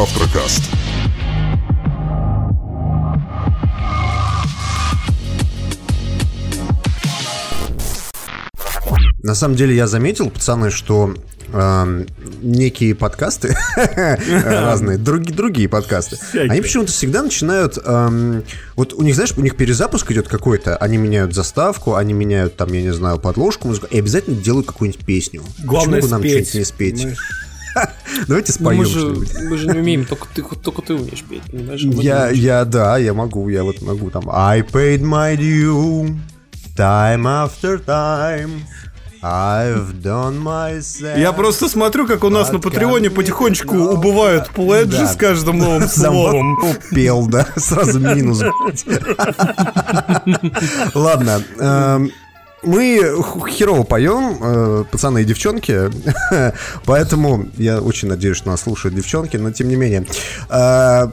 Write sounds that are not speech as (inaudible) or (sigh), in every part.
Завтракаст. На самом деле я заметил, пацаны, что э, некие подкасты (laughs) разные, другие, другие подкасты, они почему-то всегда начинают, эм, вот у них, знаешь, у них перезапуск идет какой-то, они меняют заставку, они меняют там, я не знаю, подложку, музыку, и обязательно делают какую-нибудь песню. Главное Почему бы нам что-нибудь не спеть? Мы- (laughs) Давайте Ну, мы, споем же, что-нибудь. мы же не умеем, только ты, только ты умеешь петь. понимаешь? Мы Я, я, да, я могу, я вот могу там I paid my due time after time I've done my say Я просто смотрю, как у нас на Патреоне потихонечку убывают пледжи Да. с каждым новым (laughs) словом. (laughs) Пел, да, сразу минус. Ладно, эм, мы херово поем, э, пацаны и девчонки, (laughs) поэтому я очень надеюсь, что нас слушают девчонки, но тем не менее. Э,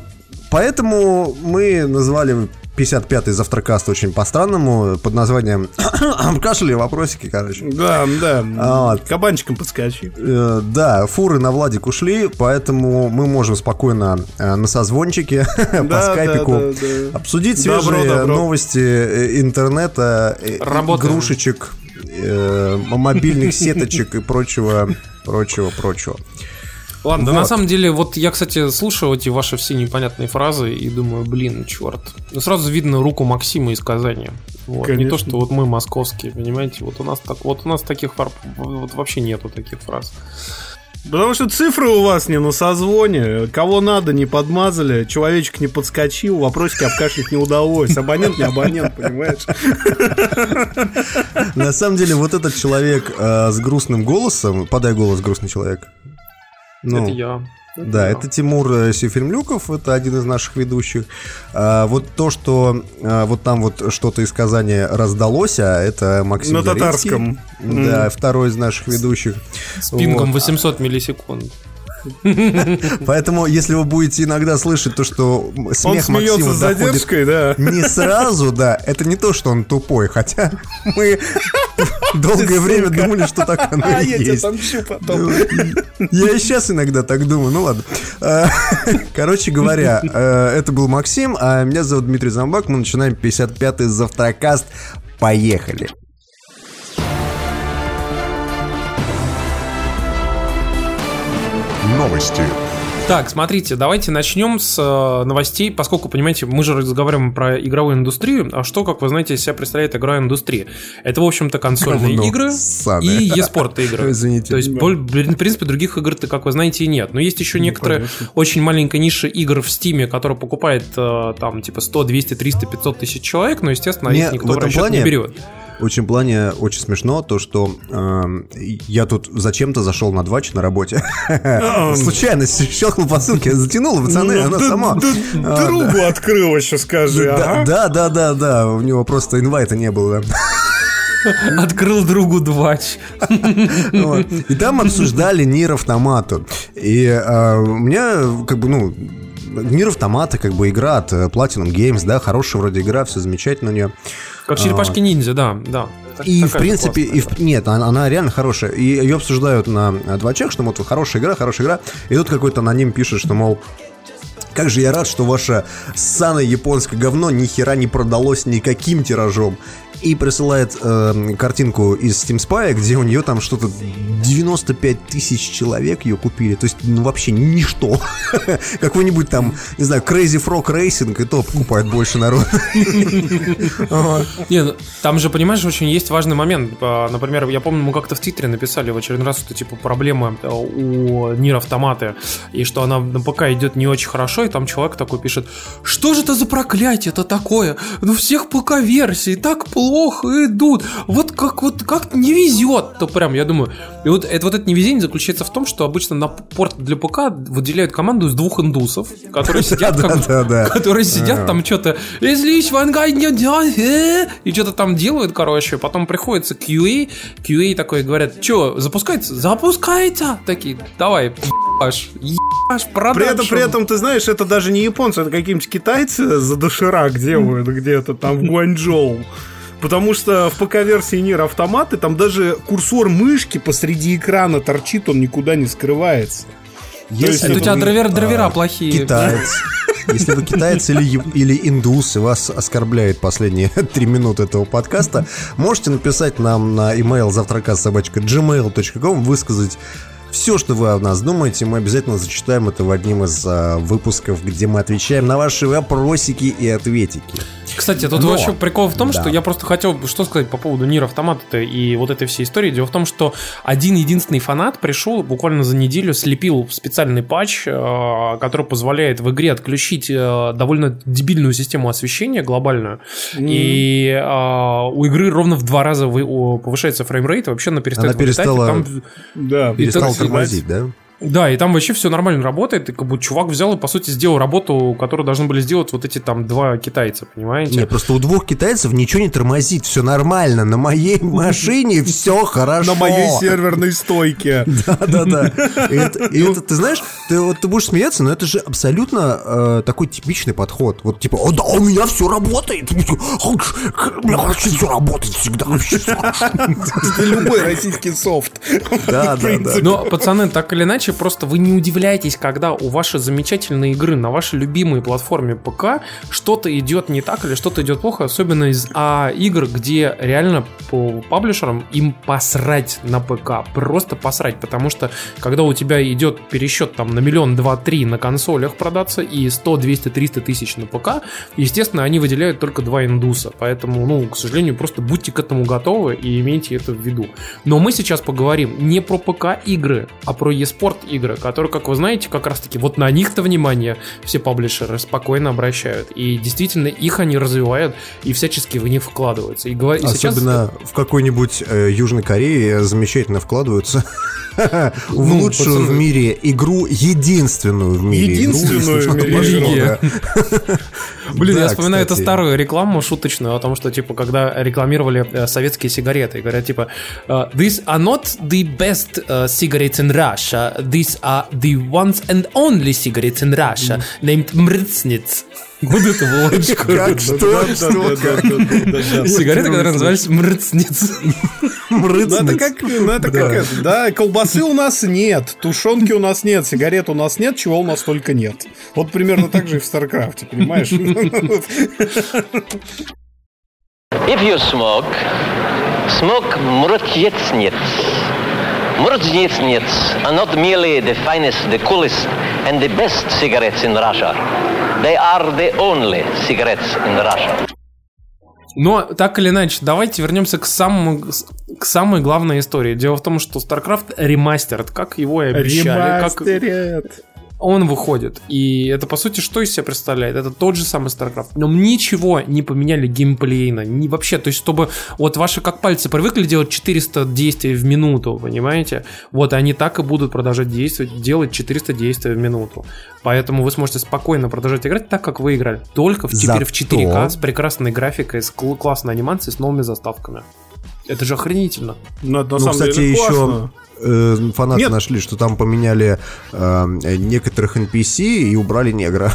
Поэтому мы назвали 55-й завтракаст очень по-странному, под названием (coughs) «Кашели вопросики», короче. Да, да. А, вот. Кабанчиком подскочи. Э, Да, фуры на Владик ушли, поэтому мы можем спокойно э, на созвончике (laughs) по скайпику да, да, да. обсудить Добро, свежие добро. новости э, интернета, Работаем. игрушечек, э, мобильных сеточек и прочего, прочего, прочего. Ладно, да Вот. на самом деле, вот я, кстати, слушаю эти ваши все непонятные фразы и думаю, блин, черт. Ну, сразу видно руку Максима из Казани. Вот. Не то, что вот мы московские, понимаете, вот у нас так, вот у нас таких фар- вот вообще нету таких фраз. Потому что цифры у вас не на созвоне. Кого надо, не подмазали. Человечек не подскочил. Вопросики обкашлять не удалось. Абонент не абонент, понимаешь? На самом деле, вот этот человек э, с грустным голосом, подай голос, грустный человек. Ну, Это я. Да, я. это Тимур э, Сефильмлюков, это один из наших ведущих. А, вот то, что а, вот там вот что-то из Казани раздалось, а это Максим На Зарецкий. татарском. Да, второй из наших ведущих. С пингом Вот. 800 миллисекунд. (laughs) Поэтому, если вы будете иногда слышать то, что смех Максима с задержкой, да. не сразу, да, это не то, что он тупой, хотя мы долгое время думали, что так оно А, и я тебя есть. потом. Я и сейчас иногда так думаю, ну ладно. А, Короче говоря, э, это был Максим, а меня зовут Дмитрий Замбак. Мы начинаем 55-й завтракаст. Поехали. Новости. Так, смотрите, давайте начнем с э, новостей, поскольку, понимаете, мы же разговариваем про игровую индустрию, а что, как вы знаете, из себя представляет игровая индустрия? Это, в общем-то, консольные Говно игры ссаное. и e-спорт игры. (laughs) Извините. То есть, в принципе, других игр-то, как вы знаете, и нет. Но есть еще некоторые очень маленькая ниша игр в Стиме, которая покупает э, там типа 100, 200, 300, 500 тысяч человек, но, естественно, Мне их никто в не берет. В общем плане очень смешно то, что эм, я тут зачем-то зашел на двач на работе. Случайно щелкнул по ссылке, затянула, пацаны, она Да- сама. Другу открыл еще, скажи. Да, да, да, да, да, у него просто инвайта не было. да. Открыл другу двач. И там обсуждали Нир Автомату. И э, у меня, как бы, ну, Нир Автомата, как бы, игра от э, Platinum Games, да, хорошая вроде игра, все замечательно у нее. Как черепашки ниндзя, да, да. И, в принципе, и в- нет, она, она реально хорошая. И ее обсуждают на э, двачах, что вот хорошая игра, хорошая игра. И тут какой-то аноним пишет, что, мол, как же я рад, что ваше ссаное японское говно ни хера не продалось никаким тиражом. И присылает э, картинку из Steam Spy, где у нее там что-то 95 тысяч человек ее купили. То есть, ну, вообще ничто. (laughs) Какой-нибудь там, не знаю, Crazy Frog Racing, и то покупает больше народ. (laughs) Вот. Не, ну, там же, понимаешь, очень есть важный момент. А, Например, я помню, мы как-то в Твиттере написали в очередной раз, что типа проблема э, у Нир Автоматы, и что она на ПК идет не очень хорошо, и там человек такой пишет, что же это за проклятие это такое? Ну всех ПК-версий так плохо идут, вот как вот как не везет, то прям, я думаю, и вот это вот это невезение заключается в том, что обычно на порт для ПК выделяют команду из двух индусов, которые (laughs) сидят Да-да-да. которые сидят там что-то «Излишь, вангай, не делай, э», и что-то там делают, короче, потом приходится QA, QA такой говорят, что, запускается? Запускается! Такие, давай, ебашь, ебашь, При этом, продакшн». при этом, ты знаешь, это даже не японцы, это какие-нибудь китайцы за доширак делают где-то там в Гуанчжоу. Потому что в ПК-версии Nier Automata там даже курсор мышки посреди экрана торчит, он никуда не скрывается. Если Это у тебя драйвер- а, драйвера плохие. Китаец. (laughs) Если вы китаец или, или индус, и вас оскорбляет последние (laughs) три минуты этого подкаста, можете написать нам на email завтракаст.gmail.com, высказать все, что вы о нас думаете. Мы обязательно зачитаем это в одним из а, выпусков, где мы отвечаем на ваши вопросики и ответики. Кстати, тут Но- вообще прикол в том, Да. что я просто хотел бы что сказать по поводу Nier Automata и вот этой всей истории. Дело в том, что один единственный фанат пришел буквально за неделю, слепил специальный патч, э, который позволяет в игре отключить э, довольно дебильную систему освещения глобальную. И э, у игры ровно в два раза повышается фреймрейт, вообще она перестает Она вылетать, и перестала- там Да. Перестал так тормозить, да? И там вообще все нормально работает, и как бы чувак взял и, по сути, сделал работу, которую должны были сделать вот эти там два китайца, понимаете? Не, просто у двух китайцев ничего не тормозит, все нормально. На моей (laughs) машине все хорошо. На моей серверной стойке. (laughs) Да-да-да. И это, ты знаешь, ты, вот, ты будешь смеяться, но это же абсолютно э, такой типичный подход. Вот типа, о, да, у меня все работает. У меня вообще все работает всегда. вообще всё хорошо». Это (laughs) любой российский софт. Да, В да, принципе. Но, пацаны, так или иначе, просто вы не удивляйтесь, когда у вашей замечательной игры на вашей любимой платформе ПК что-то идет не так или что-то идет плохо, особенно из а, игр, где реально по паблишерам им посрать на ПК, просто посрать, потому что когда у тебя идет пересчет там на миллион, два, три на консолях продаться и 100, 200, 300 тысяч на ПК, естественно, они выделяют только два индуса, поэтому, ну, к сожалению, просто будьте к этому готовы и имейте это в виду. Но мы сейчас поговорим не про ПК игры, а про eSport игры, которые, как вы знаете, как раз таки вот на них-то внимание все паблишеры спокойно обращают. И действительно их они развивают и всячески в них вкладываются. И, говор- и сейчас- Особенно в какой-нибудь э, Южной Корее замечательно вкладываются (laughs) в Ну, лучшую в мире игру, единственную в мире Единственную в мире. (laughs) Блин, я вспоминаю эту старую рекламу шуточную о том, что, типа, когда рекламировали э, советские сигареты, говорят, типа, э, these are not the best э, cigarettes in Russia, these are the ones and only cigarettes in Russia, named Mrtsnitz. (laughs) Вот очень круто. Как что? Сигареты, которые назывались Мрцниц. Ну, это как, ну, это как это, да, колбасы у нас нет, тушенки у нас нет, сигарет у нас нет, чего у нас только нет. Вот примерно так же и в StarCraft е, понимаешь? If you smoke, smoke Murtjetsnitz. Murtjetsnitz are not merely the finest, the coolest, and the best cigarettes in Russia. They are the only cigarettes in Russia. Но так или иначе, давайте вернемся к самому к самой главной истории. Дело в том, что StarCraft ремастер, как его и обещали, как Ремастерят. Он выходит. И это, по сути, что из себя представляет? Это тот же самый StarCraft. Но ничего не поменяли геймплейно. Не вообще. То есть, чтобы вот ваши как пальцы привыкли делать 400 действий в минуту, понимаете? Вот они так и будут продолжать действовать, делать 400 действий в минуту. Поэтому вы сможете спокойно продолжать играть так, как вы играли. Только в, теперь в Зато- 4К с прекрасной графикой, с кл- классной анимацией, с новыми заставками. Это же охренительно. Ну, это на Ну, самом кстати, деле еще классно. Э, фанаты Нет. нашли, что там поменяли э, некоторых NPC и убрали негра.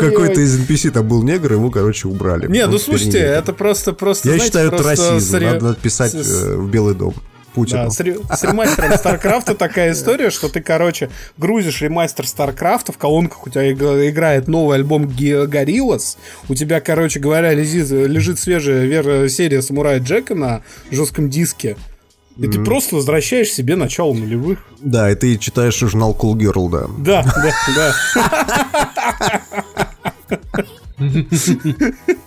Какой-то из NPC там был негр, его, короче, убрали. Не, ну слушайте, это просто, просто. Я считаю, это расизм. Надо писать э, в Белый дом. Путину. Да, с, ре- с ремастером Старкрафта такая история, что ты, короче, грузишь ремастер Старкрафта, в колонках у тебя иг- играет новый альбом Гориллас, у тебя, короче говоря, лежит, лежит свежая серия Самурая Джека на жестком диске, и ты просто возвращаешь себе начало нулевых. Да, и ты читаешь журнал Cool Girl, да. Да, да, да. (laughs)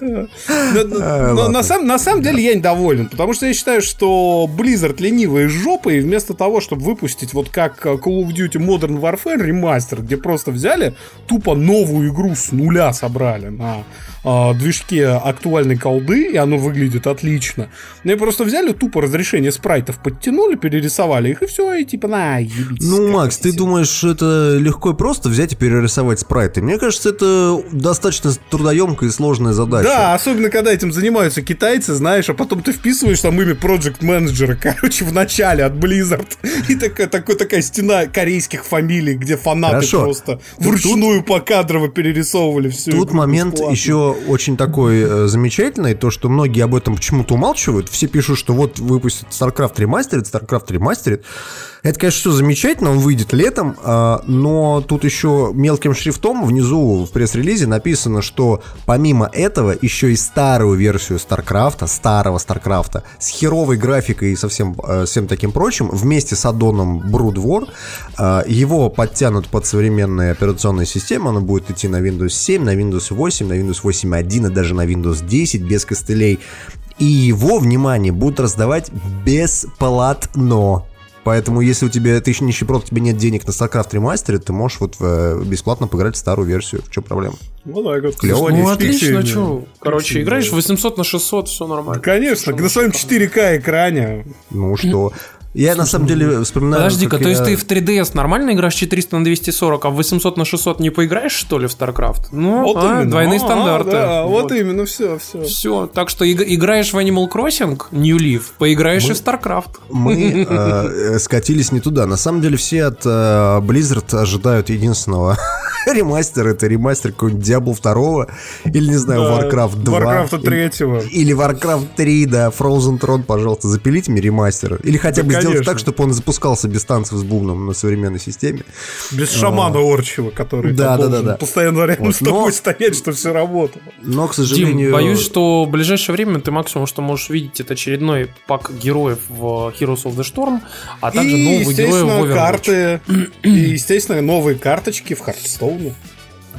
Но- на самом деле я недоволен, потому что я считаю, что Blizzard ленивые жопы, и вместо того, чтобы выпустить вот как Call of Duty Modern Warfare ремастер, где просто взяли тупо новую игру с нуля собрали на а, движке актуальной колды, и оно выглядит отлично. Ну и просто взяли тупо разрешение спрайтов, подтянули, перерисовали их, и все, и типа, на, ебитесь. Ну, Макс, ты хотите». думаешь, это легко и просто взять и перерисовать спрайты? Мне кажется, это достаточно трудоемкая и сложная задача. Да, особенно когда этим занимаются китайцы, знаешь, а потом ты вписываешь там имя Project Manager, (laughs) короче, в начале от Blizzard. (laughs) И такая, такой, такая стена корейских фамилий, где фанаты Хорошо. просто вручную покадрово перерисовывали все. Тут момент еще очень такой э, замечательный, то, что многие об этом почему-то умалчивают. Все пишут, что вот выпустят StarCraft ремастерит, StarCraft ремастерит. Это, конечно, все замечательно, он выйдет летом, а, но тут еще мелким шрифтом внизу в пресс-релизе написано, что помимо этого еще и старую версию StarCraft, старого StarCraft, с херовой графикой и со всем, э, всем таким прочим, вместе с аддоном Brood War, э, его подтянут под современные операционные системы, оно будет идти на Windows 7, на Windows 8, на Windows 8.1 и даже на Windows 10 без костылей. И его, внимание, будут раздавать бесплатно. Поэтому, если у тебя ты еще нищеброд, у тебя нет денег на StarCraft ремастере, ты можешь вот э, бесплатно поиграть в старую версию. В чем проблема? Вот так вот. Клево. Ну, отлично, пиксельно. что? Короче, играешь 800 на 600, все нормально. Конечно, на своем 4К экране. Ну что? Я на самом деле вспоминаю... Подожди-ка, то есть я- ты в 3DS нормально играешь 400 на 240, а в 800 на 600 не поиграешь, что ли, в StarCraft? Ну, Вот а, именно. двойные А, стандарты. Да, вот именно, все, все. Все, так что иг- играешь в Animal Crossing, New Leaf, поиграешь и в StarCraft. Мы (laughs) э, э, скатились не туда. На самом деле все от э, Blizzard ожидают единственного (laughs) ремастера. Это ремастер какой-нибудь Diablo 2 или, не знаю, Да, Warcraft 2. Warcraft 3. Или Warcraft 3, да, Frozen Throne, пожалуйста, запилите мне ремастер. Или хотя Да, бы сделать конечно. так, чтобы он запускался без танцев с бубном на современной системе. Без шамана Орчева, который Да, да, да, да. постоянно рядом Вот, с тобой но- стоять, чтобы все работало. Но, к сожалению... Дим, боюсь, что в ближайшее время ты максимум, что можешь видеть, это очередной пак героев в Heroes of the Storm, а также и, нового героя в естественно, Overwatch. карты. (clears throat) И, естественно, новые карточки в Хардстоуне.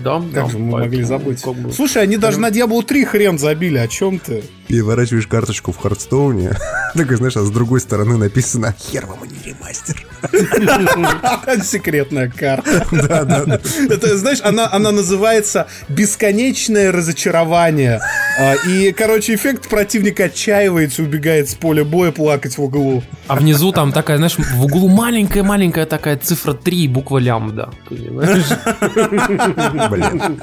Да, Как да, же мы могли забыть? как бы- Слушай, они даже на Diablo 3 хрен забили, о чем ты? Переворачиваешь карточку в Хардстоуне, (laughs) такой, знаешь, а с другой стороны написано «Хер вам, а не ремастер». (laughs) Секретная карта. (laughs) Это, знаешь, она, она называется «Бесконечное разочарование». А, И, короче, эффект противник отчаивается, убегает с поля боя плакать в углу. А внизу там такая, знаешь, в углу маленькая-маленькая такая цифра 3, буква лямбда. Понимаешь? Блин.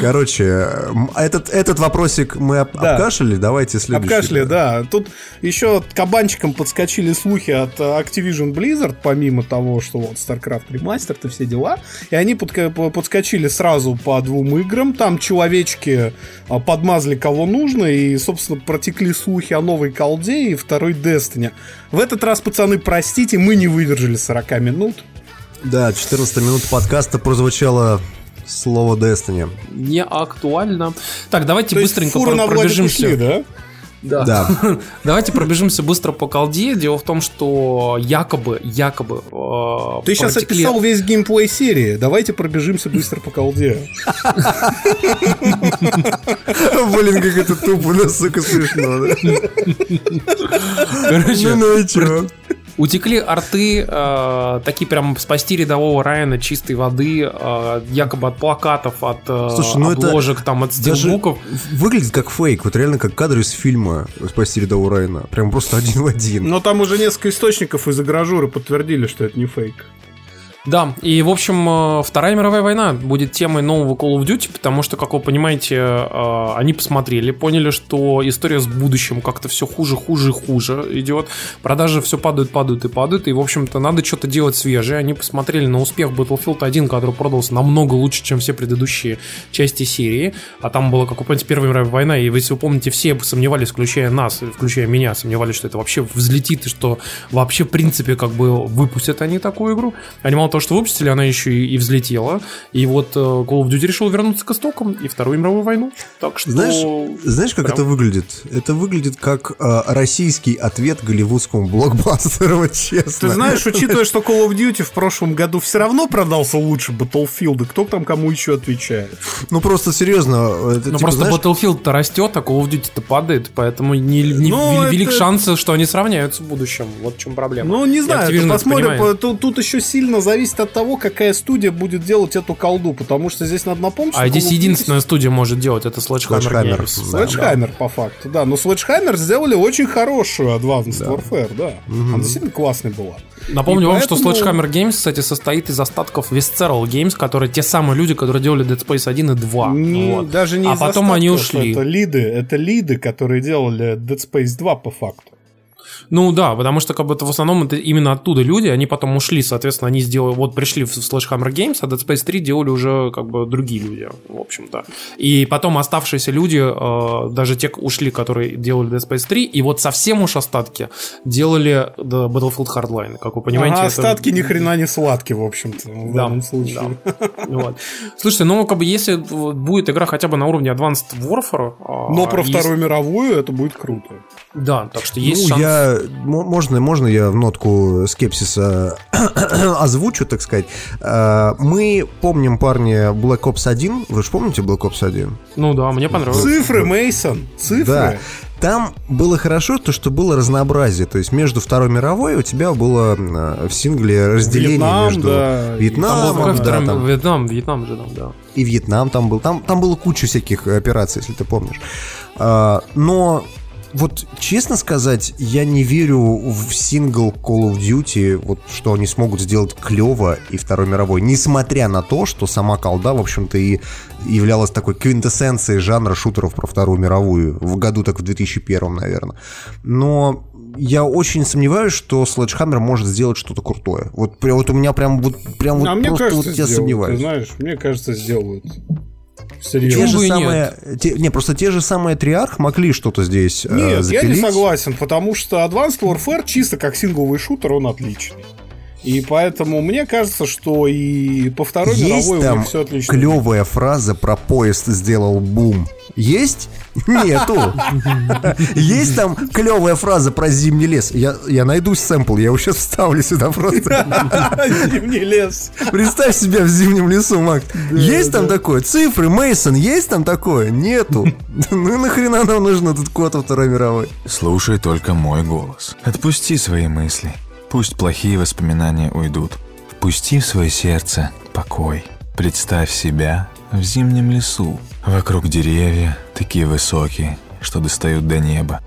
Короче, этот, этот вопросик мы об- Да. обкашляли, давайте следующий. Обкашли, да. Тут еще кабанчиком подскочили слухи от э, Activision Blizzard, помимо того, что вот StarCraft ремастер, то все дела. И они подка- подскочили сразу по двум играм. Там человечки а, подмазали кого нужно, и, собственно, протекли слухи о новой колде и второй Destiny. В этот раз, пацаны, простите, мы не выдержали 40 минут. Да, 14 минут подкаста прозвучало слово Destiny. Не актуально. Так, давайте То быстренько про- пробежимся. ушли, да? Да. Да. (laughs) Давайте пробежимся быстро по колде. Дело в том, что якобы, якобы... э, Ты сейчас протекли- описал весь геймплей серии. Давайте пробежимся быстро по колде. (laughs) Блин, как это тупо, ну, сука, смешно? Короче, Ну, ну и чё? Утекли арты, э, такие прям спасти рядового Райана чистой воды, э, якобы от плакатов, от э, Слушай, ну это обложек, там, от стилбуков. выглядит как фейк, вот реально как кадр из фильма «Спасти рядового Райана». Прям просто один в один. Но там уже несколько источников из игражуры подтвердили, что это не фейк. Да, и, в общем, э, Вторая мировая война будет темой нового Call of Duty, потому что, как вы понимаете, э, они посмотрели, поняли, что история с будущим как-то все хуже, хуже хуже идет. Продажи все падают, падают и падают, и, в общем-то, надо что-то делать свежее. Они посмотрели на успех Battlefield 1, который продался намного лучше, чем все предыдущие части серии. А там была, как вы помните, Первая мировая война, и если вы помните, все сомневались, включая нас, включая меня, сомневались, что это вообще взлетит, и что вообще, в принципе, как бы выпустят они такую игру. Они мало того, что выпустили, она еще и, и взлетела. И вот э, Call of Duty решил вернуться к истокам и Вторую мировую войну. Так что... Знаешь, знаешь, как прям- это выглядит? Это выглядит как э, российский ответ голливудскому блокбастеру, вот (laughs) честно. Ты знаешь, учитывая, что Call of Duty в прошлом году все равно продался лучше Battlefield, кто там кому еще отвечает? Ну просто серьезно. Это, Ну типа, просто знаешь, Battlefield-то растет, а Call of Duty-то падает, поэтому не, не- Ну, вел- велик это- шанс, что они сравняются в будущем. Вот в чем проблема. Ну, не знаю, посмотрим. Тут, тут еще сильно зависит зависит от того, какая студия будет делать эту колду, потому что здесь надо напомнить, А здесь единственная студия может делать, это Sledgehammer Sledgehammer. Games. Да. Sledgehammer, по факту, да. Но Sledgehammer сделали очень хорошую Advanced Warfare, да. Она действительно классная была. Напомню И вам, что Sledgehammer Games, кстати, состоит из остатков Visceral Games, которые те самые люди, которые делали Dead Space 1 и 2. Не- Вот. Даже не а из потом они ушли. Это лиды, это лиды, которые делали Dead Space 2 по факту. Ну да, потому что как бы это в основном это именно оттуда люди, они потом ушли, соответственно, они сделали, вот пришли в Sledgehammer Games, а Dead Space 3 делали уже как бы другие люди, в общем-то. И потом оставшиеся люди, э, даже те ушли, которые делали Dead Space 3, и вот совсем уж остатки делали да, Battlefield Hardline, как вы понимаете. Ага, это- остатки ни хрена не сладкие, в общем-то, в Да, данном случае. Вот. Слушайте, ну как бы если будет игра хотя бы на уровне Advanced Warfare... а, Но про есть- Вторую мировую это будет круто. Да, так что есть ну, шанс. я... мо- Можно, можно я в нотку скепсиса (coughs) озвучу, так сказать? Э, Мы помним, парни, Black Ops 1. Вы же помните Black Ops 1? Ну да, мне понравилось. Цифры, Мейсон, цифры. Да. Там было хорошо то, что было разнообразие. То есть между Второй мировой у тебя было э, в сингле разделение Вьетнам, между да, Там Вьетнамом, какой да, там Вьетнам, Вьетнам же там, да. и Вьетнам там был. Там, там было куча всяких операций, если ты помнишь. А, но вот честно сказать, я не верю в сингл Call of Duty, вот что они смогут сделать клево и Второй мировой, несмотря на то, что сама колда, в общем-то, и являлась такой квинтэссенцией жанра шутеров про Вторую мировую, в году так в 2001, наверное. Но я очень сомневаюсь, что Sledgehammer может сделать что-то крутое. Вот, прям- вот у меня прям вот, прям вот а мне просто кажется, вот я сделают, сомневаюсь. Ты знаешь, мне кажется, сделают. Те Серьезно. же бы и самые, те- не, просто те же самые Триарх могли что-то здесь э, Нет, я не запилить. согласен, потому что Advanced Warfare чисто как сингловый шутер, он отличный. И поэтому мне кажется, что и по Второй Есть мировой у там них все отлично. клевая фраза про поезд сделал бум. Есть? Нету. Есть там клевая фраза про зимний лес. Я, я найду сэмпл, я его сейчас вставлю сюда просто. Зимний лес. Представь себя в зимнем лесу, Мак. Есть там такое? Цифры, Мейсон, есть там такое? Нету. Ну нахрена нам нужен этот код во Второй мировой? Слушай только мой голос. Отпусти свои мысли. Пусть плохие воспоминания уйдут. Впусти в свое сердце покой. Представь себя в зимнем лесу. Вокруг деревья, такие высокие, что достают до неба.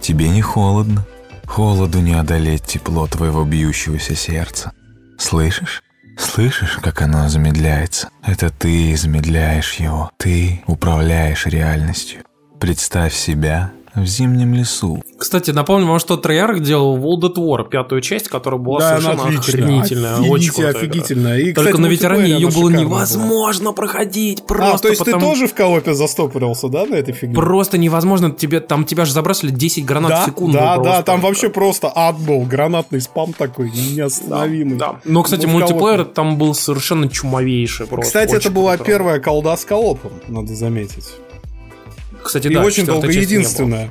Тебе не холодно. Холоду не одолеть тепло твоего бьющегося сердца. Слышишь? Слышишь, как оно замедляется? Это ты замедляешь его. Ты управляешь реальностью. Представь себя в зимнем лесу. Кстати, напомню вам, что Treyarch делал World at War, пятую часть, которая была Да, совершенно охренительная. Офигите, очень крутая офигительная. И, Только кстати, на ветеране ее было шикарная была. невозможно проходить. Просто А, то есть потому... ты тоже в коопе застопорился, да, на этой фигне? Просто невозможно. Тебе, там тебя же забрасывали 10 гранат да, в секунду. да, просто. да, там вообще просто ад был, гранатный спам такой, неостановимый. Да. Но, кстати, Ну, мультиплеер там был совершенно чумовейший. Просто. Кстати, это была круто. первая колда с колопом, надо заметить. Кстати, И да, очень долго единственная.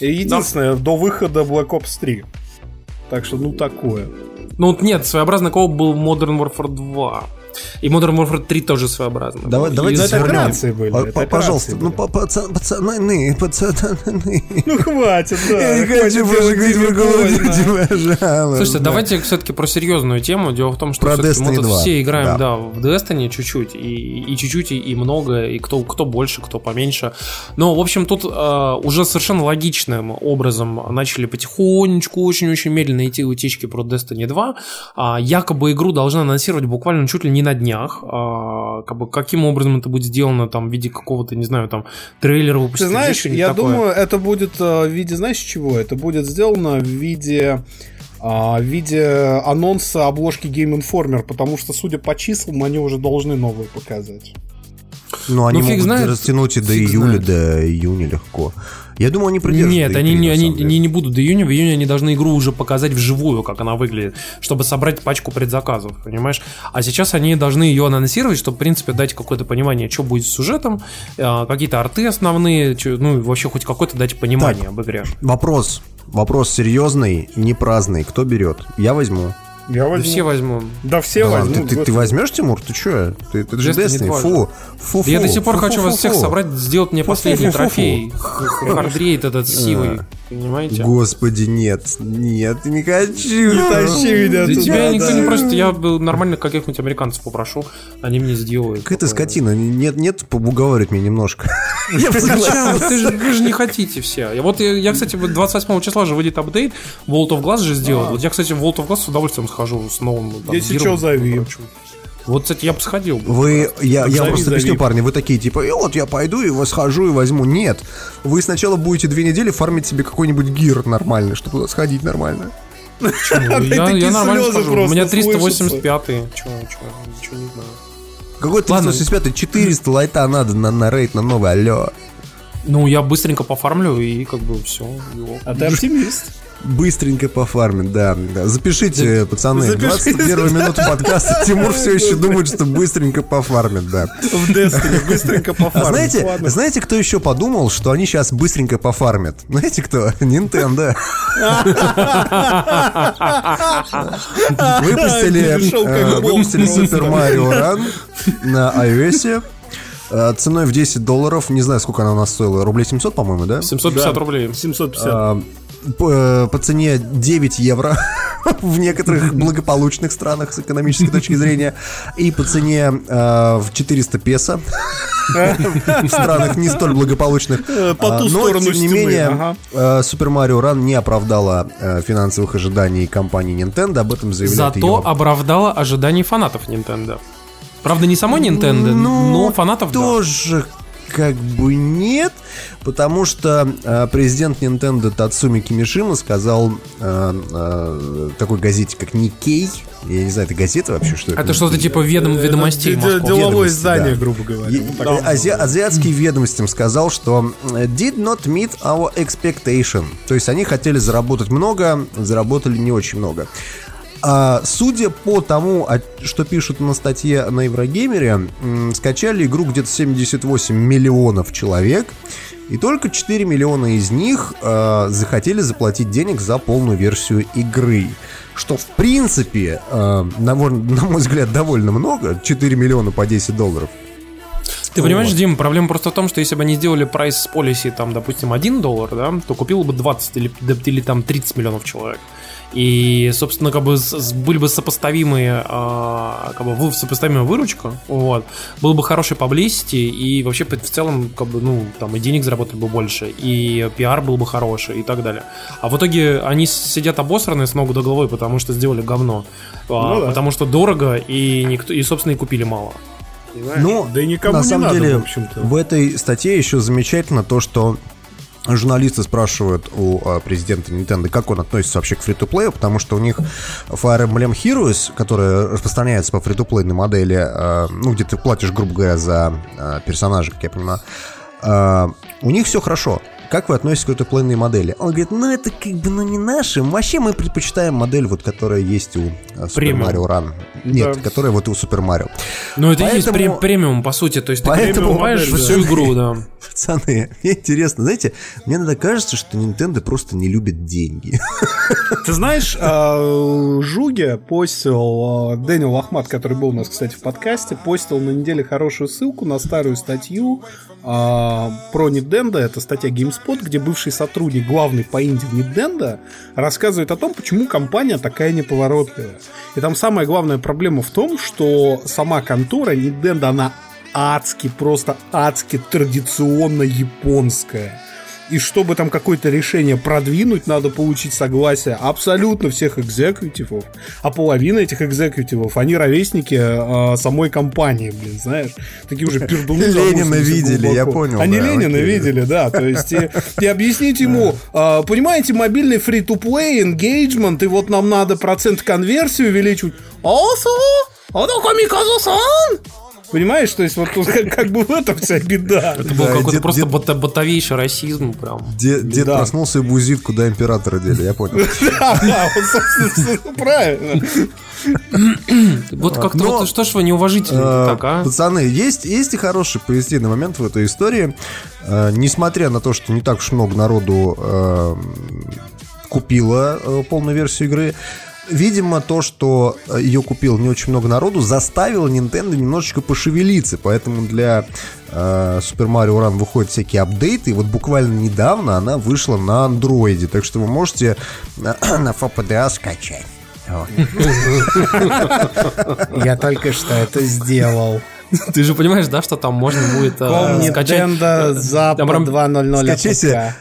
И единственная до выхода Black Ops 3. Так что, ну, такое. Ну вот нет, своеобразный кооп был Modern Warfare 2. И Modern Warfare 3 тоже своеобразный. был. Давай, И давайте Ну, это операции были, По- это по- операции Пожалуйста, были. ну па- паца- пацаны, пацаны. Ну, хватит, да. Я не хочу больше говорить про. Duty, пожалуйста. Слушайте, давайте все-таки про серьезную тему. Дело в том, что Про мы тут 2, все играем, да. в Destiny чуть-чуть, и, чуть-чуть, и, много, и кто, кто больше, кто поменьше. Но, в общем, тут э, уже совершенно логичным образом начали потихонечку, очень-очень медленно идти утечки про Destiny 2. А, якобы игру должны анонсировать буквально чуть ли не на днях. А, как бы, каким образом это будет сделано там в виде какого-то, не знаю, там трейлера выпустить. Ты знаешь, я такое. думаю, это будет э, в виде, знаешь, чего? Это будет сделано в виде а, в виде анонса обложки Game Informer, потому что, судя по числам, они уже должны новые показать. Ну, они Ну, могут знает, растянуть и до фиг июля, знает. до июня легко. Я думаю, они придержатся Нет, до они, E3, не, они, они не будут до июня. В июне они должны игру уже показать вживую, как она выглядит, чтобы собрать пачку предзаказов, понимаешь? А сейчас они должны ее анонсировать, чтобы, в принципе, дать какое-то понимание, что будет с сюжетом, э, какие-то арты основные, ну, и вообще хоть какое-то дать понимание Так. об игре. Вопрос. Вопрос серьезный, не праздный. Кто берет? Я возьму. Я Да возьму. все возьму. Да все Да ладно, возьмут. ты, ты, ты возьмешь, Тимур? Ты что? Ты, ты же Destiny фу, фу, Да я фу, до сих пор фу, хочу фу, вас фу, всех фу. собрать, сделать мне Фу, последний фу, фу, фу, фу. трофей. (laughs) Хардрейд этот сивый. Понимаете? Господи, нет, нет, не хочу. Не тащи меня Да туда, тебя никто не просит, я бы нормально каких-нибудь американцев попрошу, они мне сделают. Какая-то скотина, нет, нет, уговаривать меня немножко. (laughs) Я вы же не хотите все. Я Вот я, кстати, вот 28 числа же выйдет апдейт, World of Glass же сделают. Вот я, кстати, в World of Glass с удовольствием схожу с новым. Если и зови. Вот, кстати, я бы сходил. бы. Вы, я, я Зови, просто объясню, парни, вы такие, типа, и вот я пойду и восхожу и возьму. Нет, вы сначала будете две недели фармить себе какой-нибудь гир нормальный, чтобы туда сходить нормально. (laughs) Я, я нормально схожу. У меня слышатся. 385 Чё, чё, ничего не знаю. Какой Ладно. 385 400 лайта надо на, на рейд на новый, алло. Ну, я быстренько пофармлю и как бы все. А ты оптимист. Быстренько пофармить, да. да. Запишите, пацаны, запишите. 21 минуту подкаста. (laughs) Тимур все еще думает, что быстренько пофармит, да. В Destiny быстренько А знаете, знаете, кто еще подумал, что они сейчас быстренько пофармят? Знаете кто? Nintendo. (laughs) Выпустили, э, выпустили. Super Mario Run на iOS. э, Ценой в 10 долларов, не знаю, сколько она у нас стоила, рублей 700, по-моему, да? 750 рублей. 750. По, э, по цене 9 евро (laughs) в некоторых (laughs) благополучных странах с экономической точки зрения и по цене э, в 400 песо (laughs) в странах не столь благополучных. Э, по А, ту Но, сторону тем не менее, ага. э, Super Mario Run не оправдала финансовых ожиданий компании Nintendo. Об этом заявляет Зато ее... оправдала ожиданий фанатов Nintendo. Правда, не самой Nintendo, Ну, но фанатов да. тоже как бы нет, потому что э, президент Nintendo Тацуми Кимишима сказал э, э, такой газете, как Никей, я не знаю, это газета вообще, что это? Это что-то типа ведом ведомостей московских. Деловое издание, да. грубо говоря. Вот так э, ази- азиатским ведомостям сказал, что did not meet our expectation. То есть они хотели заработать много, заработали не очень много. А, судя по тому, что пишут на статье на Еврогеймере, скачали игру где-то 78 миллионов человек, и только 4 миллиона из них э, захотели заплатить денег за полную версию игры. Что, в принципе, э, на, мой- на мой взгляд, довольно много. 4 миллиона по 10 долларов. Ты понимаешь, Дим, проблема просто в том, что если бы они сделали прайс полиси, там, допустим, 1 доллар, да, то купило бы 20 или, или там 30 миллионов человек. И, собственно, как бы были бы сопоставимые, а, как бы сопоставимая выручка, вот, был бы хороший publicity, и вообще в целом, как бы, ну, там и денег заработали бы больше, и пиар был бы хороший, и так далее. А в итоге они сидят обосранные с ног до головы, потому что сделали говно. А, Ну да. Потому что дорого, и никто, и, собственно, и купили мало. Ну, Да и никому на не самом надо, деле, в общем-то. в этой статье еще замечательно то, что журналисты спрашивают у а, президента Nintendo, как он относится вообще к фри-то-плею, потому что у них Fire Emblem Heroes, которая распространяется по фри-то-плейной модели, а, ну, где ты платишь, грубо говоря, за а, персонажа, как я понимаю, у них все хорошо. Как вы относитесь к этой плейной модели? Он говорит, ну это как бы, ну не наши. Вообще мы предпочитаем модель, вот которая есть у Super Премиум. Mario Run. Нет, Да. которая вот у Super Mario. Ну, это и есть Поэтому- прем- премиум, по сути. То есть ты Поэтому- покупаешь модель, всю да. игру, (laughs) да. Пацаны, мне интересно, знаете, мне иногда кажется, что Nintendo просто не любит деньги. (laughs) Ты знаешь, а, Жуге постил, а, Дэниел Ахмат, который был у нас, кстати, в подкасте, постил на неделе хорошую ссылку на старую статью а, про Nintendo. Это статья GameSpot, где бывший сотрудник, главный по инди Nintendo, рассказывает о том, почему компания такая неповоротливая. И там самая главная проблема в том, что сама контора Nintendo, она адски, просто адски традиционно японская. И чтобы там какое-то решение продвинуть, надо получить согласие абсолютно всех экзекутивов. А половина этих экзекутивов, они ровесники э, самой компании, блин, знаешь. Такие уже пердуны. (laughs) Ленина 80 видели, я понял, Они Ленина видели, да. То есть и, объяснить ему, э, понимаете, мобильный free-to-play, engagement, и вот нам надо процент конверсии увеличивать. Осо! А ну Камиказу-сан! Понимаешь, то есть вот тут как, как бы в этом вся беда. Это был Да, какой-то дед- просто дед- бота- ботовейший расизм прям. Дед, дед Да. проснулся и бузит, куда императора дели, я понял. (laughs) Да, да, вот, собственно, правильно. Вот как-то вот что ж вы неуважительно Э, так, а? Пацаны, есть, есть и хороший позитивный момент в этой истории. Э, Несмотря на то, что не так уж много народу э, купило э, полную версию игры, видимо, то, что э, ее купил не очень много народу, заставило Nintendo немножечко пошевелиться. Поэтому для э, Super Mario Run выходят всякие апдейты. И вот буквально недавно она вышла на андроиде. Так что вы можете (clears throat) на, на FPDA скачать. Я только что это сделал. Ты же понимаешь, да, что там можно будет э, Ком скачать... Nintendo прям- 2.0.0 Скачайте.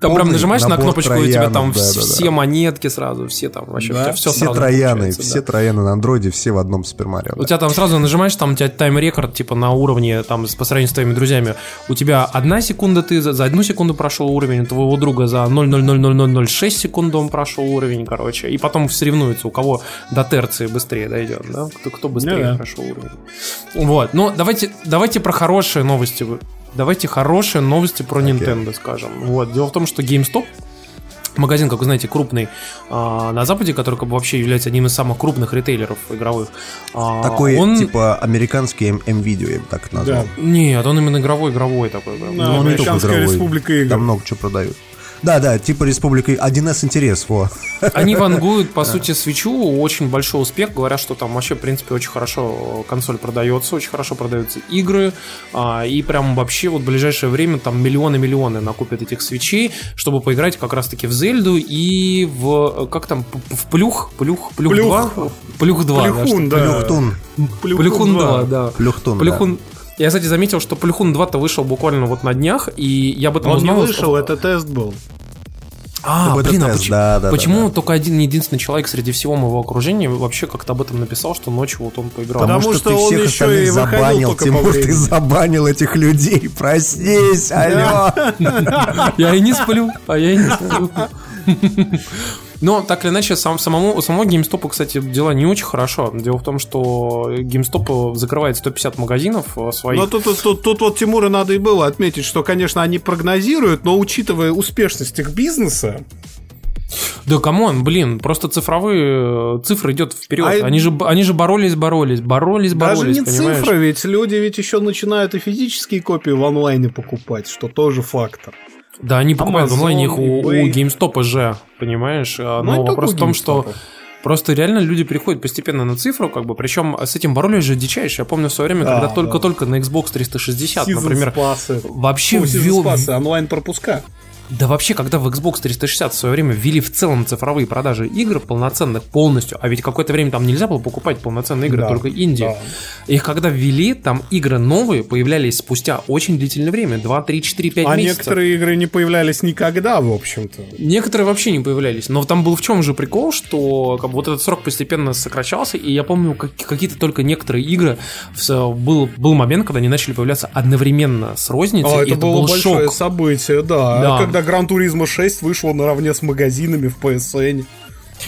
Там прям нажимаешь на кнопочку, и у тебя там да, да, да. все монетки сразу, все там вообще, Да? все, Все сразу трояны, все да. трояны на андроиде, все в одном Super Mario. У тебя там сразу нажимаешь, там у тебя тайм-рекорд, типа, на уровне, там, по сравнению с твоими друзьями. У тебя одна секунда, ты за, за одну секунду прошел уровень, у твоего друга за 0,00006 секунд он прошел уровень, короче. И потом соревнуются, у кого до терции быстрее дойдет, да? Кто, кто быстрее да. прошел уровень. Вот, ну, давайте, давайте про хорошие новости. Давайте хорошие новости про Nintendo скажем. Вот, дело в том, что GameStop Магазин, как вы знаете, крупный а, на Западе, который как бы вообще является одним из самых крупных ритейлеров игровых. А, Такой, он... типа, американский М-видео, я бы так назвал. Да. Нет, он именно игровой-игровой такой. Да. Ну, он не только игровой. республика игр. Там много чего продают. Да, да, типа Республика 1С интерес, во. Они (laughs) вангуют, по сути, свечу, очень большой успех. Говорят, что там вообще, в принципе, очень хорошо консоль продается, очень хорошо продаются игры. а, И прям вообще вот в ближайшее время там миллионы-миллионы накупят этих свечей, чтобы поиграть как раз-таки в Зельду и в... Как там? В Плюх? Плюх? Плюх Плюх. 2? Плюх 2, да, Плюхун, да. Плюхтун. Плюхун 2, да. Плюхтун, да. Плюхун... Я, кстати, заметил, что Плюхун 2-то вышел буквально вот на днях, и я об этом Он не узнал. вышел, это тест был. А, блин, а почему, да, да, почему да, да. только один единственный человек среди всего моего окружения вообще как-то об этом написал, что ночью вот он поиграл? Потому Потому что что, ты он всех еще остальных забанил, Тимур, ты забанил этих людей. Проснись, алло. (laughs) Я и не сплю, а я и не сплю. Но так или иначе, сам, самому, у самого GameStop, кстати, дела не очень хорошо. Дело в том, что GameStop закрывает 150 магазинов э, своих. Но тут, тут, тут, тут вот Тимура надо и было отметить, что, конечно, они прогнозируют, но учитывая успешность их бизнеса, Да come on, блин, просто цифровые э, цифры идет вперед. А- Они же они же боролись, боролись, боролись, боролись, даже не понимаешь? цифры, ведь люди ведь еще начинают и физические копии в онлайне покупать, что тоже фактор. Да, они покупают Amazon, онлайне их у, GameStop же, понимаешь? А, Ну, Но это вопрос в том, что. Просто реально люди переходят постепенно на цифру, как бы, причем с этим боролись же дичайше. Я помню в свое время, Да, когда да. только-только на Xbox 360, Season например, спасы. вообще Фу, season ввел... спасы, онлайн-пропуска. Да вообще, когда в Xbox 360 в свое время ввели в целом цифровые продажи игр полноценных полностью, а ведь какое-то время там нельзя было покупать полноценные игры, Да, только инди. да. Их когда ввели, там игры новые появлялись спустя очень длительное время, 2, 3, 4, 5 А месяцев. некоторые игры не появлялись никогда, в общем-то. Некоторые вообще не появлялись. Но там был в чем же прикол, что как бы, вот этот срок постепенно сокращался, и я помню, как- какие-то только некоторые игры в- был, был момент, когда они начали появляться одновременно с розницей, А, и это, было был большое шок. событие, да. Да. Когда Гран Туризма 6 вышло наравне с магазинами в PSN.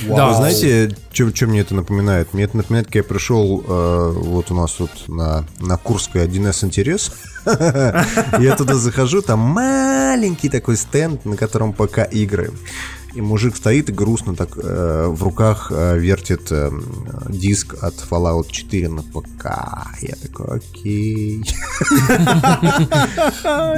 Да. Вы знаете, что мне это напоминает? Мне это напоминает, как я пришел э, вот у нас вот на, на Курской 1С интерес. (laughs) Я туда захожу, там маленький такой стенд, на котором пока игры. И мужик стоит и грустно так э, в руках э, вертит э, диск от Fallout 4 на ПК. Я такой, окей.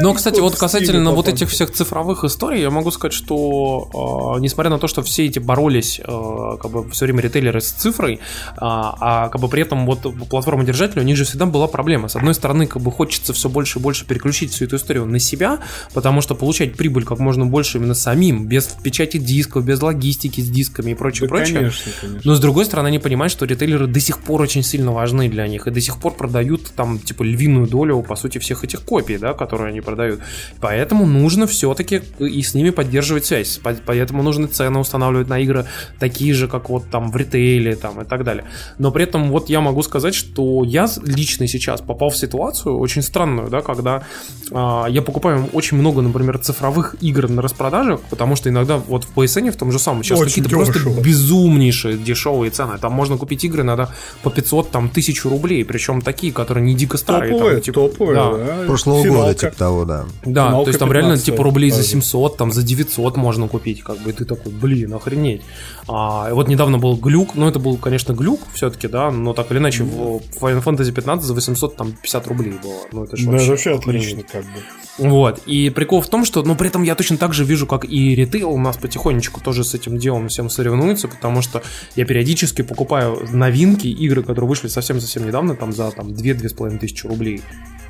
Но, кстати, вот касательно вот этих всех цифровых историй, я могу сказать, что э, несмотря на то, что все эти боролись, э, как бы все время ритейлеры с цифрой, а, а как бы при этом вот платформа держателя, у них же всегда была проблема. С одной стороны, как бы хочется все больше и больше переключить всю эту историю на себя, потому что получать прибыль как можно больше именно самим, без печати дисков, без логистики с дисками и прочее, Да, прочее. конечно, конечно. Но с другой стороны, они понимают, что ритейлеры до сих пор очень сильно важны для них, и до сих пор продают там, типа, львиную долю, по сути, всех этих копий, да, которые они продают. Поэтому нужно все-таки и с ними поддерживать связь. По- Поэтому нужно цены устанавливать на игры такие же, как вот там в ритейле там и так далее. Но при этом вот я могу сказать, что я лично сейчас попал в ситуацию очень странную, да, когда а, я покупаю очень много, например, цифровых игр на распродажах, потому что иногда вот в PSN в том же самом сейчас какие-то просто безумнейшие дешевые цены. Там можно купить игры иногда по 500, там, тысячу рублей, причем такие, которые не дико старые. Топовые, там, типа, топовые, да. да. Прошлого Финалка. года, типа того, да. Да, Финалка то есть там реально 15 типа рублей за даже. 700, там за 900 можно купить, как бы, и ты такой, блин, охренеть. А, вот недавно был глюк, ну это был, конечно, глюк все-таки, да, но так или иначе в Final Fantasy 15 за 800 там 50 рублей было. Ну это же Да, вообще, вообще охренеть. отлично, как бы. Вот. И прикол в том, что, ну, при этом я точно так же вижу, как и ритейл у нас потихонечку тоже с этим делом всем соревнуется, потому что я периодически покупаю новинки, игры, которые вышли совсем-совсем недавно, там за там 2-2,5 тысячи рублей.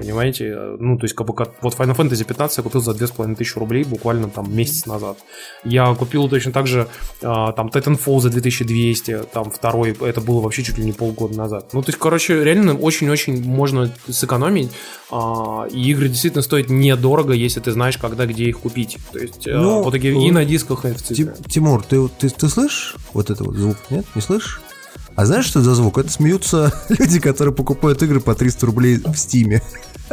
Понимаете? Ну, то есть, как бы, как, вот Final Fantasy 15 я купил за 2500 рублей буквально там месяц назад. Я купил точно так же а, там Titanfall за 2200, там второй, это было вообще чуть ли не полгода назад. Ну, то есть, короче, реально очень-очень можно сэкономить, а, и игры действительно стоят недорого, если ты знаешь, когда, где их купить. То есть, а, Ну, в итоге и на дисках, и в цифре. Ти- Тимур, ты, ты, ты слышишь вот это вот звук? Нет, не слышишь? А знаешь, что это за звук? Это смеются (laughs) люди, которые покупают игры по 300 рублей в Стиме. (laughs)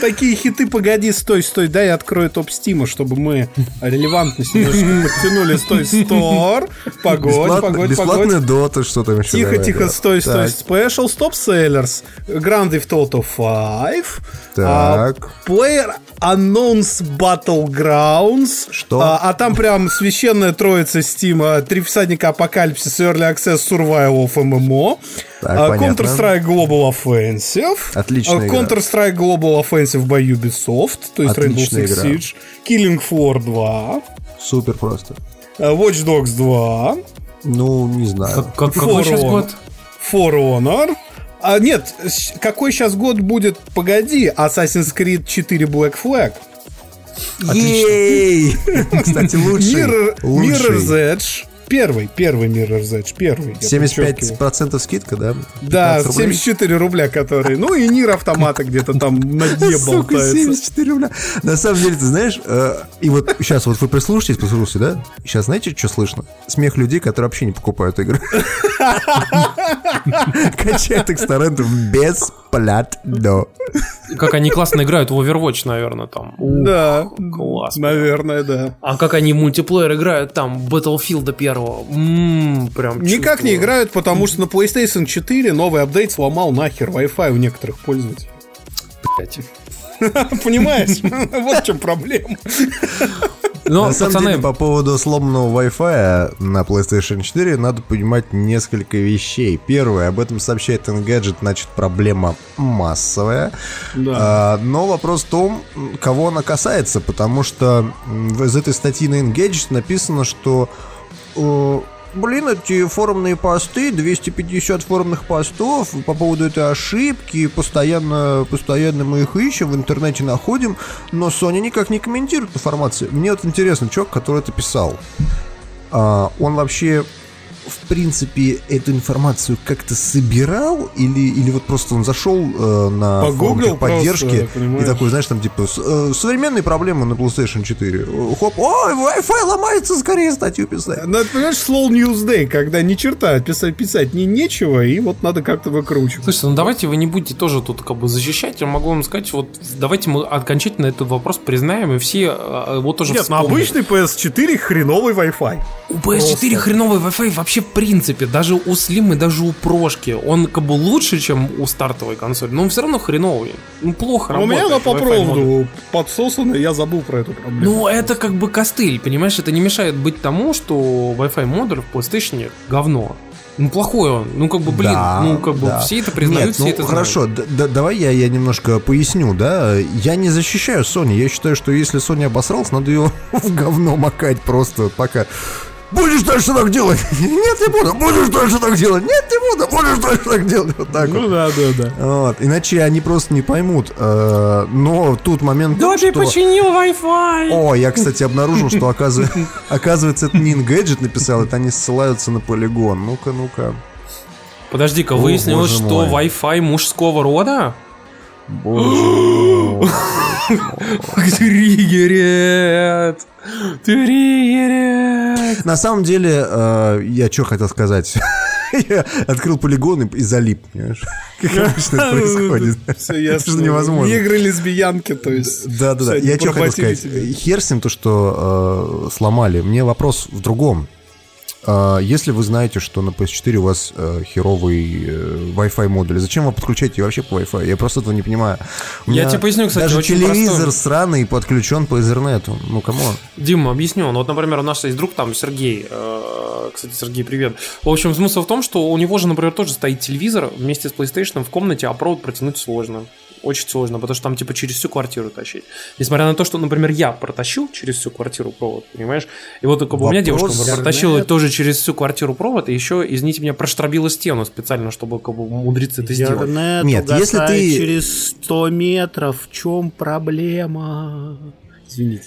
Такие хиты, погоди, стой, стой, дай я открою топ Стима, чтобы мы релевантность подтянули. Стой, стор, погодь, погодь, погодь. дота, что там еще? Тихо, тихо, стой, стой. Так, Special, Stop Sellers, Grand Theft Auto 5, Так. а, Player Unknown's Battlegrounds. Что? А, а там прям священная троица Стима, Три всадника Апокалипсис, Early Access, Survival of MMO, Так, а. Counter-Strike Global Offensive, Отличная а, игра. Counter-Strike Global Offensive by Ubisoft, то есть Rainbow Отличная Six игра. Siege, Killing Floor 2, Супер просто. а, Watch Dogs 2, Ну, не знаю. Как- как- какой сейчас For год? For Honor. А нет, какой сейчас год будет? Погоди, Assassin's Creed 4 Black Flag. Ей! Кстати, лучший. Mirror, лучший. Mirror's Edge. Первый, первый Mirror's Edge, первый. я подчеркиваю. 75% скидка, да? Да, 15 рублей? 74 рубля, которые. Ну и Нир автомата где-то там на дне Сука, болтается. 74 рубля. На самом деле, ты знаешь, э, и вот сейчас вот вы прислушайтесь, послушайте, да? Сейчас знаете, что слышно? Смех людей, которые вообще не покупают игры. (laughs) Качают их с бесплатно. Как они классно играют в Overwatch, наверное, там. Ух, Да, класс. наверное, да. А как они в мультиплеер играют там, Battlefield первого. М, прям Никак не играют, потому что на PlayStation 4 новый апдейт сломал нахер Wi-Fi у некоторых пользователей. (laughs) Понимаешь? (laughs) Вот в чем проблема. Но, На самом пацаны, деле, по поводу сломанного Wi-Fi на PlayStation 4 надо понимать несколько вещей. Первое, об этом сообщает Engadget, значит, проблема массовая. А, но вопрос в том, кого она касается, потому что из этой статьи на Engadget написано, что э, Блин, эти форумные посты, 250 форумных постов по поводу этой ошибки, постоянно, постоянно мы их ищем, в интернете находим, но Sony никак не комментирует информацию. Мне вот интересно, чувак, который это писал, а, он вообще в принципе эту информацию как-то собирал или, или вот просто он зашел э, на форум Погуглил поддержки просто, и такой, знаешь, там типа э, современные проблемы на PlayStation 4. Э, Хоп, ой, Wi-Fi ломается, скорее статью писать. Ну, это, понимаешь, slow news day, когда ни черта писать, писать не нечего, и вот надо как-то выкручивать. Слушайте, ну давайте вы не будете тоже тут как бы защищать. Я могу вам сказать, вот давайте мы окончательно этот вопрос признаем, и все э, вот тоже Нет, на вспомнят. обычный PS4 хреновый Wi-Fi. У PS4 хреновый Wi-Fi вообще в принципе, даже у Slim и даже у Прошки, он как бы лучше, чем у стартовой консоли, но он все равно хреновый. Ну, плохо А у меня она работает по проводу подсосана, я забыл про эту проблему. Ну, это как бы костыль, понимаешь? Это не мешает быть тому, что Wi-Fi модуль в PlayStation говно. Ну, плохой он. Ну, как бы, блин, Да, ну, как бы, да. все это признают, Нет, все ну, это знают. хорошо, д- д- давай я, я немножко поясню, да. Я не защищаю Sony. Я считаю, что если Sony обосрался, надо ее (laughs) в говно макать просто пока. Будешь дальше так делать? (laughs) Нет, не буду. Будешь дальше так делать? Нет, не буду. Будешь дальше так делать? Вот так Ну вот. да, да, да. Вот. Иначе они просто не поймут. Э, Но тут момент... Да ты что- починил Wi-Fi! О, я, кстати, обнаружил, что оказывается, (laughs) оказывается это не Engadget написал, это они ссылаются на полигон. Ну-ка, ну-ка. Подожди-ка, выяснилось, что. Wi-Fi мужского рода? Боже мой. (laughs) Триггерит! На самом деле, э, я что хотел сказать? (laughs) Я открыл полигон и, и залип, понимаешь? (laughs) Как обычно это (laughs) происходит. Все Это ясно. же невозможно. Негры, лесбиянки, то есть. Да, да, да. всё, они Я что хотел сказать? тебя. Хер с ним то, что э, сломали. Мне вопрос в другом. А, Если вы знаете, что на PS4 у вас э, херовый э, Wi-Fi модуль, зачем вы подключаете вообще по Wi-Fi? Я просто этого не понимаю. У Я тебе поясню, кстати, Даже очень телевизор простой. сраный подключен по Ethernet. Ну, come on. Дима, объясню. Ну, вот, например, у нас есть друг там, Сергей. э, Кстати, Сергей, привет. В общем, смысл в том, что у него же, например, тоже стоит телевизор вместе с PlayStation в комнате, а провод протянуть сложно. Очень сложно, потому что там типа через всю квартиру тащить. Несмотря на то, что, например, я протащил через всю квартиру провод, понимаешь? И вот у меня девушка протащила тоже через всю квартиру провод, и еще, извините меня, проштробила стену специально, чтобы как бы умудриться это сделать. Интернет Нет, если ты- через 100 метров, в чем проблема? Извините.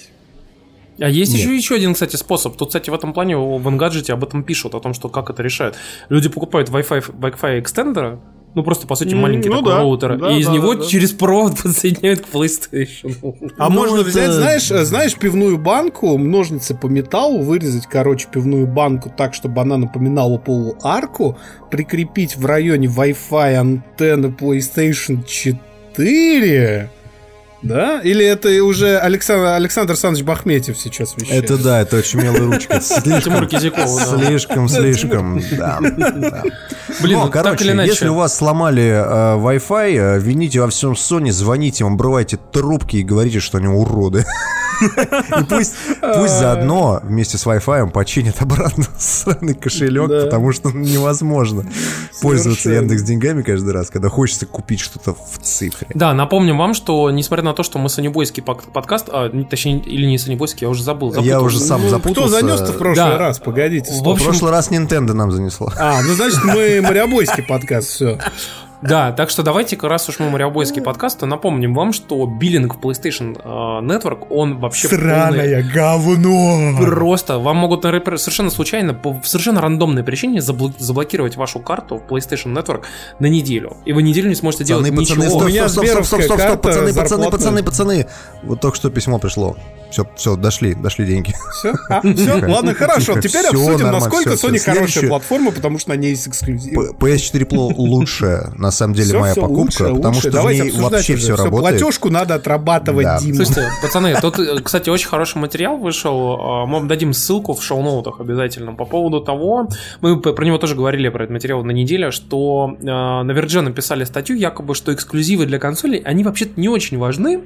А есть Нет. еще еще один, кстати, способ. Тут, кстати, в этом плане в Engadget об этом пишут, о том, что как это решают. Люди покупают Wi-Fi, Wi-Fi экстендера, ну просто по сути маленький ну такой да, роутер, да, и из да, него да, да. через провод (laughs) подсоединяют к PlayStation. А Ну, можно это- взять, знаешь, э, знаешь, пивную банку, ножницы по металлу, вырезать, короче, пивную банку так, чтобы она напоминала полуарку, прикрепить в районе Wi-Fi антенны PlayStation 4. Да? Или это уже Александр, Александр Александрович Бахметьев сейчас вещает? Это да, это очень милая ручка. (laughs) Тимур Слишком, Кизяков, да. слишком, слишком, да. да. Блин, Ну, так короче, или иначе. если у вас сломали э, Wi-Fi, э, вините во всем Sony, звоните им, обрывайте трубки и говорите, что они уроды. И пусть, пусть заодно вместе с Wi-Fi починят обратно (laughs) сраный кошелек, Да. потому что невозможно пользоваться Совершенно. Яндекс деньгами каждый раз, когда хочется купить что-то в цифре. Да, напомним вам, что несмотря на то, что мы санебойский подкаст, а, не- точнее, или не санебойский, я уже забыл. Я запутался. уже сам Ну, запутался. Кто занес-то в прошлый Да. раз? Погодите. В стоп. В общем- прошлый раз Nintendo нам занесло. А, ну значит мы Мариобойский подкаст, все. Да, так что давайте-ка, раз уж мы мариобойский подкаст, то напомним вам, что биллинг в PlayStation э, Network, он вообще полный- Сраное говно. Просто вам могут совершенно случайно, по совершенно рандомной причине забло- заблокировать вашу карту в PlayStation Network на неделю. И вы неделю не сможете делать Пацаны, ничего. пацаны, У стоп, меня стоп, стоп, стоп, стоп, стоп, пацаны, пацаны, пацаны, пацаны. Вот только что письмо пришло. Все, все, дошли, дошли деньги. Все, все, ладно, хорошо. Тихо, Теперь всё обсудим, нормально, насколько всё, Sony всё. хорошая платформа, потому что на ней есть эксклюзив. П- PS4 Pro лучшая, на самом деле, Всё, моя всё, покупка, лучше, потому лучше. что в Давайте ней обсуждать вообще уже. все работает. Платежку надо отрабатывать, Да. Дима. Слушайте, пацаны, тут, кстати, очень хороший материал вышел. а, Мы вам дадим ссылку в шоу-ноутах обязательно по поводу того, мы про него тоже говорили, про этот материал на неделе, что э, на Verge написали статью, якобы, что эксклюзивы для консолей, они вообще-то не очень важны,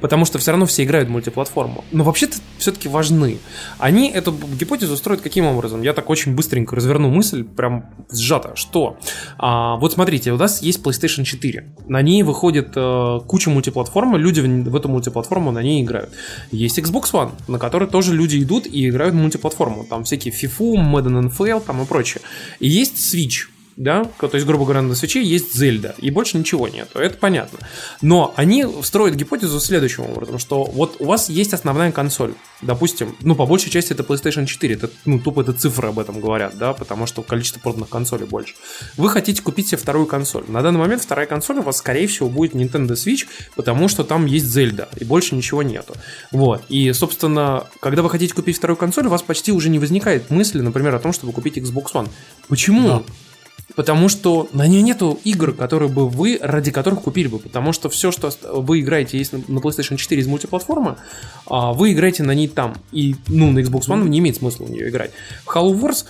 потому что все равно все играют в мультиплатформу. Но вообще-то все-таки важны. Они эту гипотезу строят каким образом? Я так очень быстренько разверну мысль, прям сжато. Что? А, вот смотрите, у нас есть PlayStation 4. На ней выходит э, куча мультиплатформы, люди в, в эту мультиплатформу на ней играют. Есть Xbox One, на который тоже люди идут и играют в мультиплатформу. Там всякие FIFA, Madden NFL там и прочее. И есть Switch, да, то есть, грубо говоря, на свече есть Зельда, и больше ничего нету, это понятно. Но они строят гипотезу следующим образом, что вот у вас есть основная консоль, допустим, ну, по большей части это PlayStation 4, это, ну, тупо это цифры об этом говорят, да, потому что количество проданных консолей больше. Вы хотите купить себе вторую консоль. На данный момент вторая консоль у вас, скорее всего, будет Nintendo Switch, потому что там есть Зельда, и больше ничего нету. Вот, и, собственно, когда вы хотите купить вторую консоль, у вас почти уже не возникает мысли, например, о том, чтобы купить Xbox One. Почему? Потому что на ней нету игр, которые бы вы, ради которых купили бы. Потому что все, что вы играете, есть на PlayStation 4 из мультиплатформы, а, вы играете на ней там. И, ну, на Xbox One не имеет смысла в нее играть. В Halo Wars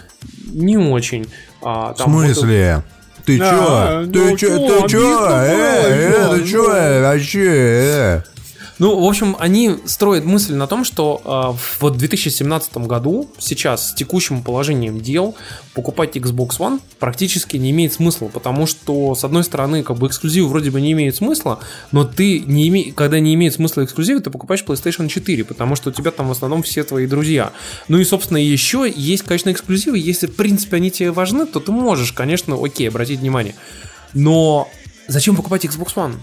не очень. А, В там вот- смысле? Ты А, чё? ну Ты чё? чё, Ты чё? обидно Э, было, э, Иван, ты чё? ну. э, Вообще? э. Ну, в общем, они строят мысль на том, что э, в вот 2017 году, сейчас, с текущим положением дел, покупать Xbox One практически не имеет смысла, потому что, с одной стороны, как бы эксклюзивы вроде бы не имеют смысла, но ты, не име... когда не имеет смысла эксклюзивы, ты покупаешь PlayStation 4, потому что у тебя там в основном все твои друзья. Ну и, собственно, еще есть, конечно, эксклюзивы, если, в принципе, они тебе важны, то ты можешь, конечно, окей, обратить внимание. Но зачем покупать Xbox One?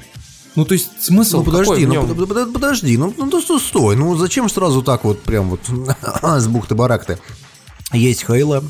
Ну, то есть, смысл Ну какой подожди, ну под- под- подожди, ну, ну стой, стой, ну зачем сразу так вот прям вот (laughs) с бухты-барахты? Есть Хейла,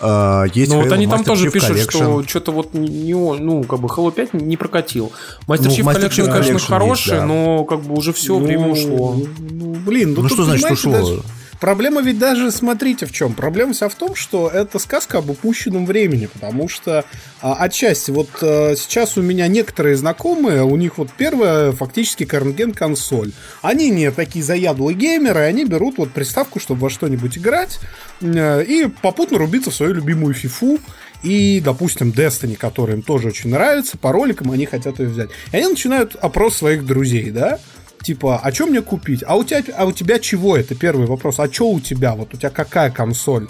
а, есть Ну вот они там Master тоже Chief пишут, Collection. что что-то вот не, ну, как бы Halo 5 не прокатил. Master Ну, Chief Master Collection, Chief конечно, Collection хороший, есть, да. но как бы уже все, Ну, время ушло. Ну, блин, ну, Ну тут, что значит ушло? даже- Проблема ведь даже, смотрите в чем. Проблема вся в том, что это сказка об упущенном времени, потому что а, отчасти вот а, сейчас у меня некоторые знакомые, у них вот первая фактически карнген консоль. Они не такие заядлые геймеры, они берут вот приставку, чтобы во что-нибудь играть, э, и попутно рубиться в свою любимую фифу, и, допустим, Destiny, который им тоже очень нравится, по роликам они хотят ее взять. И они начинают опрос своих друзей, да? Типа, а что мне купить? А у тебя, а у тебя чего? Это первый вопрос. А что у тебя? Вот у тебя какая консоль?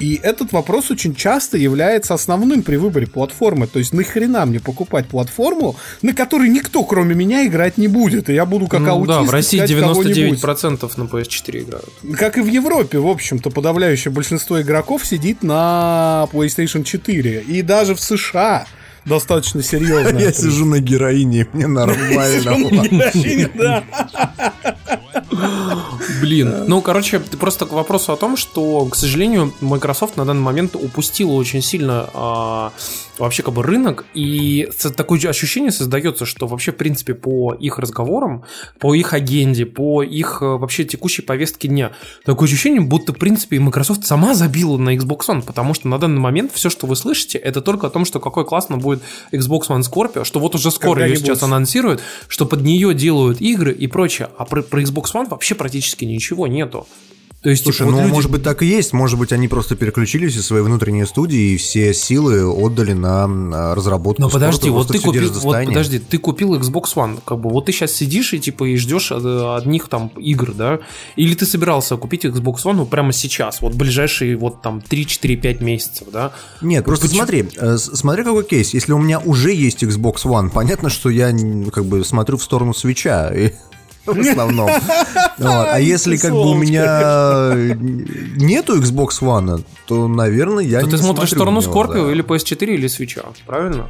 И этот вопрос очень часто является основным при выборе платформы. То есть нахрена мне покупать платформу, на которой никто, кроме меня, играть не будет. И я буду как Ну аутист да, в России искать кого-нибудь. 99% на PS4 играют. Как и в Европе, в общем-то, подавляющее большинство игроков сидит на PlayStation 4. И даже в США достаточно серьезно. Я сижу на героине, мне нормально. Блин. Ну, короче, просто к вопросу о том, что, к сожалению, Microsoft на данный момент упустила очень сильно а, вообще как бы рынок, и такое ощущение создается, что вообще, в принципе, по их разговорам, по их агенде, по их э, вообще текущей повестке дня, такое ощущение, будто, в принципе, и Microsoft сама забила на Xbox One, потому что на данный момент все, что вы слышите, это только о том, что какой классно будет Xbox One Scorpio, что вот уже скоро ее сейчас анонсируют, что под нее делают игры и прочее, а про, про Xbox One вообще практически ничего нету. То есть, Слушай, типа, вот ну, люди- может быть, так и есть. Может быть, они просто переключились из своей внутренней студии и все силы отдали на разработку. Но спорта, подожди, вот ты купил, вот подожди, ты купил Xbox One, как бы вот ты сейчас сидишь и типа и ждешь э, одних там игр, да? Или ты собирался купить Xbox One ну, прямо сейчас, вот ближайшие вот там 3-4-5 месяцев, да? Нет, просто Почему- смотри, э, смотри какой кейс. Если у меня уже есть Xbox One, понятно, что я как бы смотрю в сторону свеча. и- (laughs) В основном. Вот. А если как бы у меня э, нету Xbox One, то, наверное, я То не ты смотришь в сторону него, Scorpio да. или PS4 или свеча, правильно?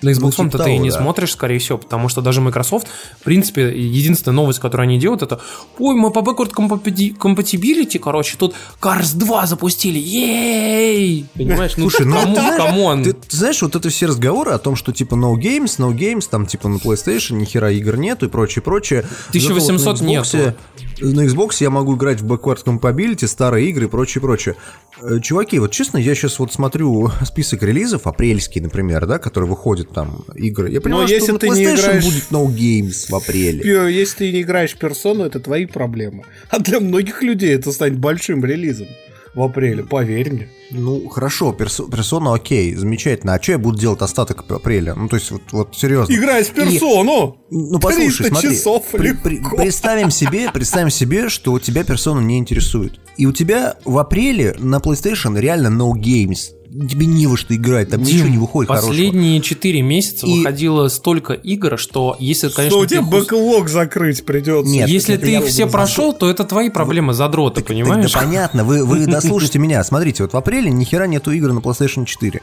На Xbox Ну, One типа ты и не да. смотришь, скорее всего, потому что даже Microsoft, в принципе, единственная новость, которую они делают, это «Ой, мы по backward compati- compatibility, короче, тут Cars 2 запустили, yay!» Понимаешь? Ну, Слушай, ну, кому, ты знаешь, come on. Ты, ты знаешь, вот это все разговоры о том, что типа no games, no games, там типа на PlayStation ни хера игр нету и прочее, прочее. 1800 Зато вот на Xbox, На Xbox я могу играть в backward compatibility, старые игры и прочее, прочее. Э, Чуваки, вот честно, я сейчас вот смотрю список релизов, апрельский, например, да, который выходит там игры. Я понимаю, что если на ты не играешь- будет no games в апреле. Если ты не играешь в персону, это твои проблемы. А для многих людей это станет большим релизом в апреле, поверь мне. Ну, хорошо, перс- персона окей, замечательно. А что я буду делать остаток апреля? Ну, то есть, вот, вот серьезно. Играть в персону! Ну, послушай, 300 смотри. часов при- при- представим себе, представим себе, что у тебя персона не интересует. И у тебя в апреле на PlayStation реально no games. Тебе не во что играть, там ничего не выходит хорошего. Последние 4 месяца И- выходило столько игр, что если, конечно, Что у ты тебя хус- бэклог закрыть придется. Нет, если ты их все прошел, то это твои проблемы задрота, Так, понимаешь? да понятно, вы, вы (laughs) дослушайте меня. Смотрите, вот в апреле ни хера нету игр на PlayStation 4.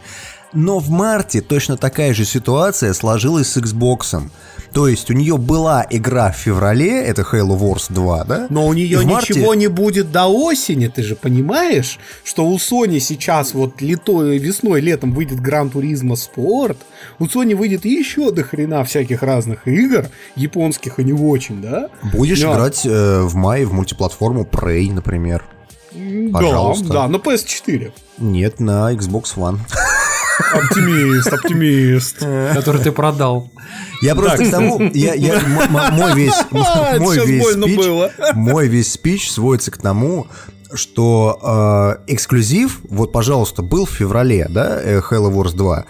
Но в марте точно такая же ситуация сложилась с Xbox. То есть у нее была игра в феврале, это Halo Wars 2, да? Но у нее марте- ничего не будет до осени, ты же понимаешь, что у Sony сейчас вот лето, весной, летом выйдет Гран Туризма Спорт, у Sony выйдет еще до хрена всяких разных игр, японских и не очень, да? Будешь Да. играть э, в мае в мультиплатформу Prey, например. Пожалуйста. Да, да, на PS4. Нет, на Xbox One. (laughs) Оптимист, оптимист. Который ты продал. Я просто к тому, мой весь, (laughs) мой спич, было. (laughs) мой весь спич сводится к тому, что э, эксклюзив, вот, пожалуйста, был в феврале, да, э, Halo Wars 2.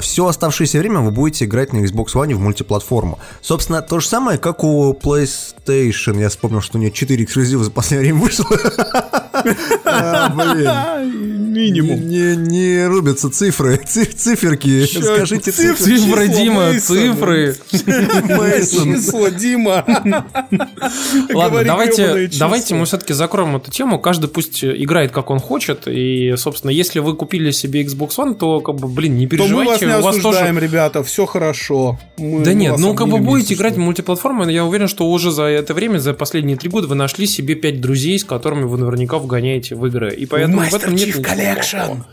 Все оставшееся время вы будете играть на Xbox One в мультиплатформу. Собственно, то же самое, как у PlayStation. Я вспомнил, что у нее 4 эксклюзива за последнее время вышло. (laughs) А, Блин. Минимум. Не, не рубятся цифры, ци- циферки. Скажите цифры. цифры. Дима, цифры. Число, Дима. (laughs) Ладно, давайте, давайте мы все-таки закроем эту тему. Каждый пусть играет, как он хочет. И, собственно, если вы купили себе Xbox One, то, как бы, блин, не То мы вас не осуждаем, тоже... ребята, все хорошо. Мы- Да нет, ну как бы будете играть в мультиплатформы, я уверен, что уже за это время, за последние три года вы нашли себе пять друзей, с которыми вы наверняка вгоняете в игры. И поэтому в Мастер этом нет плохого.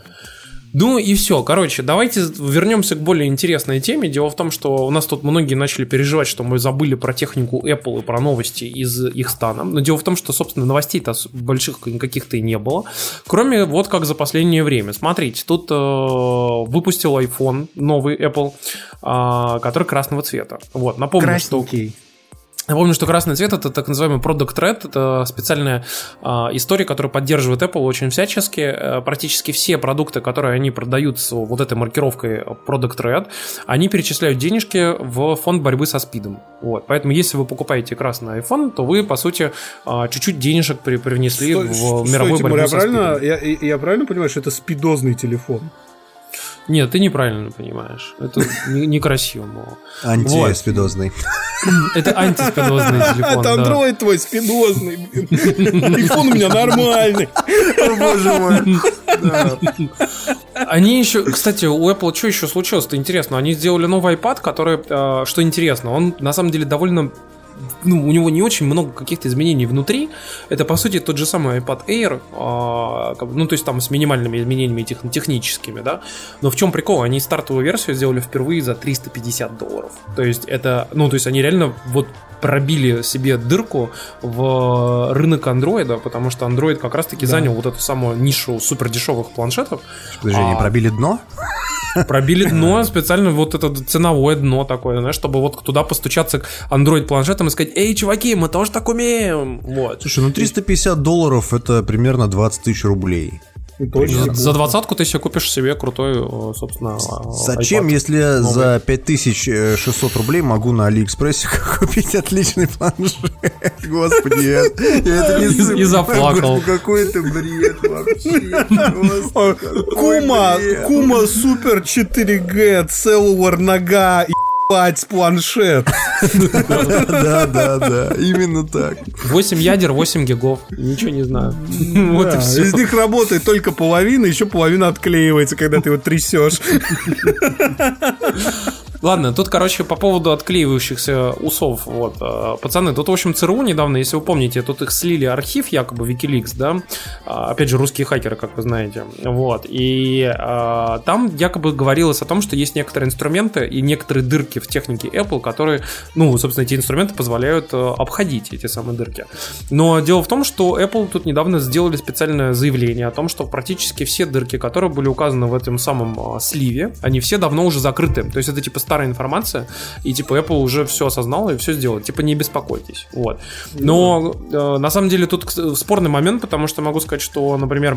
Ну и все. Короче, давайте вернемся к более интересной теме. Дело в том, что у нас тут многие начали переживать, что мы забыли про технику Apple и про новости из их стана. Но дело в том, что, собственно, новостей-то больших никаких-то и не было. Кроме вот как за последнее время. Смотрите, тут э, выпустил iPhone новый Apple, э, который красного цвета. Вот, напомню, Красненький. что... Напомню, что красный цвет это так называемый Product Red, это специальная э, история, которая поддерживает Apple очень всячески. Э, практически все продукты, которые они продают с вот этой маркировкой Product Red, они перечисляют денежки в фонд борьбы со спидом. Вот. Поэтому, если вы покупаете красный iPhone, то вы, по сути, э, чуть-чуть денежек при, привнесли Стой, в стой, мировую Тимур, борьбу я со правильно, спидом. я, я правильно понимаю, что это спидозный телефон? Нет, ты неправильно понимаешь. Это не- некрасиво. Антиспидозный. Это антиспидозный (laughs) телефон. Это андроид твой спидозный, блин. Телефон у меня нормальный. О, боже мой. Они еще, кстати, у Apple что еще случилось-то интересно? Они сделали новый iPad, который, э, что интересно, он на самом деле довольно ну, у него не очень много каких-то изменений внутри. Это, по сути, тот же самый iPad Air, а, ну, то есть там с минимальными изменениями тех- техническими, да. Но в чем прикол? Они стартовую версию сделали впервые за 350 долларов. То есть это, ну, то есть они реально вот пробили себе дырку в рынок андроида, потому что Android как раз-таки занял вот эту самую нишу супер дешевых планшетов. Подожди, они А. пробили дно? Пробили дно, специально вот это ценовое дно такое, знаешь, чтобы вот туда постучаться к Android планшетам и сказать, эй, чуваки, мы тоже так умеем. Вот. Слушай, ну 350 долларов это примерно 20 тысяч рублей. За, за двадцатку ты себе купишь себе крутой, собственно, э, Зачем, iPad. если я за 5600 рублей могу на Алиэкспрессе (laughs) купить отличный планшет? Господи, я, я это не И- заплакал. Какой это бред вообще. Кума, бред. Кума Супер 4G, Целуар нога, ебать планшет. Да, да, да, именно так. 8 ядер, 8 гигов. Ничего не знаю. Вот и все. Из них работает только половина, еще половина отклеивается, когда ты его трясешь. Ладно, тут, короче, по поводу отклеивающихся усов, вот, э, пацаны, тут, в общем, ЦРУ недавно, если вы помните, тут их слили архив, якобы, Wikileaks, да, А, опять же, русские хакеры, как вы знаете, вот, и а, там якобы говорилось о том, что есть некоторые инструменты и некоторые дырки в технике Apple, которые, ну, собственно, эти инструменты позволяют э, обходить эти самые дырки. Но дело в том, что Apple тут недавно сделали специальное заявление о том, что практически все дырки, которые были указаны в этом самом сливе, они все давно уже закрыты. То есть это типа старая информация, и типа Apple уже все осознал и все сделал. Типа не беспокойтесь. Вот. Но э, на самом деле тут кс- спорный момент, потому что могу сказать, что, например,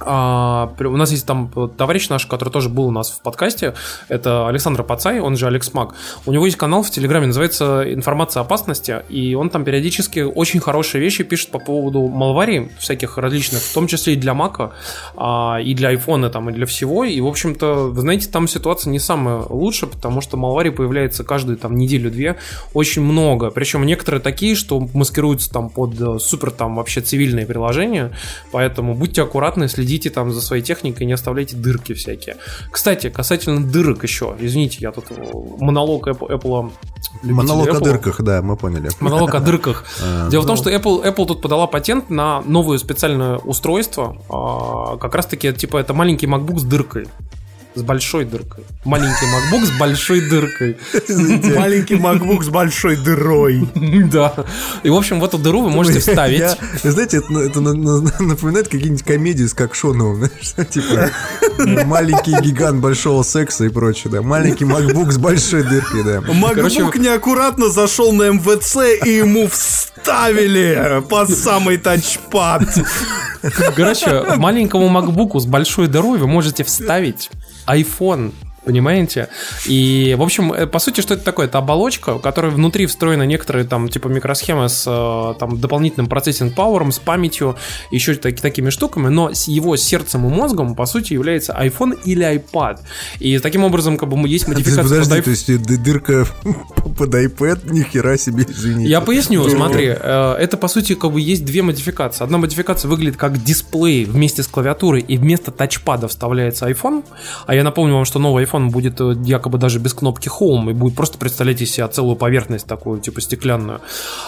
а, у нас есть там товарищ наш, который тоже был у нас в подкасте. Это Александр Пацай, он же Алекс Мак. У него есть канал в Телеграме, называется «Информация опасности», и он там периодически очень хорошие вещи пишет по поводу малварий всяких различных, в том числе и для Мака, а, и для айфона, там, и для всего. И, в общем-то, вы знаете, там ситуация не самая лучшая, потому что малварий появляется каждую там неделю-две очень много. Причем некоторые такие, что маскируются там под э, супер там вообще цивильные приложения, поэтому будьте аккуратны, следите там за своей техникой, не оставляйте дырки всякие. Кстати, касательно дырок еще, извините, я тут э, монолог Apple, Apple любителей Монолог о Apple. дырках, да, мы поняли. Монолог о дырках. (laughs) А, Дело в том, что Apple, Apple тут подала патент на новое специальное устройство. а, Как раз-таки, типа, это маленький MacBook с дыркой. С большой дыркой. Маленький MacBook с большой дыркой. Маленький MacBook с большой дырой. (laughs) Да. И, в общем, в эту дыру вы можете (laughs) вставить. Знаете, это, это на- на- напоминает какие-нибудь комедии с Кокшоновым, (laughs) типа маленький гигант большого секса и прочее, да. Маленький макбук с большой дыркой, да. MacBook неаккуратно зашел на МВЦ и ему вставили под самый тачпад. Короче, маленькому MacBook с большой дырой вы можете вставить iPhone. Понимаете? И, в общем, э, по сути, что это такое? Это оболочка, в которой внутри встроены некоторые там, типа, микросхемы с э, там, дополнительным процессинг пауэром, с памятью, еще таки- такими штуками, но с его сердцем и мозгом, по сути, является iPhone или iPad. И таким образом, как бы, есть То есть, модификация под подожди, iPhone. то есть д- дырка (laughs) под iPad, ни хера себе, извините. Я поясню, смотри, э, это по сути как бы есть две модификации. Одна модификация выглядит как дисплей вместе с клавиатурой и вместо тачпада вставляется iPhone. А я напомню вам, что новый iPhone iPhone будет э, якобы даже без кнопки Home и будет просто представлять из себя целую поверхность такую, типа стеклянную.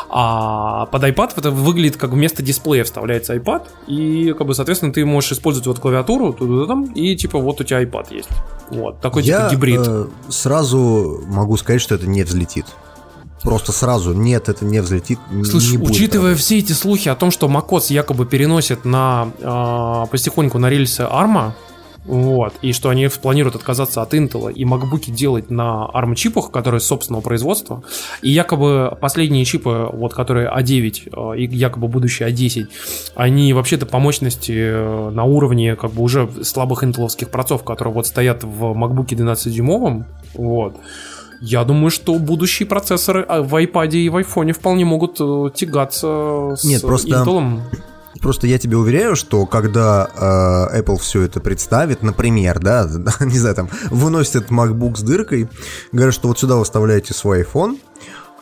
А под iPad это выглядит как вместо дисплея вставляется iPad, и, как бы, соответственно, ты можешь использовать вот клавиатуру, туда-там, и, типа, вот у тебя iPad есть. Вот, такой, Я типа, гибрид. э, сразу могу сказать, что это не взлетит. Просто сразу, нет, это не взлетит. Слушай, не будет учитывая работать. все эти слухи о том, что macOS якобы переносит на а, потихоньку на рельсы ARM, вот, и что они планируют отказаться от Intel и MacBook делать на ARM чипах, которые собственного производства, и якобы последние чипы, вот, которые A9 э, и якобы будущие A10, они вообще-то по мощности э, на уровне как бы уже слабых интеловских процессов, которые вот стоят в MacBook 12-дюймовом, вот, я думаю, что будущие процессоры а, в iPad и в iPhone вполне могут э, тягаться с Нет, просто- Intel. Просто я тебе уверяю, что когда э, Apple все это представит, например, да, (laughs) не знаю, там, выносит этот MacBook с дыркой, говорят, что вот сюда вы вставляете свой iPhone,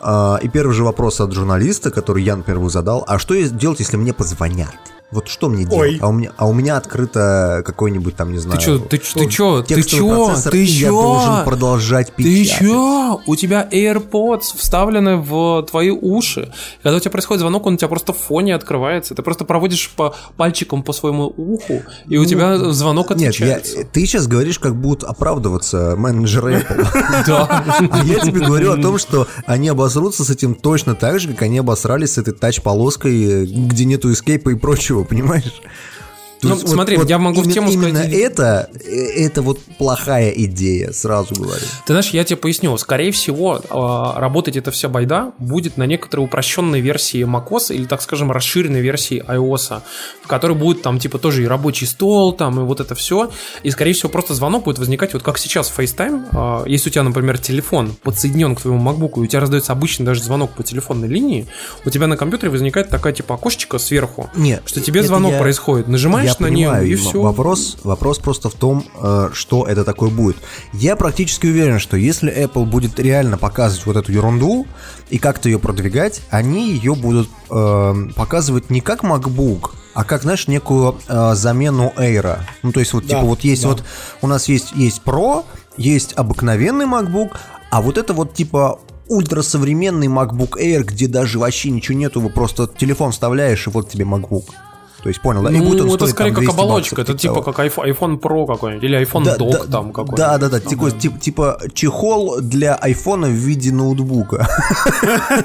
а, и первый же вопрос от журналиста, который я, например, задал, а что делать, если мне позвонят? Вот что мне делать? Ой. А у меня, а у меня открыто какой-нибудь там, не знаю... Ты чё, ты, чё- ты чё, ты чё, процессор, ты и я чё? должен продолжать Ты печатать. чё? У тебя AirPods вставлены в твои уши. Когда у тебя происходит звонок, он у тебя просто в фоне открывается. Ты просто проводишь по пальчиком по своему уху, и у тебя звонок Ну, Нет, я, отвечается. ты сейчас говоришь, как будут оправдываться менеджеры Apple. (laughs) (laughs) Да. А я тебе говорю о том, что они обосрутся с этим точно так же, как они обосрались с этой тач-полоской, где нету эскейпа и прочего, понимаешь? То Ну, есть смотри, я могу в именно- тему Именно сказать- это, э, это вот плохая идея, сразу говорю. Ты знаешь, я тебе поясню. Скорее всего, э, работать эта вся байда будет на некоторой упрощенной версии macOS или, так скажем, расширенной версии iOS, в которой будет там типа тоже и рабочий стол, там и вот это все. И, скорее всего, просто звонок будет возникать вот как сейчас в FaceTime. Э, Если у тебя, например, телефон подсоединен к твоему MacBook, и у тебя раздается обычный даже звонок по телефонной линии, у тебя на компьютере возникает такая типа окошечко сверху, Нет, что тебе звонок я- происходит. Нажимаешь Я понимаю, нее, и м- все. Вопрос, вопрос просто в том, э, что это такое будет. Я практически уверен, что если Apple будет реально показывать вот эту ерунду и как-то ее продвигать, они ее будут э, показывать не как MacBook, а как, знаешь, некую э, замену Air. Ну, то есть вот, Да, типа, вот есть да. вот, у нас есть, есть Pro, есть обыкновенный MacBook, а вот это вот, типа, ультрасовременный MacBook Air, где даже вообще ничего нету, вы просто телефон вставляешь, и вот тебе MacBook. То есть, понял, да? И Ну, будет он это стоить, скорее там, как 200 оболочка, баксов, это типа того. как iPhone, iPhone Pro какой-нибудь, или iPhone Да, Dock да, там какой-нибудь. Да, да, да, типа, типа, типа чехол для айфона в виде ноутбука. (laughs)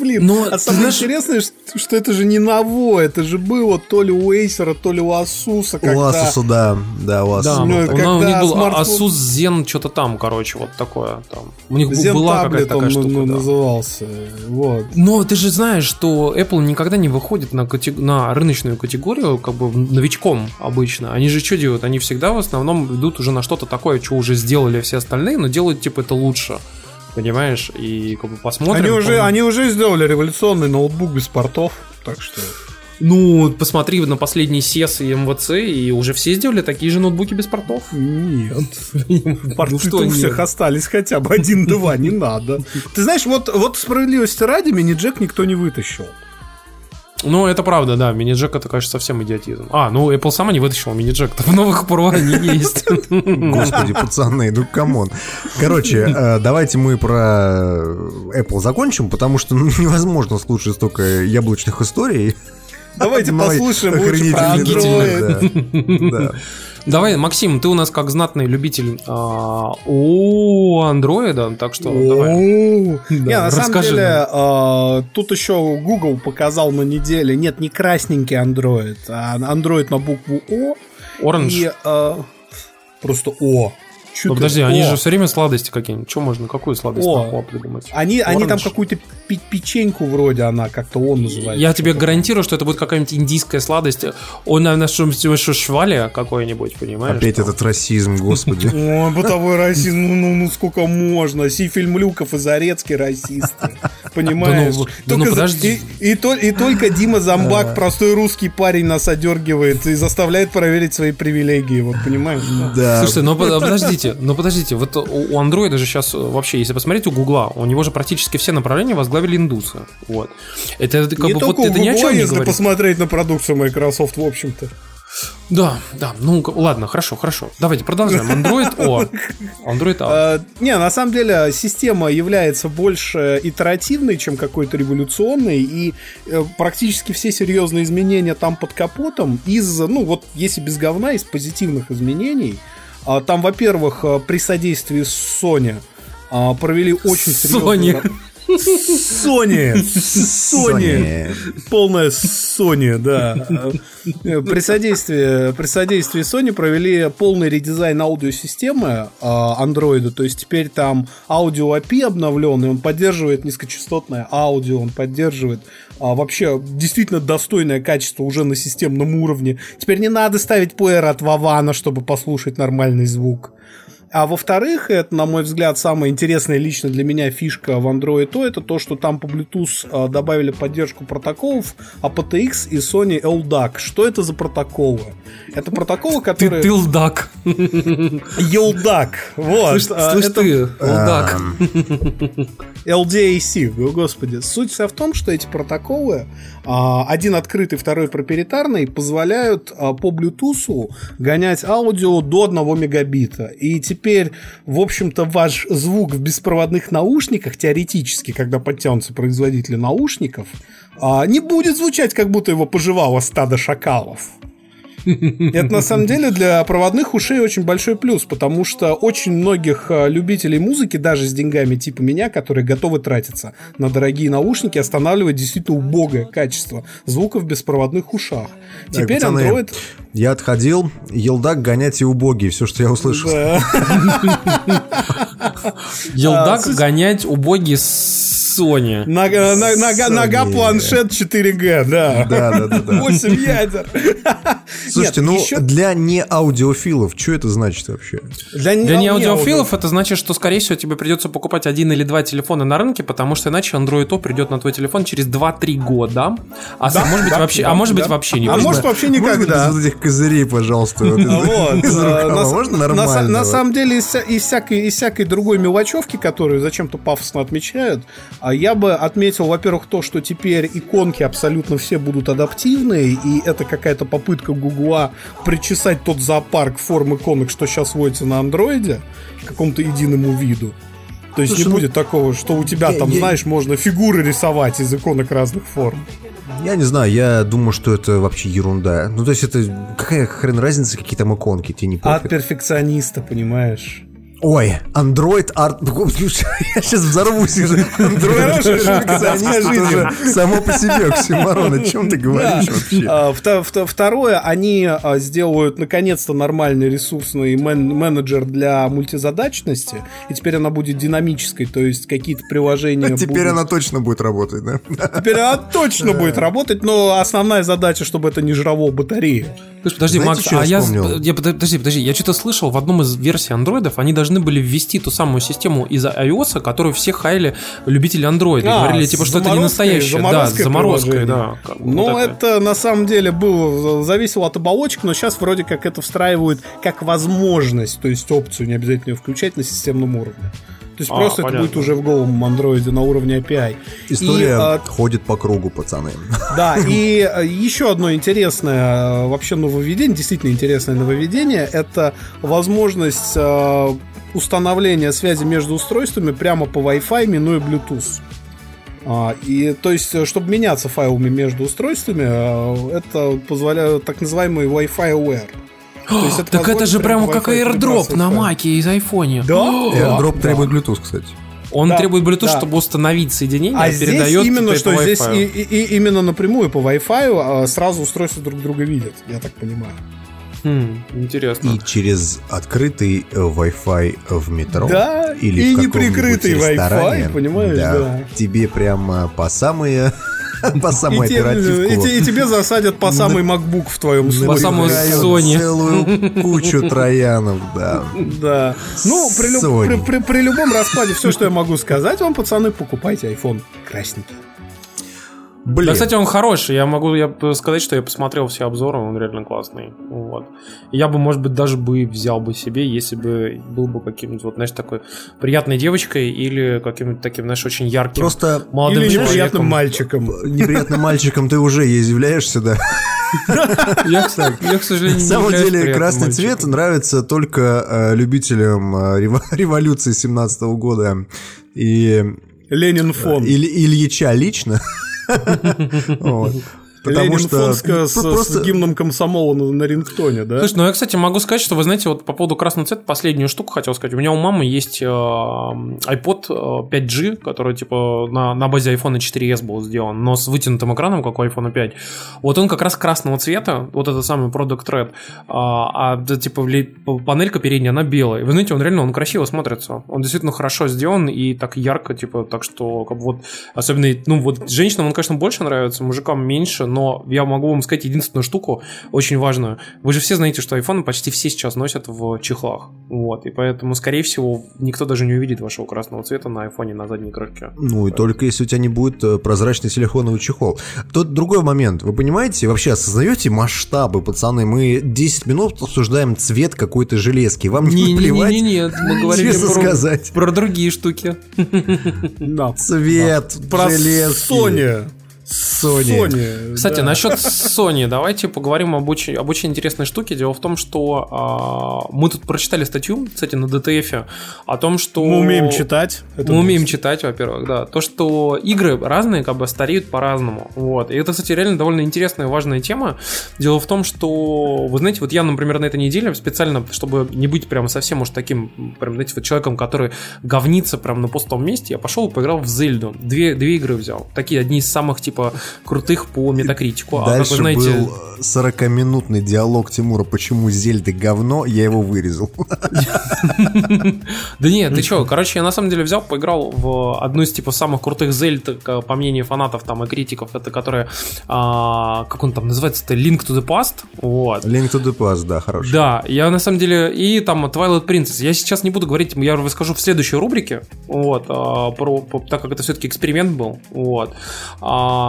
Блин, Но а ты самое знаешь- интересное, что, что это же не новое, это же было то ли у Acer, то ли у Asus, У когда... Asus, да, да, у Asus. Да, Ну, у, на- у когда них был смартфон- Asus Zen что-то там, короче, вот такое. Там. У них Zen была какая-то такая он штука. ну, да. назывался. Вот. Но ты же знаешь, что Apple никогда не выходит на, кате- на рыночную категорию, как бы новичком обычно. Они же что делают? Они всегда в основном идут уже на что-то такое, что уже сделали все остальные, но делают типа это лучше. Понимаешь? И как бы посмотрим. Они уже, они уже сделали революционный ноутбук без портов, так что... Ну, посмотри на последний SES и МВЦ, и уже все сделали такие же ноутбуки без портов. Нет. (laughs) Ну Порты что у всех остались хотя бы один-два, не надо. (laughs) Ты знаешь, вот, вот справедливости ради мини-джек никто не вытащил. Ну, это правда, да. Мини-джек это, конечно, совсем идиотизм. А, ну, Apple сама не вытащила мини-джек. В новых Pro они есть. (laughs) Господи, пацаны, ну come on. Короче, э, давайте мы про Apple закончим, потому что ну, невозможно слушать столько яблочных историй. Давайте послушаем лучше про Android. да. Да. (laughs) Давай, Максим, ты у нас как знатный любитель а, у андроида, так что давай. Не, на самом деле, э, тут еще Google показал на неделе, нет, не красненький Android, а Android на букву О. Orange. И э, просто О. Чё ты? подожди, они О. же все время сладости какие-нибудь. Что можно, какую сладость О. О придумать? Они, они там какую-то печеньку вроде, она как-то он называется. Я тебе гарантирую, что это будет какая-нибудь индийская сладость. Он на нашем швале какой-нибудь, понимаешь? Опять там? этот расизм, господи. (laughs) Ой, бытовой расизм, ну, ну, ну сколько можно? Сифильм Люков и Зарецкий расисты. Понимаешь? Ну, ну подожди. И, и то- и только Дима Замбак, простой русский парень, нас одергивает и заставляет проверить свои привилегии. Вот понимаешь? Да. Слушайте, ну под- подождите, ну подождите, вот у андроида же сейчас вообще, если посмотреть у Гугла, у него же практически все направления возглавили индусы. Вот. Это как не бы только вот у это ни о Гугла, чем не если говорит. посмотреть на продукцию Microsoft, в общем-то. Да, да, ну ладно, хорошо, хорошо. Давайте продолжаем. Android (laughs) O. Android A. Э, Не, на самом деле система является больше итеративной, чем какой-то революционной, и э, практически все серьезные изменения там под капотом из, ну вот если без говна, из позитивных изменений. А, Там, во-первых, э, при содействии Sony а, провели очень серьезную... Sony. Sony! Sony! Полная Sony, да. При содействии, при содействии Sony провели полный редизайн аудиосистемы а, Android. То есть теперь там аудио API обновленный, он поддерживает низкочастотное аудио, он поддерживает а, вообще действительно достойное качество уже на системном уровне. Теперь не надо ставить плеер от Вавана, чтобы послушать нормальный звук. А во-вторых, это, на мой взгляд, самая интересная лично для меня фишка в Android то это то, что там по Bluetooth а, добавили поддержку протоколов aptX и Sony LDAC. Что это за протоколы? Это протоколы, которые... ты лдак. LDAC. Вот. Слышь, А, слышь это ты. LDAC, о, господи. Суть вся в том, что эти протоколы, а, один открытый, второй проприетарный, позволяют а, по Bluetooth гонять аудио до 1 мегабита. И теперь, в общем-то, ваш звук в беспроводных наушниках, теоретически, когда подтянутся производители наушников, а, не будет звучать, как будто его пожевало стадо шакалов. (laughs) Это на самом деле для проводных ушей очень большой плюс, потому что очень многих а, любителей музыки, даже с деньгами типа меня, которые готовы тратиться на дорогие наушники, останавливает действительно убогое качество звука в беспроводных ушах. Так, Теперь пацаны, Android... Я отходил, елдак гонять и убогий, все, что я услышал. Да. (laughs) Елдак А, гонять убогий с Sony. Нога, нога- планшет 4G, да. Да, да, да, да. 8 ядер. Слушайте, Нет, ну еще для не аудиофилов, что это значит вообще? для, не- Для а, неаудиофилов это значит, что, скорее всего, тебе придется покупать один или два телефона на рынке, потому что иначе Android O придет на твой телефон через 2-3 года. А Да, может быть да, вообще, да, а может быть вообще не А может вообще Можно никогда. без вот этих козырей, пожалуйста, вот (laughs) э, на, Можно нормально? на самом деле, из всякой другой мелочевки, которую зачем-то пафосно отмечают, а я бы отметил, во-первых, то, что теперь иконки абсолютно все будут адаптивные, и это какая-то попытка Гугла причесать тот зоопарк форм иконок, что сейчас водится на андроиде, к какому-то единому виду. То есть Слушай, не ну, будет такого, что у тебя я- там, я- знаешь, можно фигуры рисовать из иконок разных форм. Я не знаю, я думаю, что это вообще ерунда. Ну, то есть это какая хрен разница, какие там иконки, тебе не От пофиг. перфекциониста, понимаешь? Ой, Android Art... (laughs) Я сейчас взорвусь уже. Android уже само по себе оксюмарон. О чем ты говоришь вообще? А, вто- вто- Второе, они а, сделают наконец-то нормальный ресурсный мен- менеджер для мультизадачности, и теперь она будет динамической, то есть какие-то приложения. (laughs) Теперь будут- она точно будет работать, да? Теперь она точно будет работать, но основная задача, чтобы это не жрало батареи. Слушай, подожди, Знаете, Макс, а я, вспомнил? я- подожди, подожди, я что-то слышал в одном из версий андроидов, они должны были ввести ту самую систему из iOS, которую все хайли любители андроида. А, говорили, типа, что это не настоящее. Да, приложения. да. Ну, вот это. это на самом деле было, зависело от оболочек, но сейчас вроде как это встраивают как возможность, то есть опцию, не обязательно включать на системном уровне. То есть А, просто это понятно. будет уже в голом андроиде на уровне API. История И, а, ходит по кругу, пацаны. Да, (laughs) и э, еще одно интересное э, вообще нововведение, действительно интересное нововведение, это возможность установления связи между устройствами прямо по Wi-Fi, минуя Bluetooth. А, И то есть, чтобы меняться файлами между устройствами, это позволяет так называемый Wi-Fi Aware. То есть (gasps) это Так это же прямо как airdrop на маке из айфоне. Да? (gasps) AirDrop Да. требует Bluetooth, кстати. Он Да, требует Bluetooth, да. чтобы установить соединение, А а здесь передает именно, теперь что здесь и, и- и именно напрямую по Wi-Fi а, сразу устройства друг друга видят, я так понимаю. Хм, интересно. И через открытый э, Wi-Fi в метро Да, или и в неприкрытый Wi-Fi, понимаешь, да. тебе прямо по самые (laughs) по те- оперативку и те- и тебе засадят по самый MacBook в твоем По случае. самую Набирают Sony. целую кучу троянов, да. Да. Ну, при, любом раскладе, все, что я могу сказать вам, пацаны, покупайте iPhone красненький. Блин, Да, кстати, он хороший. Я могу я сказать, что я посмотрел все обзоры, он реально классный. Вот. Я бы, может быть, даже бы взял бы себе, если бы был бы каким-нибудь, вот, знаешь, такой приятной девочкой или каким-нибудь таким, знаешь, очень ярким просто молодым Или человеком. неприятным мальчиком. неприятным мальчиком ты уже являешься, да. (laughs) Я, кстати, я, к сожалению, На не самом являюсь деле красный мальчиком. цвет нравится только э, любителям э, рево- (laughs) революции 17 года и Ленин фон. Иль- Ильича лично. (laughs) (laughs) Вот. Потому Ленин что с, просто с гимном комсомола на, на рингтоне, да? Слушай, ну я, кстати, могу сказать, что, вы знаете, вот по поводу красного цвета, последнюю штуку хотел сказать. У меня у мамы есть э, iPod э, 5G, который, типа, на, на базе iPhone 4s был сделан, но с вытянутым экраном, как у iPhone 5. Вот он как раз красного цвета, вот это самый Product Red, а, а, да, типа, ли- панелька передняя, она белая. Вы знаете, он реально, он красиво смотрится. Он действительно хорошо сделан и так ярко, типа, так что, как бы вот, особенно, ну, вот женщинам он, конечно, больше нравится, мужикам меньше, но я могу вам сказать единственную штуку, очень важную. Вы же все знаете, что айфоны почти все сейчас носят в чехлах. Вот, и поэтому, скорее всего, никто даже не увидит вашего красного цвета на айфоне на задней крышке. Ну и только если у тебя не будет э, прозрачный силиконовый чехол. Тут другой момент. Вы понимаете, вообще осознаете масштабы, пацаны? Мы 10 минут обсуждаем цвет какой-то железки. Вам не наплевать? Не-не-не, мы говорили (laughs) Честно про, сказать. про другие штуки. Да. Цвет Про железки. Sony. Sony. Sony. Кстати, да. насчет Sony, давайте поговорим об очень, об очень интересной штуке. Дело в том, что а, мы тут прочитали статью, кстати, на DTF, о том, что... Мы умеем читать. Это мы умеем читать, во-первых, да. То, что игры разные, как бы стареют по-разному. Вот. И это, кстати, реально довольно интересная и важная тема. Дело в том, что, вы знаете, вот я, например, на этой неделе специально, чтобы не быть прям совсем уж таким, прям, знаете, вот человеком, который говнится прям на пустом месте, я пошел и поиграл в Зельду. Две, две игры взял. Такие одни из самых, типа, крутых по метакритику. А как Дальше вы знаете, был 40-минутный диалог Тимура, почему Зельда говно, я его вырезал. (laughs) Да нет, ты чё, короче, я на самом деле взял, поиграл в одну из типа самых крутых зельд, э, по мнению фанатов там и критиков, это которая, а, как он там называется-то, Link to the Past, вот. Link to the Past, да, хороший. Да, я на самом деле и там Twilight Princess. Я сейчас не буду говорить, я расскажу в следующей рубрике, вот, а, про, так как это все-таки эксперимент был, вот. А,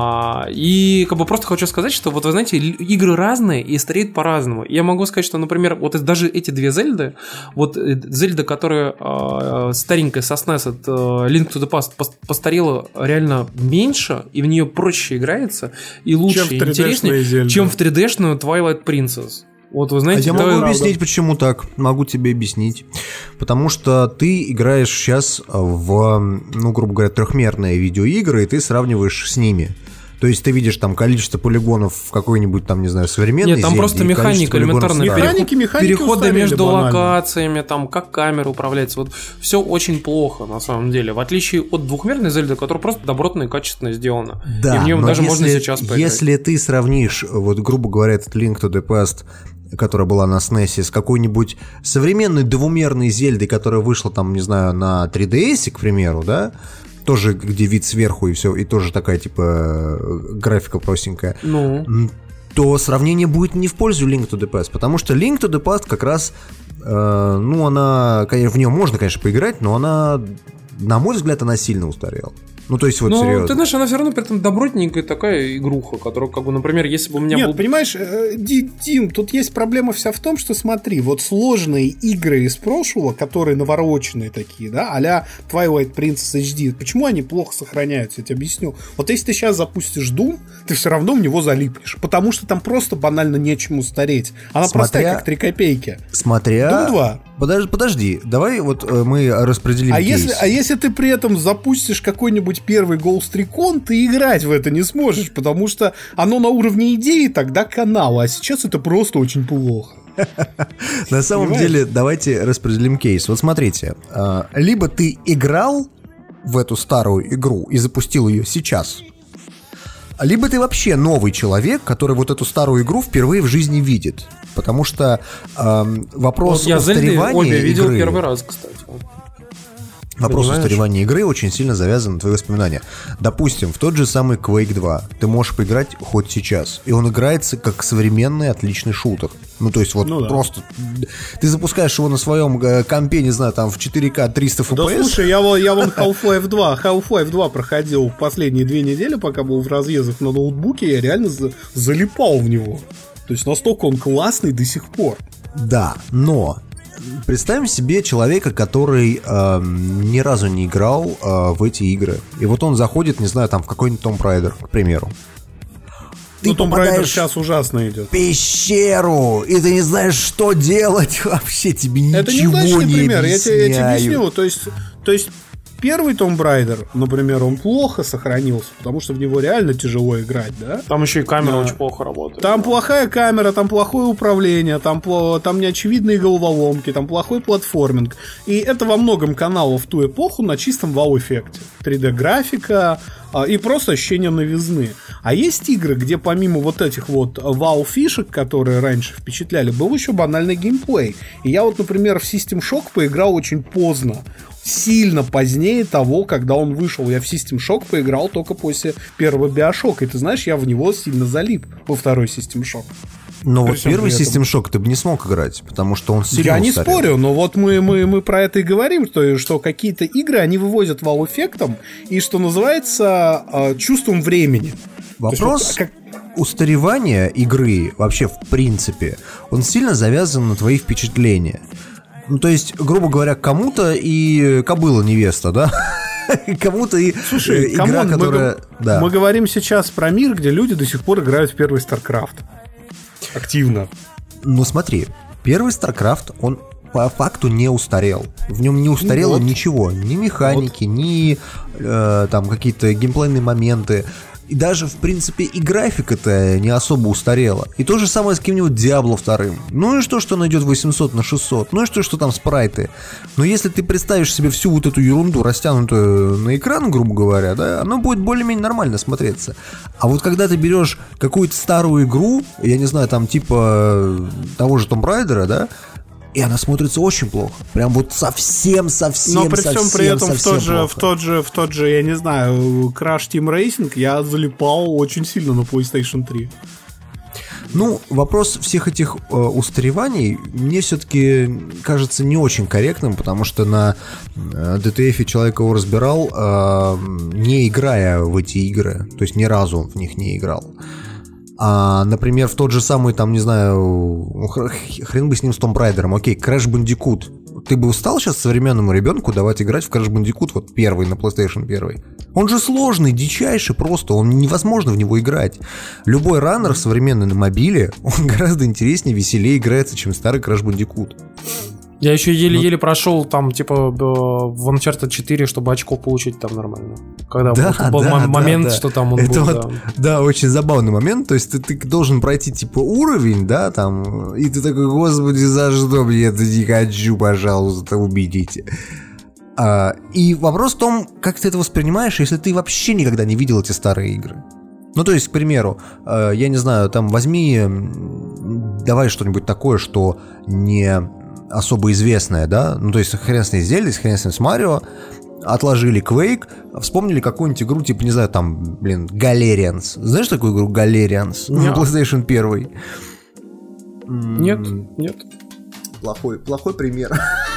и как бы просто хочу сказать, что вот вы знаете, игры разные и стареют по-разному. Я могу сказать, что, например, вот даже эти две Зельды, вот э, Зельда, которая а, старенькая со SNES, это Link to the Past, пос- постарела реально меньше, и в нее проще играется, и лучше, Чем в и 3D-шные интереснее, Зельды. чем в 3D-шную Twilight Princess. Вот вы А знаете, я да, могу правда. объяснить, почему так. Могу тебе объяснить. Потому что ты играешь сейчас в, ну, грубо говоря, трехмерные видеоигры, и ты сравниваешь с ними. То есть ты видишь там количество полигонов в какой-нибудь там, не знаю, современной Нет, там Зельде просто механика элементарная. Механики, механики переходы между банально. локациями, там, как камера управляется. Вот все очень плохо, на самом деле. В отличие от двухмерной Зельды, которая просто добротно и качественно сделана. Да, и в нем но даже если, можно сейчас поиграть. Если ты сравнишь, вот, грубо говоря, этот Link to the Past, которая была на SNES, с какой-нибудь современной двумерной Зельдой, которая вышла там, не знаю, на 3DS, к примеру, да, тоже где вид сверху и все, и тоже такая, типа, графика простенькая, Ну, то сравнение будет не в пользу Link to the Past, потому что Link to the Past как раз, э, ну, она, конечно, в нее можно, конечно, поиграть, но она, на мой взгляд, она сильно устарела. Ну, то есть, вот ну, серьезно. ты знаешь, она все равно при этом добротненькая такая игруха, которая, как бы, например, если бы у меня Нет, был... понимаешь, э, Ди- Дим, тут есть проблема вся в том, что смотри, вот сложные игры из прошлого, которые навороченные такие, да, а-ля Twilight Princess HD, почему они плохо сохраняются, я тебе объясню. Вот если ты сейчас запустишь Doom, ты все равно в него залипнешь, потому что там просто банально нечему стареть. Она Смотря- простая, как 3 копейки. Смотря... Doom 2. Подожди, подожди, давай вот э, мы распределим А кейс. если, а если ты при этом запустишь какой-нибудь первый Ghost Recon, ты играть в это не сможешь, потому что оно на уровне идеи тогда канала, а сейчас это просто очень плохо. (laughs) На самом деле, давайте распределим кейс. Вот смотрите, э, либо ты играл в эту старую игру и запустил ее сейчас, либо ты вообще новый человек, который вот эту старую игру впервые в жизни видит. Потому что эм, вопрос Вот я Зельды устаревания обе видел игры- первый раз, кстати. Вопрос Понимаешь? устаревания игры очень сильно завязан на твои воспоминания. Допустим, в тот же самый Quake 2 ты можешь поиграть хоть сейчас, и он играется как современный отличный шутер. Ну, то есть вот Ну да. просто... Ты запускаешь его на своем э, компе, не знаю, там в 4К 300 Да FPS. слушай, я, я вон (laughs) Half-Life 2, Half-Life 2 проходил последние две недели, пока был в разъездах на ноутбуке, я реально за- залипал в него. То есть настолько он классный до сих пор. Да, но представим себе человека, который эм, ни разу не играл э, в эти игры. И вот он заходит, не знаю, там в какой-нибудь Tomb Raider, к примеру. ты Ну, Raider попадаешь сейчас ужасно идет. пещеру, и ты не знаешь, что делать (laughs) вообще, тебе Это ничего не пример, я тебе, я тебе объясню. То есть, то есть первый Tomb Raider, например, он плохо сохранился, потому что в него реально тяжело играть, да? Там еще и камера Да. очень плохо работает. Там плохая камера, там плохое управление, там, пло- там неочевидные головоломки, там плохой платформинг. И это во многом канало в ту эпоху на чистом вау-эффекте. 3D-графика а, и просто ощущение новизны. А есть игры, где помимо вот этих вот вау-фишек, которые раньше впечатляли, был еще банальный геймплей. И я вот, например, в System Shock поиграл очень поздно. Сильно позднее того, когда он вышел. Я в System Shock поиграл только после первого Биошока. И ты знаешь, я в него сильно залип во второй System Shock. Но вот первый. System Shock ты бы не смог играть, потому что он сильно Я не устарел. спорю, но вот мы, мы, мы про это и говорим, что, что какие-то игры, они вывозят вау-эффектом и, что называется, э, чувством времени. Есть Вопрос вот как- устаревания игры вообще в принципе, он сильно завязан на твои впечатления. Ну, то есть, грубо говоря, кому-то и кобыла невеста, да? (laughs) Кому-то и Слушай, э, игра, come on, мы которая... го- Да. мы говорим сейчас про мир, где люди до сих пор играют в первый StarCraft. Активно. Ну смотри, первый StarCraft, он по факту не устарел. В нем не устарело вот. ничего. Ни механики, ни э, там какие-то геймплейные моменты. И даже, в принципе, и графика-то не особо устарела. И то же самое с каким-нибудь Diablo 2. Ну и что, что он идет 800 на 600? Ну и что, что там спрайты? Но если ты представишь себе всю вот эту ерунду, растянутую на экран, грубо говоря, да, оно будет более-менее нормально смотреться. А вот когда ты берешь какую-то старую игру, я не знаю, там типа того же Tomb Raider, да, и она смотрится очень плохо. Прям вот совсем, совсем, Но при всем совсем, при этом в тот, же, в тот же, в тот же, я не знаю, Crash Team Racing я залипал очень сильно на PlayStation 3. Ну, вопрос всех этих э, устареваний мне все-таки кажется не очень корректным, потому что на э, DTF человек его разбирал, э, не играя в эти игры, то есть ни разу в них не играл. А, например, в тот же самый, там, не знаю, хр- хрен бы с ним с Tomb Raider, окей, Crash Bandicoot. Ты бы устал сейчас современному ребенку давать играть в Crash Bandicoot, вот первый, на PlayStation 1? Он же сложный, дичайший просто, он невозможно в него играть. Любой раннер современный на мобиле, он (laughs) гораздо интереснее, веселее играется, чем старый Crash Bandicoot. Я еще Ну. еле-еле прошел там, типа, в Uncharted 4, чтобы очко получить там нормально. Когда Да, вот был да, мо- да, момент, да. что там он Это был, вот, да. да, очень забавный момент. То есть ты, ты должен пройти типа уровень, да, там, и ты такой, господи, за что мне это не хочу, пожалуйста, убедите. А, и вопрос в том, как ты это воспринимаешь, если ты вообще никогда не видел эти старые игры. Ну, то есть, к примеру, э, я не знаю, там возьми, давай что-нибудь такое, что не особо известное, да, ну, то есть, хрен с ней с Зельдой, хрен с ней с Марио, отложили Quake, вспомнили какую-нибудь игру, типа, не знаю, там, блин, Galerians. Знаешь такую игру Galerians? На. PlayStation 1. Нет, нет. Плохой, плохой пример. (laughs)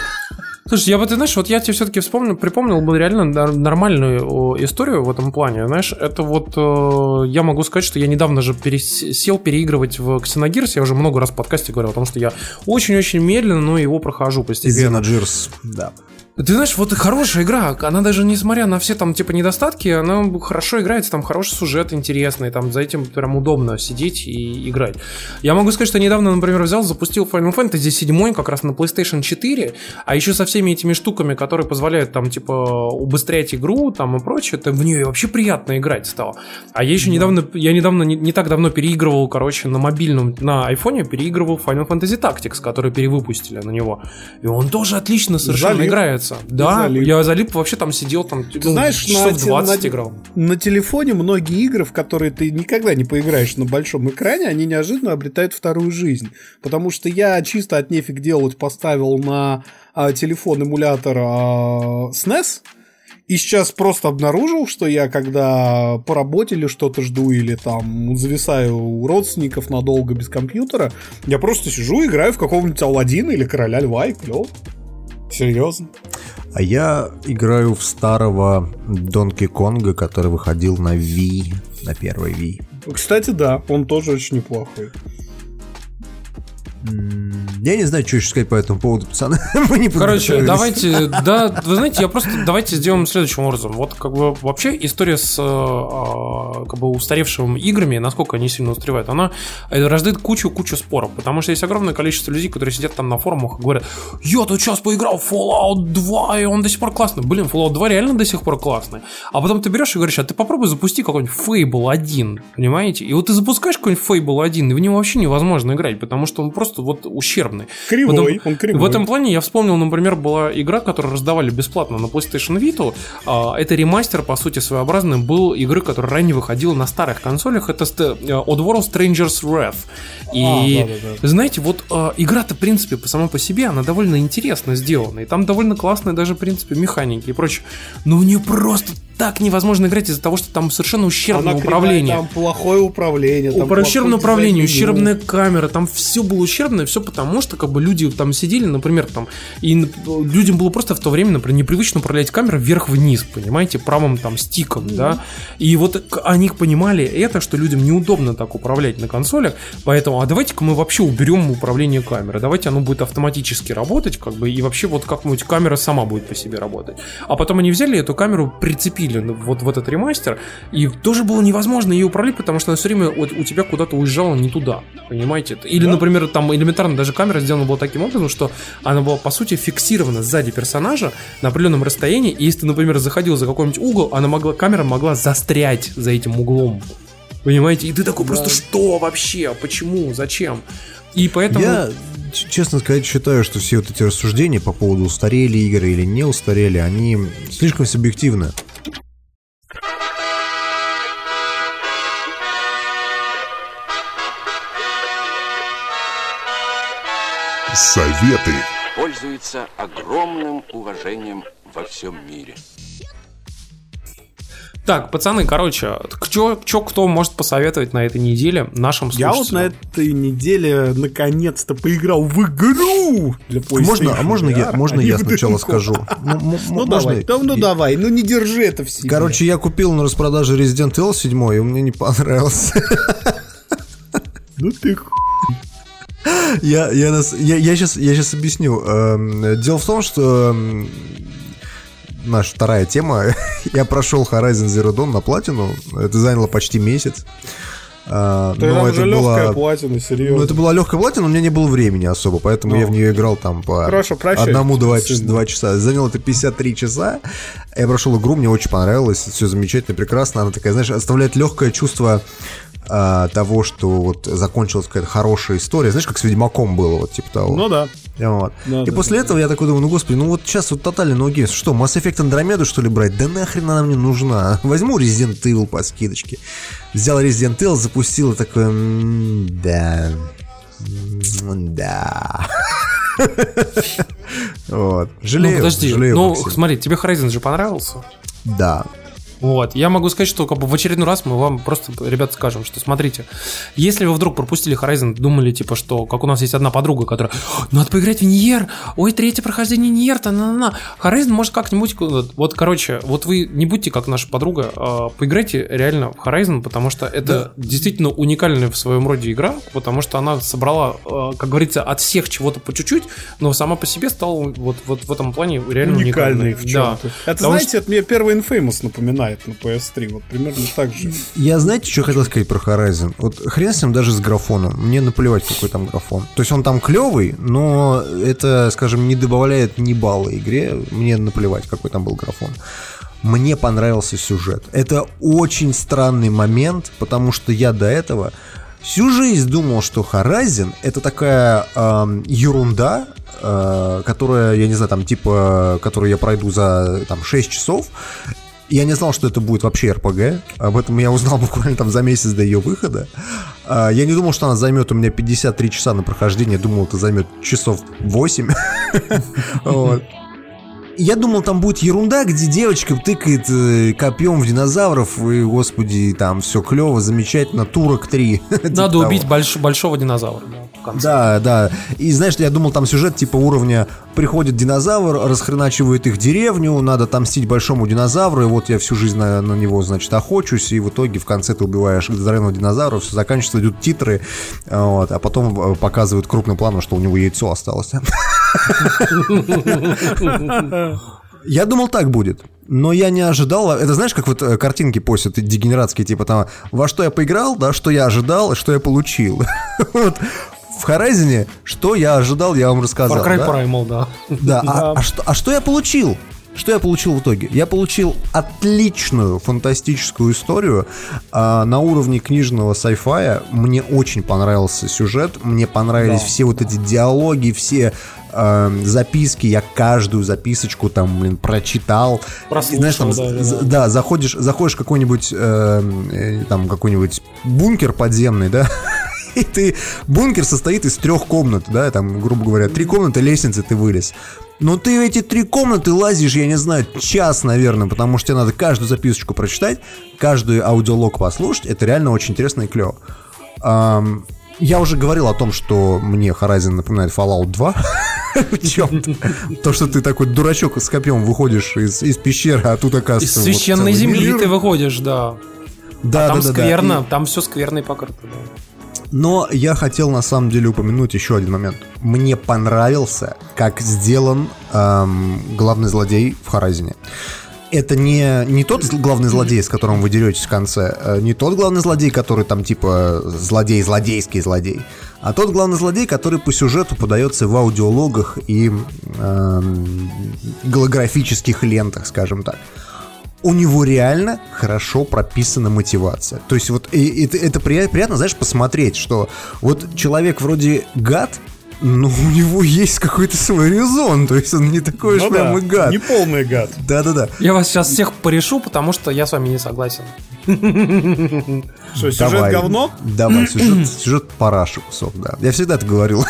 Слушай, я бы, ты знаешь, вот я тебе все-таки вспомнил, припомнил бы реально нормальную о, историю в этом плане. Знаешь, это вот э, я могу сказать, что я недавно же перес- сел переигрывать в Xenogears, я уже много раз в подкасте говорил о том, что я очень-очень медленно, но его прохожу постепенно. Xenogears, да. Ты знаешь, вот и хорошая игра, она даже несмотря на все там типа недостатки, она хорошо играется, там хороший сюжет интересный, там за этим прям удобно сидеть и играть. Я могу сказать, что недавно, например, взял, запустил Final Fantasy 7 как раз на PlayStation 4, а еще со всеми этими штуками, которые позволяют там типа убыстрять игру там и прочее, это в нее вообще приятно играть стало. А я еще недавно, я недавно, не, не так давно переигрывал, короче, на мобильном, на айфоне переигрывал Final Fantasy Tactics, который перевыпустили на него. И он тоже отлично совершенно Залип. играется. Да, залип. я залип вообще там сидел, там Ты ну, знаешь, часов на, те- 20 на- играл. на телефоне многие игры, в которые ты никогда не поиграешь на большом экране, они неожиданно обретают вторую жизнь. Потому что я чисто от нефиг делать поставил на а, телефон эмулятор а, SNES, и сейчас просто обнаружил, что я когда по работе или что-то жду, или там зависаю у родственников надолго без компьютера, я просто сижу, играю в какого-нибудь Алладина или Короля Льва, и клево. Серьезно. А я играю в старого Донки Конга, который выходил на Wii, на первой Wii. Кстати, да, он тоже очень неплохой. Я не знаю, что еще сказать по этому поводу, пацаны. (laughs) Мы не Короче, давайте, да, вы знаете, я просто давайте сделаем следующим образом. Вот как бы вообще история с э, а, как бы устаревшими играми, насколько они сильно устаревают, она э, рождает кучу-кучу споров, потому что есть огромное количество людей, которые сидят там на форумах и говорят, я тут сейчас поиграл в Fallout 2, и он до сих пор классный. Блин, Fallout 2 реально до сих пор классный. А потом ты берешь и говоришь, а ты попробуй запусти какой-нибудь Fable 1, понимаете? И вот ты запускаешь какой-нибудь Fable 1, и в него вообще невозможно играть, потому что он просто вот ущербный. Кривой, В этом- он кривой. В этом плане я вспомнил, например, была игра, которую раздавали бесплатно на PlayStation Vita. А, Это ремастер, по сути, своеобразный был игры, которая ранее выходила на старых консолях. Это э, Oddworld Stranger's Wrath. И А, да-да-да. знаете, вот э, игра-то, в принципе, сама по себе, она довольно интересно сделана. И там довольно классные даже, в принципе, механики и прочее. Но в нее просто так невозможно играть из-за того, что там совершенно ущербное Она кривая, управление. Там плохое управление. там ущербное управление, ущербная камера, там все было ущербное, все потому, что как бы люди там сидели, например, там, и людям было просто в то время, например, непривычно управлять камерой вверх-вниз, понимаете, правым там стиком, да, и вот они понимали это, что людям неудобно так управлять на консолях, поэтому, а давайте-ка мы вообще уберем управление камеры, давайте оно будет автоматически работать, как бы, и вообще вот как-нибудь камера сама будет по себе работать. А потом они взяли эту камеру, прицепили ну, вот в этот ремастер, и тоже было невозможно ее управлять, потому что она все время вот у тебя куда-то уезжала не туда, понимаете? Или, например, там элементарно даже камера сделана была таким образом, что она была, по сути, фиксирована сзади персонажа на определенном расстоянии, и если ты, например, заходил за какой-нибудь угол, она могла, камера могла застрять за этим углом. Понимаете? И ты такой просто, что вообще? Почему? Зачем? И поэтому... Я, честно сказать, считаю, что все вот эти рассуждения по поводу устарели игры или не устарели, они слишком субъективны. Советы. пользуется огромным уважением во всем мире. Так, пацаны, короче, чё, чё кто может посоветовать на этой неделе нашим Я вот на слушателям? этой неделе наконец-то поиграл в игру для PlayStation Можно, а можно я, можно я сначала скажу? (laughs) Ну, Ну давай, ну давай, ну не держи это в себе. Короче, я купил на распродаже Resident Evil 7, и он мне не понравился. ну ты х- (laughs) Я, я, нас- я, я, сейчас, я сейчас объясню. Эм, Дело в том, что эм, наша вторая тема. (laughs) я прошел Horizon Zero Dawn на платину. Это заняло почти месяц. А, Ты но там это же легкая была- платина, серьезно. Ну, это была легкая платина, у меня не было времени особо, поэтому Ну. я в нее играл там по Хорошо, прощай, одному-два сын. часа, два часа. Занял это 53 часа. Я прошел игру, мне очень понравилось, все замечательно, прекрасно. Она такая, знаешь, оставляет легкое чувство а, того, что вот закончилась какая-то хорошая история. Знаешь, как с Ведьмаком было, вот типа того. Ну да. Вот. Да, и да, после да, этого я такой думаю, ну господи, ну вот сейчас вот тотальный ноугеймс. Что, Mass Effect Andromeda что ли брать? Да нахрен она мне нужна? (laughs) Возьму Resident Evil по скидочке. Взял Resident Evil, запустил и такой, «М, да, да. (laughs) Вот. Ну, Жалею, подожди, жалею, ну, Максим. смотри, тебе Horizon же понравился? Да. Вот, я могу сказать, что как бы в очередной раз мы вам просто, ребят, скажем, что смотрите, если вы вдруг пропустили Horizon, думали, типа, что, как у нас есть одна подруга, которая, «О, надо поиграть в Ниер, ой, третье прохождение Ниер, то на на на Horizon может как-нибудь, вот, вот, короче, вот вы не будьте как наша подруга, а поиграйте реально в Horizon, потому что это действительно уникальная в своем роде игра, потому что она собрала, э, как говорится, от всех чего-то по чуть-чуть, но сама по себе стала вот, вот в этом плане реально Уникальный уникальной. в чем-то. Да. Это, Потому знаете, это мне первый Infamous напоминает на PS3. Вот примерно так же. Я знаете, что хотел сказать про Horizon? Вот хрен с ним даже с графоном. Мне наплевать, какой там графон. То есть он там клевый, но это, скажем, не добавляет ни балла игре. Мне наплевать, какой там был графон. Мне понравился сюжет. Это очень странный момент, потому что я до этого всю жизнь думал, что Horizon это такая эм, ерунда, э, которая, я не знаю, там типа, которую я пройду за там 6 часов. Я не знал, что это будет вообще РПГ. Об этом я узнал (laughs) буквально там за месяц до ее выхода. А, Я не думал, что она займет у меня 53 часа на прохождение. Думал, это займет часов 8. (laughs) Вот. Я думал, там будет ерунда, где девочка тыкает э, копьем в динозавров, и, господи, там все клево, замечательно, турок 3. (laughs) Надо убить больш- большого динозавра. Конце. Да, да. И знаешь, я думал, там сюжет типа уровня приходит динозавр, расхреначивает их деревню, надо отомстить большому динозавру, и вот я всю жизнь на, на него, значит, охочусь, и в итоге в конце ты убиваешь здоровенного динозавра, все заканчивается, идут титры, вот, а потом э, показывают крупным планом, что у него яйцо осталось. Я думал, так будет. Но я не ожидал. Это знаешь, как вот э, картинки постят дегенератские, типа там, во что я поиграл, да, что я ожидал, что я получил. (laughs) В Horizon, что я ожидал, я вам рассказал. Far Cry да? Primal, да. Да, а, (laughs) а что, а что я получил? Что я получил в итоге? Я получил отличную фантастическую историю а, на уровне книжного сайфая. Мне очень понравился сюжет, мне понравились Да. все вот эти диалоги, все а, записки. Я каждую записочку там, блин, прочитал. Прослушал, знаешь, там, да, да, да. да, заходишь, заходишь в какой-нибудь э, э, там какой-нибудь бункер подземный, да, (laughs) и ты бункер состоит из трех комнат, да, там, грубо говоря, три комнаты, лестницы, ты вылез. Но ты в эти три комнаты лазишь, я не знаю, час, наверное, потому что тебе надо каждую записочку прочитать, каждый аудиолог послушать. Это реально очень интересно и клево. Ам, я уже говорил о том, что мне Horizon напоминает Fallout 2 (laughs) в чем-то. То, что ты такой дурачок с копьем выходишь из, из пещеры, а тут Из оказывается... вот священной земли мир. ты выходишь, да. Да, там да, да, да. скверно, И- там все скверно и покрыто. да. Но я хотел на самом деле упомянуть еще один момент. Мне понравился, как сделан эм, главный злодей в Харазине. Это не, не тот главный злодей, с которым вы деретесь в конце, э, не тот главный злодей, который там типа злодей, злодейский злодей, а тот главный злодей, который по сюжету подается в аудиологах и эм, голографических лентах, скажем так у него реально хорошо прописана мотивация. То есть вот и- и это, это прия- приятно, знаешь, посмотреть, что вот человек вроде гад, но у него есть какой-то свой резон, то есть он не такой уж Ну прям да, и гад. не полный гад. Да-да-да. Я вас сейчас всех порешу, потому что я с вами не согласен. Что, сюжет Давай. говно? Давай, сюжет, сюжет параша кусок, да. Я всегда это говорил.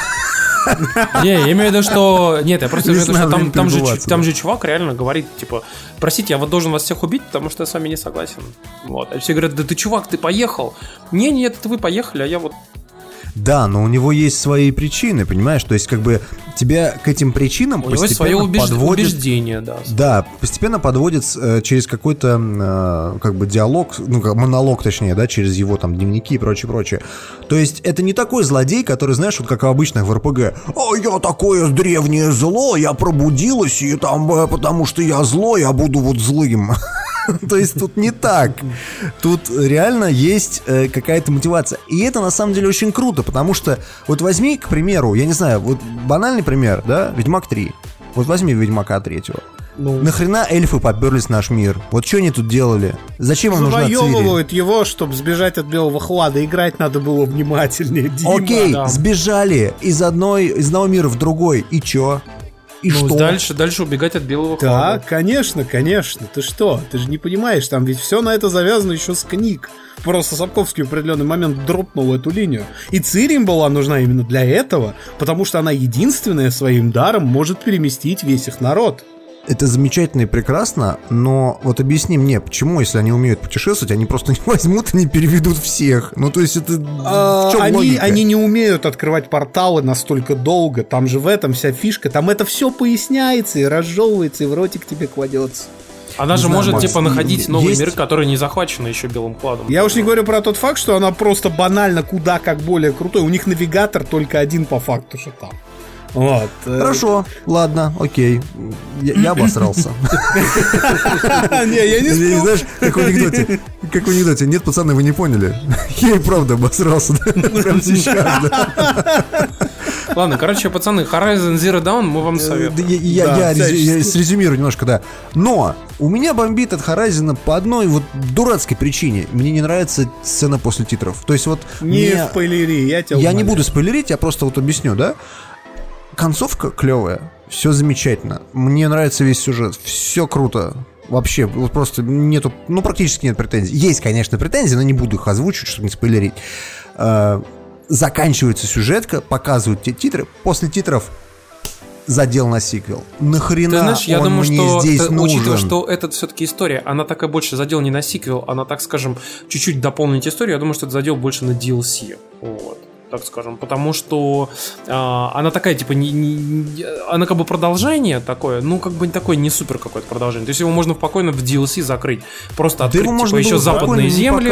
Не, я имею в виду, что... Нет, я просто имею в виду, что там, там, же, там же чувак реально говорит, типа, простите, я вот должен вас всех убить, потому что я с вами не согласен. Вот. А все говорят, да ты чувак, ты поехал. Не, нет, это вы поехали, а я вот... Да, но у него есть свои причины, понимаешь? То есть как бы тебя к этим причинам У него есть свое постепенно убеж- подводит убеждение, да. Да, постепенно подводит э, через какой-то э, как бы диалог, ну как монолог точнее, да, через его там дневники и прочее, прочее. То есть это не такой злодей, который, знаешь, вот как в обычных в РПГ. «А я такое древнее зло, я пробудилась, и там, э, потому что я зло, я буду вот злым. (laughs) (laughs) То есть тут не так. Тут реально есть э, какая-то мотивация. И это на самом деле очень круто, потому что вот возьми, к примеру, я не знаю, вот банальный пример, да, Ведьмак 3. Вот возьми Ведьмака третьего. Ну, Нахрена эльфы поперлись в наш мир? Вот что они тут делали? Зачем им нужна? Завоевывают его, чтобы сбежать от белого хлада. Играть надо было внимательнее, Дима. Окей, да. сбежали из одной из одного мира в другой. И чё? И ну, что? дальше, дальше убегать от белого Да, хлада. конечно, конечно. Ты что? Ты же не понимаешь, там ведь все на это завязано еще с книг. Просто Сапковский в определенный момент дропнул эту линию. И Цири им была нужна именно для этого, потому что она единственная своим даром может переместить весь их народ. Это замечательно и прекрасно, но вот объясни мне, почему, если они умеют путешествовать, они просто (laughs) не возьмут и не переведут всех? Ну, то есть это... А, в чем они, логика? они не умеют открывать порталы настолько долго. Там же в этом вся фишка. Там это все поясняется и разжевывается, и в ротик тебе кладется. Она же знаю, может, Макс, типа, находить есть- новые миры, которые не захвачены еще белым хладом. Я уж не говорю про тот факт, что она просто банально куда как более крутой. У них навигатор только один по факту, что там. Вот. э, Хорошо, ладно, окей. Я, я обосрался. (laughs) Не, я не сплю. Знаешь, как в анекдоте. Как в анекдоте. Нет, пацаны, вы не поняли. (laughs) Я и правда обосрался. да, Прямо сейчас, да. Ладно, короче, пацаны, Horizon Zero Dawn мы вам Да, советуем. Я, срезюмирую немножко, да. Но у меня бомбит от Horizon по одной вот дурацкой причине. Мне не нравится сцена после титров. То есть вот Не спойлери, я тебя я не буду спойлерить, я просто вот объясню, да? Концовка клевая, все замечательно. Мне нравится весь сюжет, все круто. Вообще, вот просто нету, ну, практически нет претензий. Есть, конечно, претензии, но не буду их озвучивать, чтобы не спойлерить. Э, Заканчивается сюжетка, показывают те титры. После титров задел на сиквел. Нахрена Ты знаешь, я он думаю, мне что, здесь ты- нужен? учитывая, что это все-таки история, она такая больше задел не на сиквел, она, так скажем, чуть-чуть дополнить историю, я думаю, что это задел больше на DLC. Вот. Так скажем, потому что а, она такая, типа, не, не- не- она как бы продолжение такое, ну, как бы такое не супер какое-то продолжение. То есть его можно спокойно в DLC закрыть. Просто открыть, его типа, можно еще было спокойно западные не земли.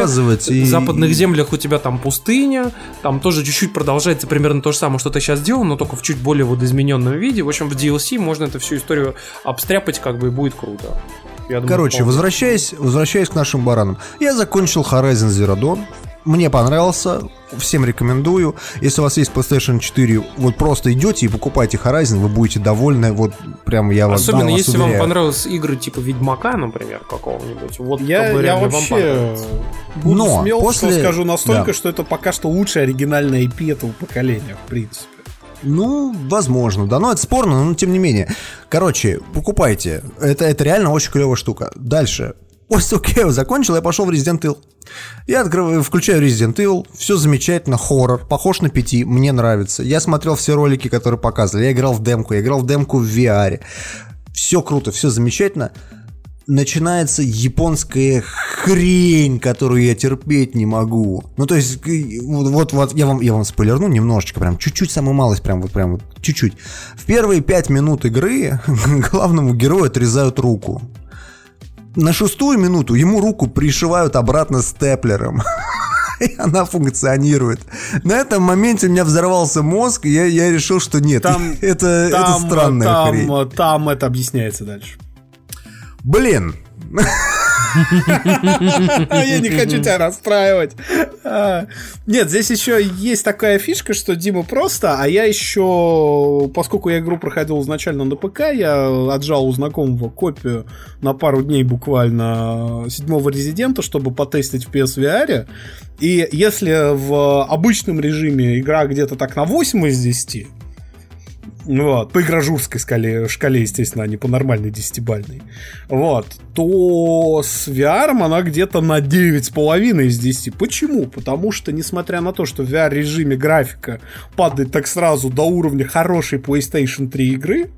и- В западных землях у тебя там пустыня, там тоже чуть-чуть продолжается примерно то же самое, что ты сейчас делал, но только в чуть более вот измененном виде. В общем, в DLC можно эту всю историю обстряпать, как бы, и будет круто. Я думаю, Короче, возвращаясь, возвращаясь к нашим баранам. Я закончил Horizon Zero Dawn. Мне понравился, всем рекомендую. Если у вас есть PlayStation 4, вот просто идете и покупайте Horizon, вы будете довольны. Вот прям я вас Особенно да, вас если вам уверяю. понравились игры типа Ведьмака, например, какого-нибудь. Вот Я, я вам вообще буду Но смел, после- что скажу настолько, да. что это пока что лучшая оригинальная IP этого поколения, в принципе. Ну, возможно, да. Но это спорно, но тем не менее. Короче, покупайте. Это, это реально очень клевая штука. Дальше. После того, как я его закончил, я пошел в Resident Evil. Я открываю, включаю Resident Evil, все замечательно, хоррор, похож на пяти, мне нравится. Я смотрел все ролики, которые показывали, я играл в демку, я играл в демку в VR. Все круто, все замечательно. Начинается японская хрень, которую я терпеть не могу. Ну, то есть, вот, вот я, вам, я вам спойлерну немножечко, прям чуть-чуть, самую малость, прям вот, прям вот чуть-чуть. В первые пять минут игры (laughs) главному герою отрезают руку. На шестую минуту ему руку пришивают обратно степлером. (laughs) И она функционирует. На этом моменте у меня взорвался мозг, и я, я решил, что нет, Там- (laughs) это, это Там, странная там, хрень. там это объясняется дальше. Блин, (laughs) (laughs) Я не хочу тебя расстраивать. А, Нет, здесь еще есть такая фишка, что Дима просто, а я еще, поскольку я игру проходил изначально на ПК, я отжал у знакомого копию на пару дней буквально седьмого резидента, чтобы потестить в PSVR. И если в обычном режиме игра где-то так на 8 из 10, вот, по игражурской шкале, шкале, естественно, а не по нормальной десятибальной. Вот. То с VR она где-то на 9,5 из 10. Почему? Потому что, несмотря на то, что в VR-режиме графика падает так сразу до уровня хорошей PlayStation 3 игры,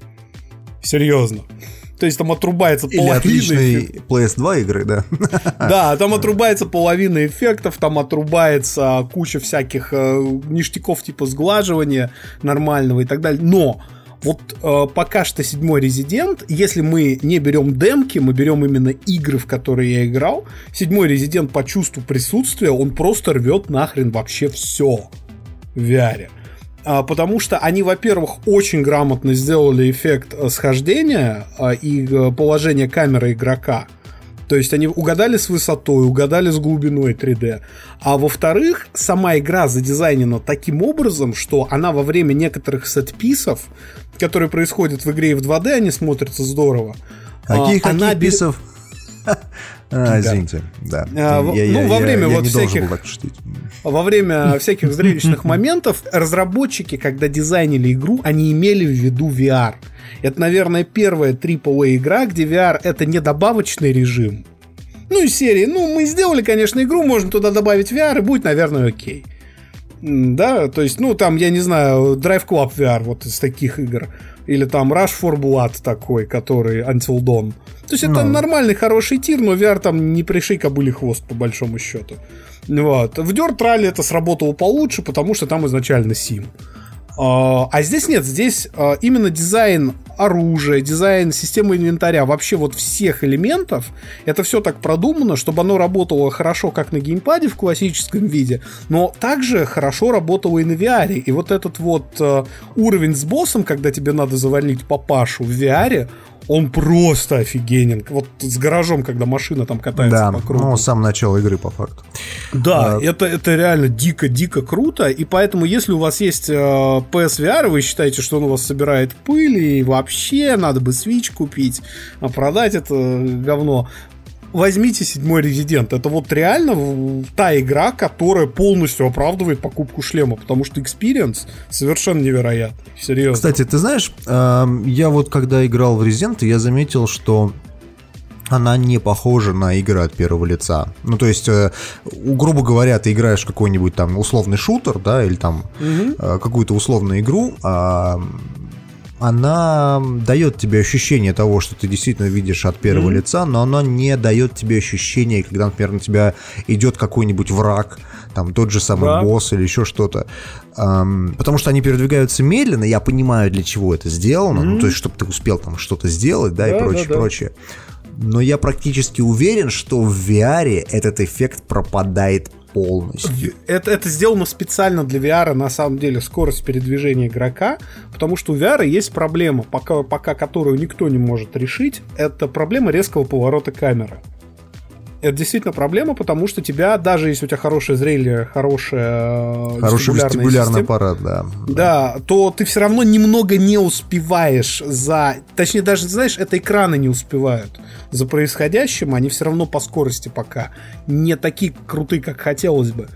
серьезно, то есть там отрубается или половина эффектов. PS2 игры, да. (laughs) Да, там отрубается половина эффектов, там отрубается куча всяких э, ништяков типа сглаживания нормального и так далее. Но вот э, пока что седьмой резидент, если мы не берем демки, мы берем именно игры, в которые я играл, седьмой резидент по чувству присутствия, он просто рвет нахрен вообще все в VR. А, Потому что они, во-первых, очень грамотно сделали эффект э, схождения а, и э, положение камеры игрока. То есть они угадали с высотой, угадали с глубиной 3D. А во-вторых, сама игра задизайнена таким образом, что она во время некоторых сетписов, которые происходят в игре и в 2D, они смотрятся здорово. Каких а, она каких писов? (laughs) А, извините, да. А, во- Я- ну, я- во я- время я вот не должен всяких- во время (laughs) всяких зрелищных моментов разработчики, когда дизайнили игру, они имели в виду VR. Это, наверное, первая AAA игра, где VR это не добавочный режим. Ну, из серии, ну, мы сделали, конечно, игру, можно туда добавить VR, и будет, наверное, окей. Да, то есть, ну, там, я не знаю, Drive Club VR, вот из таких игр. Или там Rush for Blood такой, который Until Dawn. То есть, это Ну. нормальный, хороший тир, но VR там не пришей кобыли хвост, по большому счету. Вот. В Dirt Rally это сработало получше, потому что там изначально сим. А а здесь нет, здесь а, именно дизайн оружия, дизайн системы инвентаря, вообще вот всех элементов, это все так продумано, чтобы оно работало хорошо как на геймпаде в классическом виде, но также хорошо работало и на VR. И вот этот вот э, уровень с боссом, когда тебе надо завалить папашу в VR, он просто офигенен. Вот с гаражом, когда машина там катается Да, по кругу. ну, с самого начала игры, по факту. Да, А, это, это реально дико-дико круто, и поэтому, если у вас есть э, PSVR, вы считаете, что он у вас собирает пыль, и вообще надо бы Switch купить, а продать это говно, возьмите седьмой резидент. Это вот реально та игра, которая полностью оправдывает покупку шлема, потому что experience совершенно невероятный. Серьезно. Кстати, ты знаешь, эм, я вот когда играл в Resident, я заметил, что она не похожа на игры от первого лица. Ну, то есть, э, грубо говоря, ты играешь какой-нибудь там условный шутер, да, или там э, какую-то условную игру, а она дает тебе ощущение того, что ты действительно видишь от первого лица, но она не дает тебе ощущение, когда, например, на тебя идет какой-нибудь враг, там тот же самый Да. босс или еще что-то. Ам, потому что они передвигаются медленно, я понимаю, для чего это сделано, ну, то есть, чтобы ты успел там что-то сделать, да, и Да, прочее, да, да. прочее. Но я практически уверен, что в VR этот эффект пропадает полностью. Это, это сделано специально для VR, на самом деле, скорость передвижения игрока, потому что у VR есть проблема, пока, пока которую никто не может решить, это проблема резкого поворота камеры. Это действительно проблема, потому что тебя, даже если у тебя хорошее зрение, хорошая Хороший вестибулярная вестибулярный аппарат, да. да, то ты все равно немного не успеваешь за... Точнее, даже, знаешь, это экраны не успевают за происходящим, они все равно по скорости пока не такие крутые, как хотелось бы.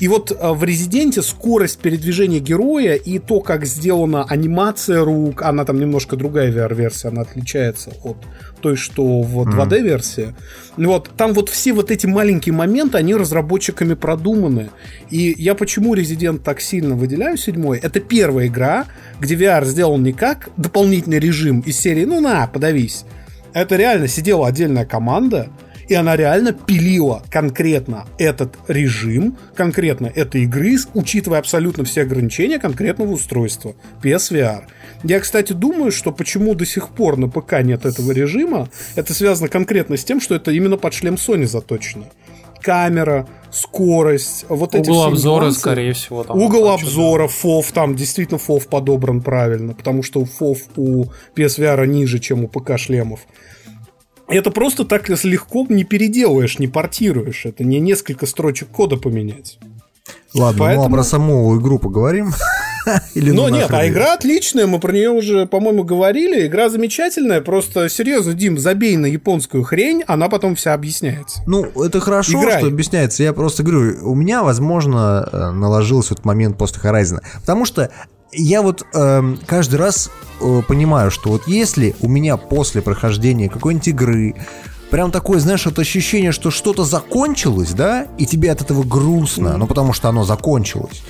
И вот э, в Резиденте скорость передвижения героя и то, как сделана анимация рук, она там немножко другая VR-версия, она отличается от той, что в 2D-версии. Вот, там вот все вот эти маленькие моменты, они разработчиками продуманы. И я почему Резидент так сильно выделяю седьмой? Это первая игра, где VR сделан не как дополнительный режим из серии «Ну на, подавись». Это реально сидела отдельная команда, и она реально пилила конкретно этот режим, конкретно этой игры, учитывая абсолютно все ограничения конкретного устройства PSVR. Я, кстати, думаю, что почему до сих пор на ПК нет этого режима, это связано конкретно с тем, что это именно под шлем Sony заточено. Камера, скорость, вот эти Угол обзора, нюансы. скорее всего. там Угол обзора, фов, там действительно фов подобран правильно, потому что фов у PSVR ниже, чем у ПК шлемов. Это просто так легко не переделаешь, не портируешь. Это не несколько строчек кода поменять. Ладно, ну а Поэтому- про саму игру поговорим? (laughs) Или Но ну нет, а игра отличная, мы про нее уже, по-моему, говорили. Игра замечательная, просто серьезно, Дим, забей на японскую хрень, она потом вся объясняется. Ну, это хорошо, Играй. что объясняется. Я просто говорю, у меня, возможно, э, наложился вот момент после Horizon. Потому что я вот эм, каждый раз э, понимаю, что вот если у меня после прохождения какой-нибудь игры прям такое, знаешь, вот ощущение, что что-то закончилось, да, и тебе от этого грустно, ну потому что оно закончилось.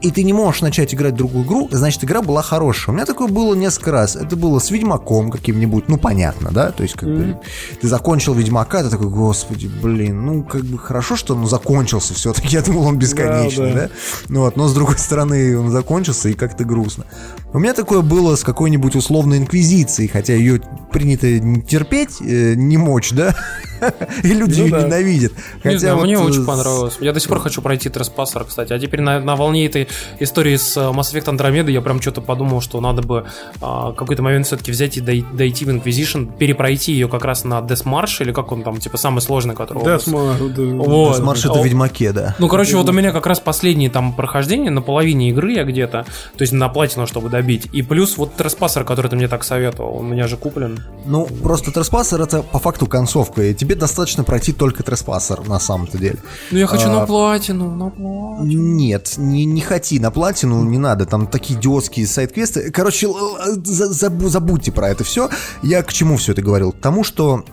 И ты не можешь начать играть другую игру, значит, игра была хорошая. У меня такое было несколько раз. Это было с Ведьмаком каким-нибудь, ну, понятно, да? То есть, как бы, ты закончил Ведьмака, ты такой, господи, блин, ну, как бы хорошо, что он закончился все-таки. (laughs) Я думал, он бесконечный, Да, да, да. Ну, вот, но с другой стороны, он закончился, и как-то грустно. У меня такое было с какой-нибудь условной инквизицией, хотя ее принято не терпеть, э, не мочь, да? (laughs) И люди Ну ее да. ненавидят. Не Хотя знаю, вот, мне э, очень понравилось. Я до сих пор хочу пройти Треспассер, кстати. А теперь на, на волне этой истории с э, Mass Effect Andromeda я прям что-то подумал, что надо бы а, какой-то момент все-таки взять и дой- дойти в Inquisition, перепройти ее как раз на Death March, или как он там, типа, самый сложный, который... Нас. смотрю, да. Вот. Марш это А, Ведьмаке, да. Ну, короче, вот у меня как раз последние там прохождения на половине игры я где-то, то есть на платину, чтобы добить. И плюс вот Треспассер, который ты мне так советовал, он у меня же куплен. Ну, просто Треспассер это по факту концовка, и тебе достаточно пройти только Треспассер на самом-то деле. Ну, я хочу А, на платину, на платину. Нет, не, не хоти на платину, не надо, там такие идиотские сайт-квесты. Короче, забудьте про это все. Я к чему все это говорил? К тому, что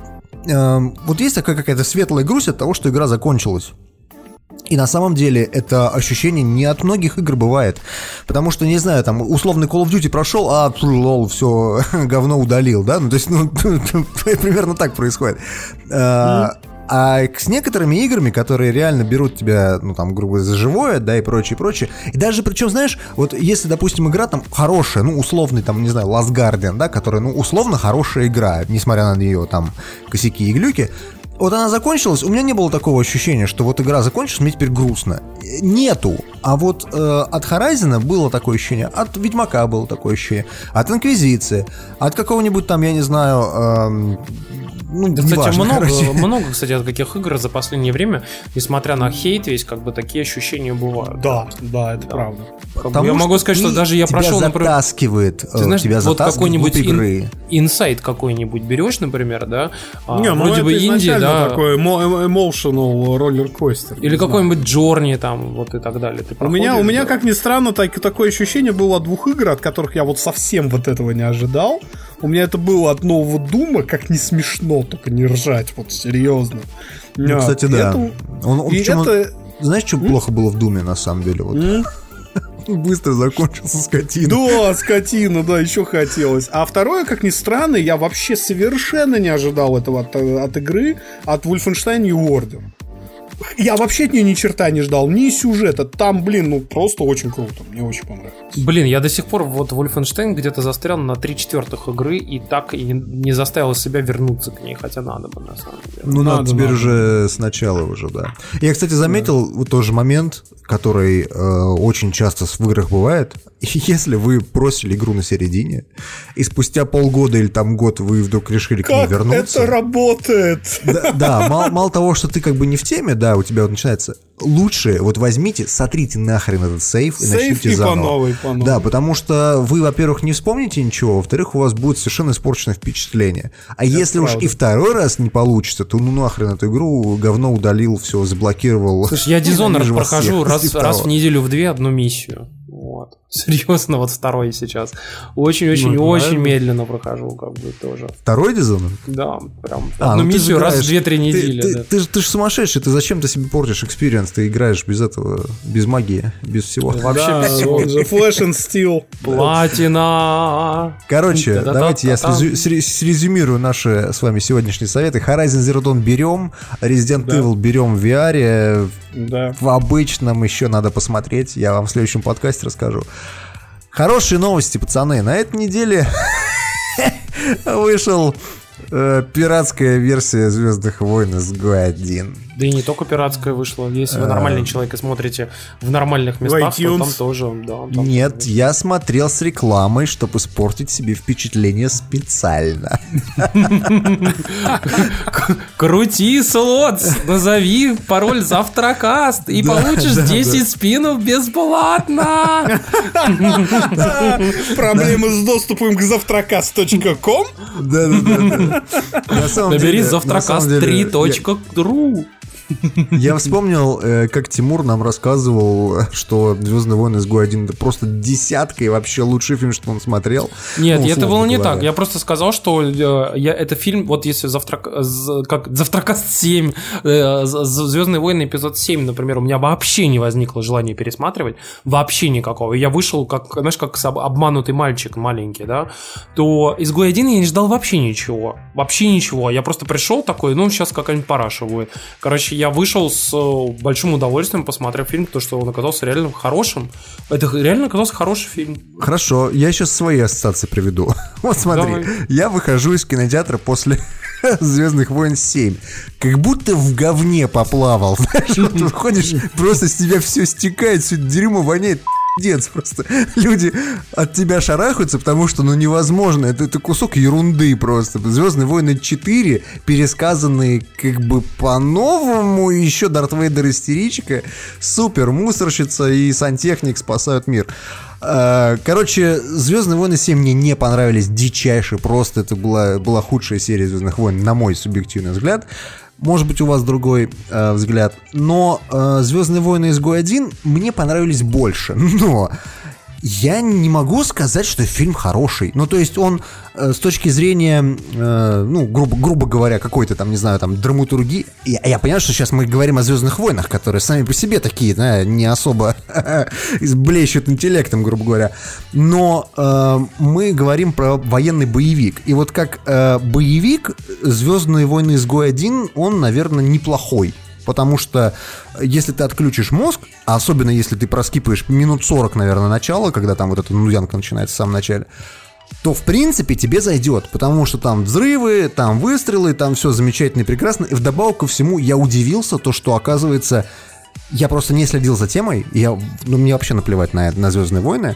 эм, вот есть такая какая-то светлая грусть от того, что игра закончилась. И на самом деле это ощущение не от многих игр бывает. Потому что, не знаю, там, условный Call of Duty прошел, а, лол, все, (laughs) говно удалил, да? Ну, то есть, ну, (laughs) примерно так происходит. А, А с некоторыми играми, которые реально берут тебя, ну, там, грубо говоря, за живое, да, и прочее, прочее. И даже, причем, знаешь, вот если, допустим, игра там хорошая, ну, условный, там, не знаю, Last Guardian, да, которая, ну, условно хорошая игра, несмотря на ее, там, косяки и глюки, вот она закончилась, у меня не было такого ощущения, что вот игра закончилась, мне теперь грустно. Нету. А вот э, от Horizon было такое ощущение, от Ведьмака было такое ощущение, от Инквизиции, от какого-нибудь там, я не знаю, эм, ну, Да, кстати, неважно, много, короче. много, кстати, от каких игр за последнее время, несмотря на хейт весь, как бы такие ощущения бывают. Да, да, это правда. Как бы Потому я могу сказать, что даже я прошел, например, затаскивает, ты э, знаешь, тебя вот какой-нибудь ин- игры. инсайт какой-нибудь берешь, например, да, а, Не, ну вроде это бы инди, изначально да, такой emotional роллер-костер. или какой-нибудь Джорни там, вот и так далее. Ты У меня, у меня, да. как ни странно, так, такое ощущение было от двух игр, от которых я вот совсем вот этого не ожидал. У меня это было от нового Дума, как не смешно, только не ржать, вот серьезно. Ну, А, кстати, и да. это- Он, он- и причем он- это- знаешь, что плохо было в Думе, на самом деле? Вот. М? Быстро закончился скотина. Да, скотина, да, еще хотелось. А второе, как ни странно, я вообще совершенно не ожидал этого от, от игры, от Wolfenstein New Order. Я вообще от нее ни черта не ждал, ни сюжета. Там, блин, ну просто очень круто. Мне очень понравилось. Блин, я до сих пор вот Wolfenstein где-то застрял на 3 четвертых игры и так и не, заставил себя вернуться к ней, хотя надо бы на самом деле. Ну, надо, Надо, теперь надо. уже сначала уже, да. Я, кстати, заметил вот тоже момент, который э, очень часто в играх бывает. (laughs) Если вы бросили игру на середине, и спустя полгода или там год вы вдруг решили к ней Как вернуться... это работает? Да, да, мало, мало того, что ты как бы не в теме, да, у тебя вот начинается. Лучше вот возьмите, сотрите нахрен этот сейф и Сейф начните и по заново. новой, по новой. Да, потому что вы, во-первых, не вспомните ничего, во-вторых, у вас будет совершенно испорченное впечатление. А если уж правда. и второй раз не получится, то ну нахрен эту игру, говно удалил, все, заблокировал. Слушай, я (laughs) Dishonored прохожу раз, (laughs) раз в неделю в две одну миссию. Вот. (laughs) Серьезно, вот второй сейчас. Очень-очень, Ну, очень медленно прохожу, как бы тоже. Второй Dishonored? Да, прям А, одну ну ты миссию раз в играешь- 2-3 ты- недели. Ты, да. ты, ж- ты же сумасшедший, ты зачем ты себе портишь экспириенс? Ты играешь без этого, без магии, без всего. Вообще Да, он же Flesh and Steel. Платина. Короче, давайте я срезю- сре- срезюмирую наши с вами сегодняшние советы. Horizon Zero Dawn берем, Resident. Evil берем в VR, в обычном еще надо посмотреть, я вам в следующем подкасте расскажу. Хорошие новости, пацаны. На этой неделе (laughs) вышел э, пиратская версия Звездных войн SG 1. Да и не только пиратская вышла. Если вы нормальный человек и смотрите в нормальных местах, то там тоже, да. там Нет, я смотрел с рекламой, чтобы испортить себе впечатление специально. (laughs) Крути слот, назови пароль завтракаст и получишь 10 спинов бесплатно. (laughs) Проблемы с доступом к завтракас.ком? Да-да-да. Набери деле- на самом деле, я- завтракаст3.ру. Я вспомнил, э, как Тимур нам рассказывал, что Звездные войны с 1 это просто десятка и вообще лучший фильм, что он смотрел. Нет, Ну, это было не говоря. так. Я просто сказал, что э, я, это фильм, вот если завтрак, как Завтракаст 7, э, Звездные войны эпизод 7, например, у меня вообще не возникло желания пересматривать, вообще никакого. Я вышел, как, знаешь, как обманутый мальчик маленький, да, то изгой один я не ждал вообще ничего. Вообще ничего. Я просто пришел такой, ну, сейчас какая-нибудь параша будет. Короче, я вышел с э, большим удовольствием, посмотрев фильм, потому что он оказался реально хорошим. Это реально оказался хороший фильм. Хорошо, я сейчас свои ассоциации приведу. (laughs) Вот смотри, Давай. я выхожу из кинотеатра после (laughs) Звездных войн 7. Как будто в говне поплавал. (laughs) Знаешь, вот ходишь, просто с тебя все стекает, все дерьмо воняет. Пиздец просто. (laughs) Люди от тебя шарахаются, потому что, ну, невозможно. Это, это кусок ерунды просто. Звездные войны 4, пересказанные как бы по-новому. Еще Дарт Вейдер истеричка, супер мусорщица и сантехник спасают мир. Э, Короче, Звездные войны 7 мне не понравились дичайше. Просто это была, была худшая серия Звездных войн, на мой субъективный взгляд. Может быть, у вас другой э, взгляд. Но э, Звездные войны изгой 1 мне понравились больше. (laughs) Но я не могу сказать, что фильм хороший. Ну, то есть он э, с точки зрения, э, ну, грубо, грубо говоря, какой-то там, не знаю, там, драматургии. Я, я понимаю, что сейчас мы говорим о Звездных войнах, которые сами по себе такие, да, не особо (laughs) блещут интеллектом, грубо говоря. Но э, мы говорим про военный боевик. И вот как э, боевик Звездные войны изгой 1, он, наверное, неплохой. Потому что если ты отключишь мозг, а особенно если ты проскипаешь минут 40, наверное, начала, когда там вот эта нудянка начинается в самом начале, то в принципе тебе зайдет, потому что там взрывы, там выстрелы, там все замечательно и прекрасно. И вдобавок ко всему я удивился, то что оказывается я просто не следил за темой, я, ну мне вообще наплевать на, на Звездные войны,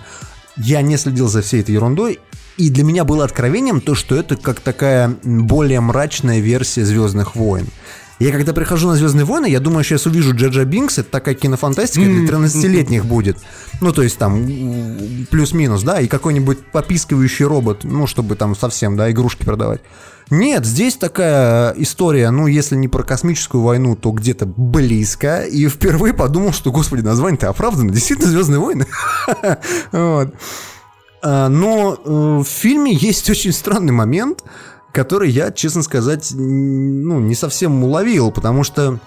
я не следил за всей этой ерундой, и для меня было откровением то, что это как такая более мрачная версия Звездных войн. Я когда прихожу на Звездные войны, я думаю, сейчас увижу Джаджа Бинкс, это такая кинофантастика для 13-летних будет. Ну, то есть там плюс-минус, да, и какой-нибудь попискивающий робот, ну, чтобы там совсем, да, игрушки продавать. Нет, здесь такая история, ну, если не про космическую войну, то где-то близко. И впервые подумал, что, господи, название-то оправдано. Действительно, Звездные войны. (laughs) А, Но э, в фильме есть очень странный момент, который я, честно сказать, ну, не совсем уловил, потому что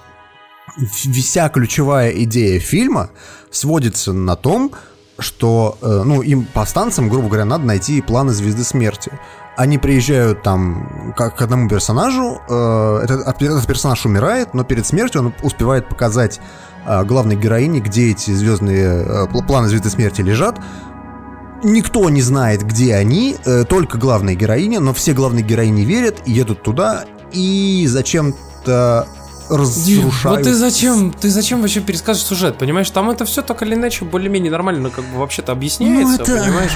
вся ключевая идея фильма сводится на том, что, э, ну, им, повстанцам, грубо говоря, надо найти планы Звезды Смерти. Они приезжают там к, к одному персонажу, э, этот, этот персонаж умирает, но перед смертью он успевает показать э, главной героине, где эти звездные э, пл- планы Звезды Смерти лежат. Никто не знает, где они, э, только главная героиня, но все главные героини верят, и едут туда, и зачем-то разрушают... Вот ты зачем, ты зачем вообще пересказываешь сюжет, понимаешь? Там это все так или иначе более-менее нормально, как бы вообще-то объясняется, Ну, это- понимаешь?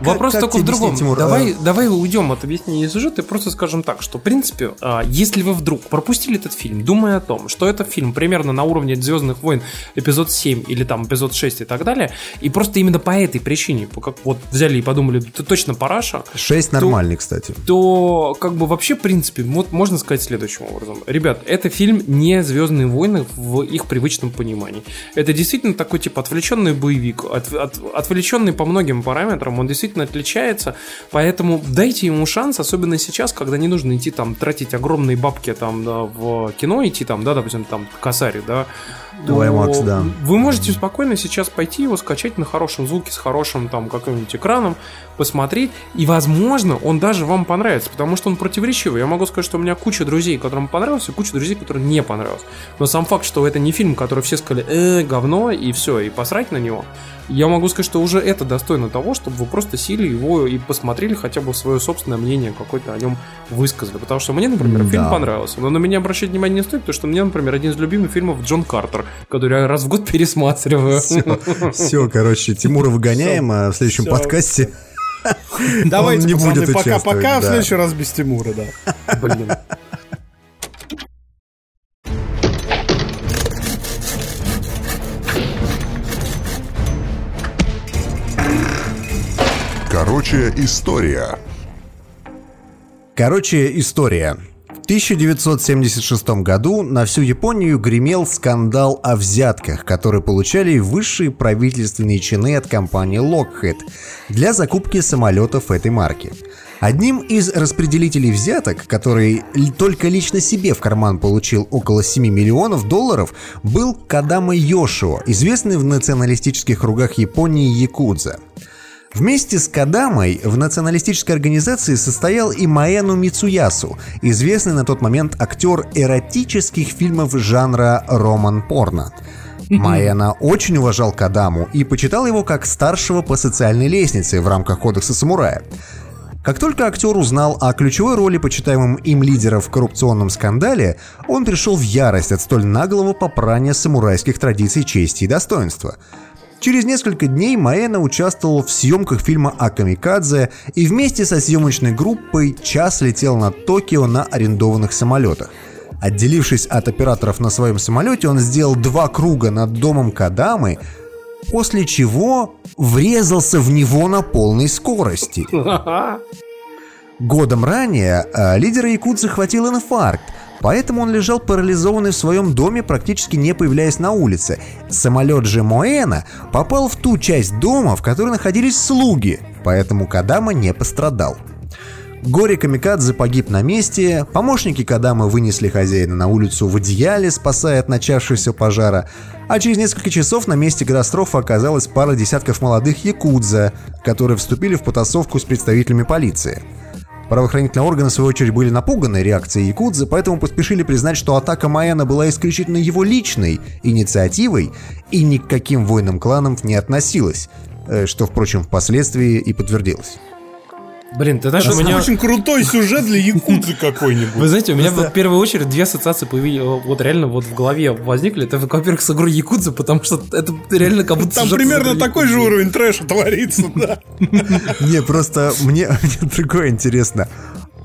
Вопрос как только в другом. объяснить, Тимур? Давай, А- давай уйдем от объяснения сюжета и просто скажем так, что в принципе, а, если вы вдруг пропустили этот фильм, думая о том, что это фильм примерно на уровне Звездных войн эпизод 7 или там эпизод 6 и так далее, и просто именно по этой причине, как вот взяли и подумали, ты точно параша, Шесть нормальный, кстати. то как бы вообще, в принципе, вот можно сказать следующим образом. Ребят, это фильм не Звездные войны в их привычном понимании. Это действительно такой типа отвлеченный боевик, от- от- отвлеченный по многим параметрам, он действительно отличается, поэтому дайте ему шанс, особенно сейчас, когда не нужно идти там тратить огромные бабки там да, в кино, идти там, да, допустим, там косарь, да, то IMAX, да. вы можете спокойно сейчас пойти его скачать на хорошем звуке, с хорошим там каким-нибудь экраном, посмотреть, и, возможно, он даже вам понравится, потому что он противоречивый. Я могу сказать, что у меня куча друзей, которым понравился, и куча друзей, которым не понравился. Но сам факт, что это не фильм, который все сказали, э, говно, и все, и посрать на него, я могу сказать, что уже это достойно того, чтобы вы просто сели его и посмотрели хотя бы свое собственное мнение какое-то о нем высказали. Потому что мне, например, Да. фильм понравился. Но на меня обращать внимание не стоит, потому что мне, например, один из любимых фильмов Джон Картер, который я раз в год пересматриваю. Все, короче, Тимура выгоняем, а в следующем подкасте Давайте, не пацаны, будет пока-пока, в следующий раз без Тимура, да. Блин. Короче, история. Короче, история. В 1976 году на всю Японию гремел скандал о взятках, которые получали высшие правительственные чины от компании Lockheed для закупки самолетов этой марки. Одним из распределителей взяток, который только лично себе в карман получил около 7 миллионов долларов, был Кадама Йошио, известный в националистических кругах Японии Якудза. Вместе с Кадамой в националистической организации состоял и Маэну Мицуясу, известный на тот момент актер эротических фильмов жанра роман-порно. Маэна очень уважал Кадаму и почитал его как старшего по социальной лестнице в рамках кодекса самурая. Как только актер узнал о ключевой роли почитаемым им лидера в коррупционном скандале, он пришел в ярость от столь наглого попрания самурайских традиций чести и достоинства. Через несколько дней Маэна участвовал в съемках фильма о Камикадзе и вместе со съемочной группой час летел над Токио на арендованных самолетах. Отделившись от операторов на своем самолете, он сделал два круга над домом Кадамы, после чего врезался в него на полной скорости. Годом ранее э, лидера Якудзы хватил инфаркт, поэтому он лежал парализованный в своем доме, практически не появляясь на улице. Самолет же Моэна попал в ту часть дома, в которой находились слуги, поэтому Кадама не пострадал. Горе Камикадзе погиб на месте, помощники Кадамы вынесли хозяина на улицу в одеяле, спасая от начавшегося пожара, а через несколько часов на месте катастрофы оказалась пара десятков молодых якудза, которые вступили в потасовку с представителями полиции. Правоохранительные органы, в свою очередь, были напуганы реакцией Якудзы, поэтому поспешили признать, что атака Майена была исключительно его личной инициативой и ни к воинам кланам не относилась, э, что, впрочем, впоследствии и подтвердилось. Блин, ты знаешь, у Это меня... очень крутой сюжет для якудзы (laughs) какой-нибудь. Вы знаете, у меня в первую очередь две ассоциации появились, вот реально вот в голове возникли. Это, во-первых, с игрой Якудза, потому что это реально как будто Там примерно такой же Якудзы. уровень трэша творится, да. (laughs) Не, просто мне, (laughs) мне другое интересно.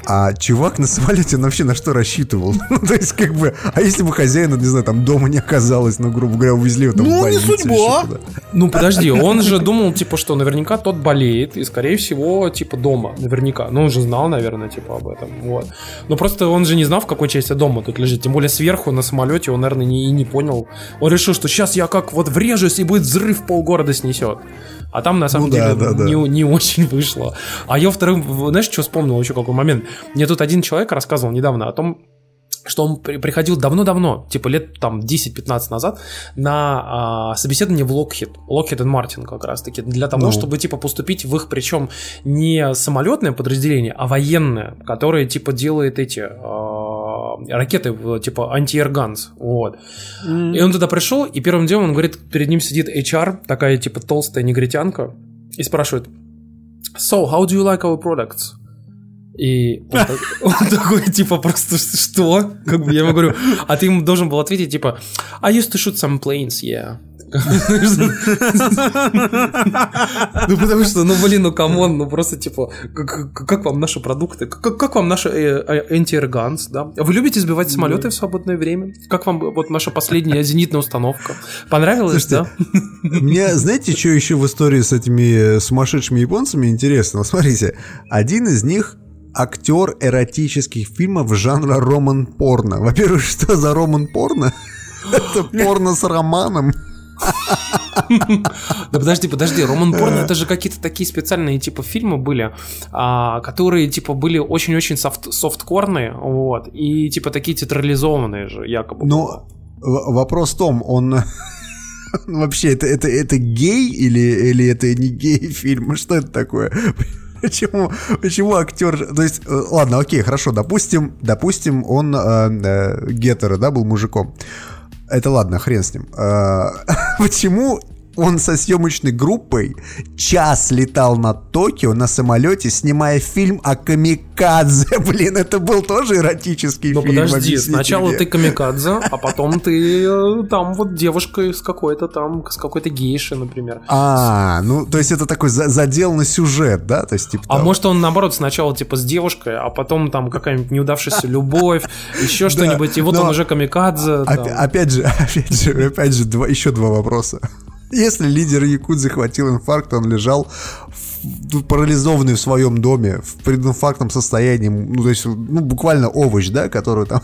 А чувак на самолете он вообще на что рассчитывал? (laughs) Ну, то есть, как бы, а если бы хозяина, не знаю, там дома не оказалось, ну, грубо говоря, увезли его там Ну, в не судьба. Ну, подожди, он же думал, типа, что наверняка тот болеет, и, скорее всего, типа, дома, наверняка. Ну, он же знал, наверное, типа, об этом, вот. Но просто он же не знал, в какой части дома тут лежит. Тем более, сверху на самолете он, наверное, не, и не понял. Он решил, что сейчас я как вот врежусь, и будет взрыв полгорода снесет. А там, на самом Ну да, деле, да, да. Не, не очень вышло. А я вторым, знаешь, что вспомнил еще какой момент? Мне тут один человек рассказывал недавно о том, что он при- приходил давно-давно, типа лет там 10-15 назад, на а, собеседование в Lockheed, Lockheed Martin как раз-таки, для того, Ну. чтобы типа поступить в их, причем не самолетное подразделение, а военное, которое типа делает эти а, ракеты, в, типа анти-эрганс, вот. И он туда пришел, и первым делом он говорит, перед ним сидит HR, такая типа толстая негритянка, и спрашивает, So, how do you like our products? И он, так- (laughs) он такой, типа, просто что? Как бы я ему говорю, а ты ему должен был ответить, типа, I used to shoot some planes, yeah. Ну, потому что, ну, блин, ну, come on, ну, просто, типа, как, вам наши продукты? Как, вам наши э, антиэрганс, да? Вы любите сбивать самолеты в свободное время? Как вам вот наша последняя зенитная установка? Понравилось, да? Мне, знаете, что еще в истории с этими э, сумасшедшими японцами интересно? Смотрите, один из них актер эротических фильмов жанра роман-порно. Во-первых, что за роман-порно? (laughs) Это порно с романом. Да подожди, подожди, Роман Порно это же какие-то такие специальные типа фильмы были, а, которые типа были очень-очень софт, софткорные, вот, и типа такие театрализованные же якобы. В- вопрос в том, он (laughs) вообще это, это, это гей или, или это не гей фильм? (laughs) Что это такое? (laughs) Почему, почему актер... То есть, э, ладно, окей, хорошо, допустим, допустим, он э, э, гетеро, да, был мужиком. Это ладно, хрен с ним. Э, (laughs) почему он со съемочной группой час летал на Токио на самолете, снимая фильм о камикадзе? (laughs) Блин, это был тоже эротический Ну фильм. подожди, объясните сначала ты камикадзе, а потом ты э, там вот девушка с какой-то там, с какой-то гейшей, например. А, ну, то есть это такой за- задел на сюжет, да? То есть, типа, А может он наоборот сначала типа с девушкой, а потом там какая-нибудь неудавшаяся любовь, еще что-нибудь, и вот но он уже камикадзе. (laughs) Опять же, опять же, опять же, еще два вопроса. Если лидер Якудзы хватил инфаркт, он лежал в- парализованный в своем доме, в прединфарктном состоянии, ну, то есть, ну, буквально овощ, да, который там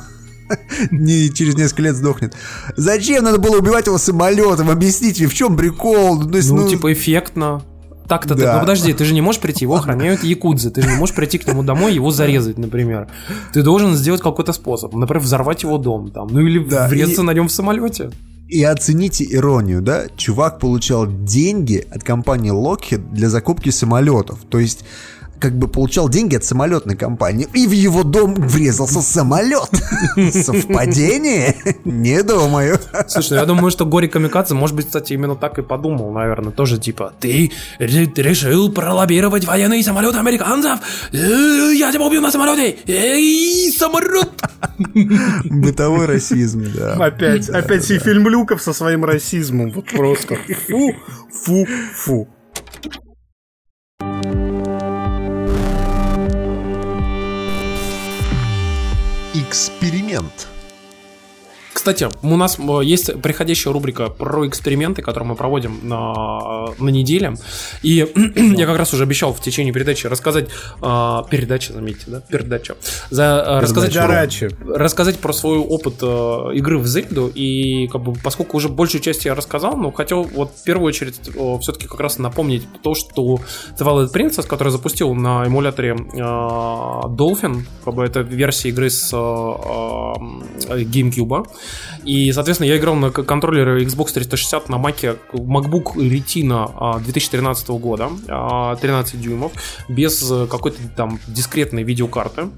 (laughs) не, через несколько лет сдохнет. Зачем надо было убивать его самолетом? Объясните, в чем прикол? Ну, то есть, Ну, ну, типа эффектно. Так-то ты, Да. ну подожди, ты же не можешь прийти, его охраняют якудзы, ты же не можешь прийти к нему домой и его зарезать, например. Ты должен сделать какой-то способ, например, взорвать его дом там, ну или Да, врезаться и- на нем в самолете. И оцените иронию, да? Чувак получал деньги от компании Lockheed для закупки самолетов. То есть, как бы получал деньги от самолетной компании. И в его дом врезался самолет. (laughs) Совпадение? Не думаю. Слушай, я думаю, что Гори Камикадзе, может быть, кстати, именно так и подумал, наверное, тоже типа, ты ре- решил пролоббировать военные самолеты американцев? Э, Я тебя убью на самолете! Эй, самолет! (laughs) Бытовой расизм, да. Опять, опять сей фильм Люков со своим расизмом. Вот просто. Фу, фу, фу. Эксперимент. Кстати, у нас э, есть приходящая рубрика про эксперименты, которые мы проводим на, на неделе. И (clears throat) я как раз уже обещал в течение передачи рассказать... э, передачи, заметьте, да? Передача. За, э, рассказать, про, Передача. рассказать про свой опыт э, игры в Зельду. И как бы, поскольку уже большую часть я рассказал, но хотел вот в первую очередь все-таки как раз напомнить то, что Twilight Princess, который запустил на эмуляторе э, Dolphin, как бы это версия игры с э, э, GameCube. И, соответственно, я играл на контроллере Xbox 360 на маке MacBook Retina а, 2013 года, а, 13 дюймов, без э, какой-то там дискретной видеокарты.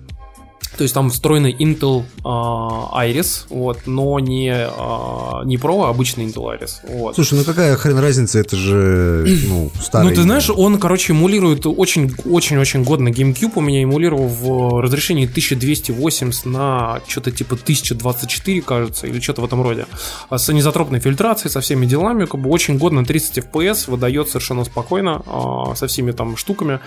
То есть там встроенный Intel а, Iris, вот, но не, а, не Pro, а обычный Intel Iris. Вот. Слушай, ну какая хрен разница, это же, ну, старый... Ну, ты знаешь, он, короче, эмулирует очень-очень-очень годно GameCube. У меня эмулировал в разрешении 1280 на что-то типа 1024, кажется, или что-то в этом роде. А С анизотропной фильтрацией, со всеми делами, как бы очень годно 30 FPS, выдает совершенно спокойно, а, со всеми там штуками.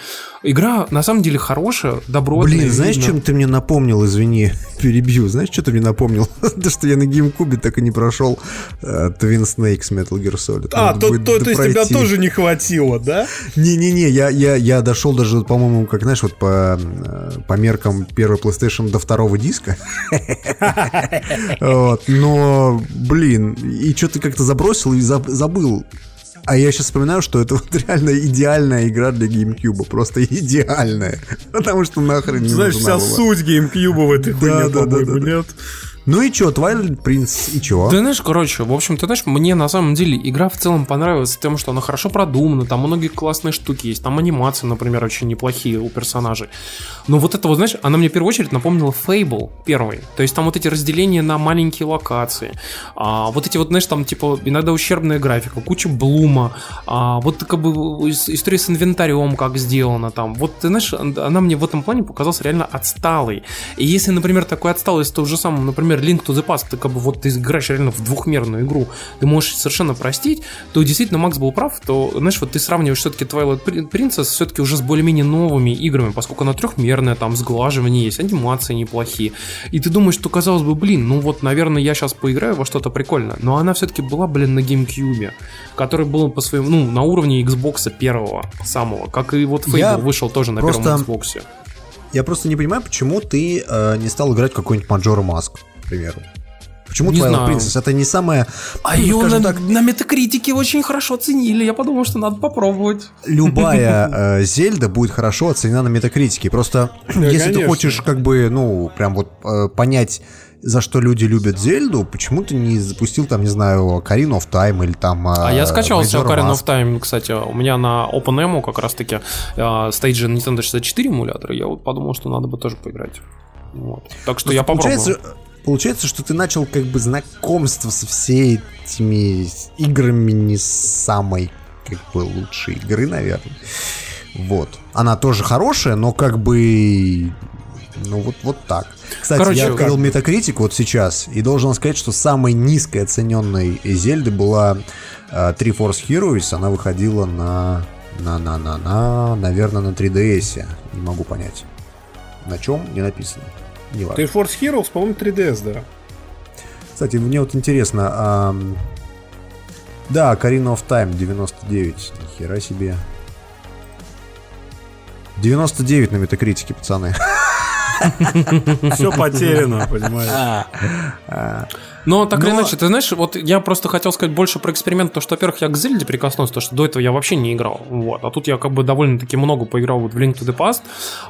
Игра, на самом деле, хорошая, добротная. Блин, знаешь, видно. чем ты мне напомнил, извини, (laughs) перебью. Знаешь, что ты мне напомнил? (laughs) То, что я на GameCube так и не прошел э, Twin Snakes Metal Gear Solid. А, то, то, то есть тебя тоже не хватило, да? Не-не-не, я, я, я дошел даже, по-моему, как знаешь, вот по, э, по меркам первой PlayStation до второго диска. (laughs) Вот, Но, блин, и что ты как-то забросил и заб- забыл. А я сейчас вспоминаю, что это вот реально идеальная игра для GameCube. Просто идеальная. Потому что нахрен не Знаешь, вся была. суть GameCube в этой хуйне, да, да, да, да. нет? Ну и чё, Twilight Prince, и чё? Ты знаешь, короче, в общем, ты знаешь, мне на самом деле игра в целом понравилась тем, что она хорошо продумана, там многие классные штуки есть, там анимации, например, очень неплохие у персонажей. Но вот это вот, знаешь, она мне в первую очередь напомнила Fable первый. То есть там вот эти разделения на маленькие локации, а, вот эти вот, знаешь, там типа иногда ущербная графика, куча блума, а, вот как бы ис- история с инвентарем как сделана там. Вот, ты знаешь, она мне в этом плане показалась реально отсталой. И если, например, такой отсталый с того же самым, например, Link to the Past, ты как бы вот ты играешь реально в двухмерную игру, ты можешь совершенно простить, то действительно Макс был прав, то, знаешь, вот ты сравниваешь все-таки Twilight Prin- Princess все-таки уже с более-менее новыми играми, поскольку она трехмерная, там сглаживание есть, анимации неплохие. И ты думаешь, что казалось бы, блин, ну вот, наверное, я сейчас поиграю во что-то прикольное. Но она все-таки была, блин, на GameCube, который был по своему, ну, на уровне Xbox первого самого, как и вот Fable Я вышел тоже на просто- первом Xbox. Я просто не понимаю, почему ты э, не стал играть какой-нибудь Маджора Маск, примеру. Почему Не Twilight знаю. Princess? Это не самое... А ну, ее на, так, на метакритике очень хорошо оценили. Я подумал, что надо попробовать. любая (laughs) э, Зельда будет хорошо оценена на метакритике. Просто если ты конечно. хочешь как бы, ну, прям вот э, понять, за что люди любят Зельду, почему ты не запустил там, не знаю, Карин of Time или там... А я скачал себе Ocarina of Time, кстати. У меня на OpenEMU как раз-таки э, стейджи Nintendo 64 эмулятор. Я вот подумал, что надо бы тоже поиграть. Вот. Так что я попробую. Получается, получается, что ты начал как бы знакомство со всеми этими играми не самой как бы лучшей игры, наверное. Вот. Она тоже хорошая, но как бы... Ну вот, вот так. Кстати, Короче, я открыл как- Metacritic вот сейчас и должен сказать, что самой низкой оцененной Зельды была э, Three Force Heroes. Она выходила на... На, на, на, на, наверное, на 3DS. Не могу понять. На чем не написано. Не важно. Ты Force Heroes, по-моему, 3DS, да. Кстати, мне вот интересно, ам, да, Карина of Time 99, нихера себе. 99 на метакритике, пацаны. Все потеряно, (laughs) понимаешь? Но так или Но- иначе, ты знаешь, вот я просто хотел сказать больше про эксперимент, то что, во-первых, я к Зельде прикоснулся, то что до этого я вообще не играл, вот, а тут я как бы довольно-таки много поиграл вот в Link to the Past,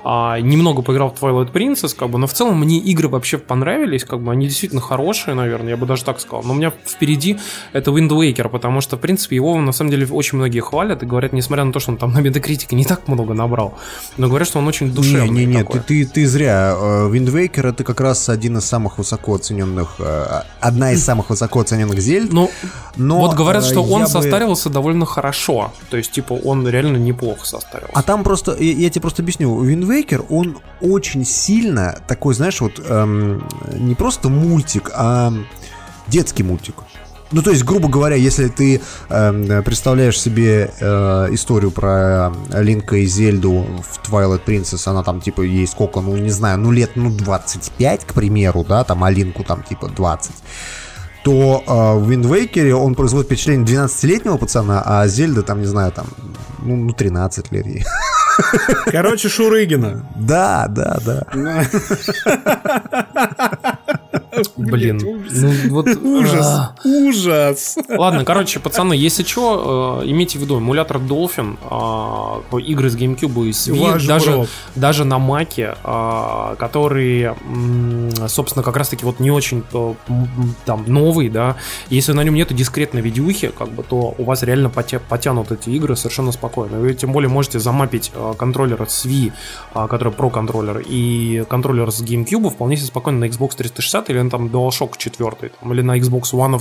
а, немного поиграл в Twilight Princess, как бы, но в целом мне игры вообще понравились, как бы, они действительно хорошие, наверное, я бы даже так сказал, но у меня впереди это Wind Waker, потому что, в принципе, его на самом деле очень многие хвалят и говорят, несмотря на то, что он там на Metacritic не так много набрал, но говорят, что он очень душевный Не, не, не, такой. ты, ты, ты зря. Э, Wind Waker это как раз один из самых высоко оцененных, э, одна из самых высоко оцененных Зельд. Ну, но вот говорят, э, что он бы- состарился довольно хорошо. То есть, типа, он реально неплохо состарился. А там просто, я, я тебе просто объясню, Waker, он очень сильно такой, знаешь, вот эм, не просто мультик, а детский мультик. Ну, то есть, грубо говоря, если ты эм, представляешь себе э, историю про Линка и Зельду в Twilight Princess, она там, типа, ей сколько, ну, не знаю, ну, лет, ну, 25, к примеру, да, там, а Линку там, типа, 20, то э, в Waker он производит впечатление 12-летнего пацана, а Зельда, там, не знаю, там, ну, ну 13 лет ей. Короче, Шурыгина. Да, да, да. Блин, ну вот... Ужас, а. ужас. Ладно, короче, пацаны, если что, имейте в виду, эмулятор Dolphin, а, игры с GameCube и Wii, даже, даже на Маке, а, которые, собственно, как раз-таки вот не очень м, там новый, да, если на нем нету дискретной видюхи, как бы, то у вас реально потя- потянут эти игры совершенно спокойно. Вы тем более можете замапить а, контроллер с Wii, который Pro контроллер, и контроллер с GameCube вполне себе спокойно на Xbox 360 или на там DualShock 4, там, или на Xbox One,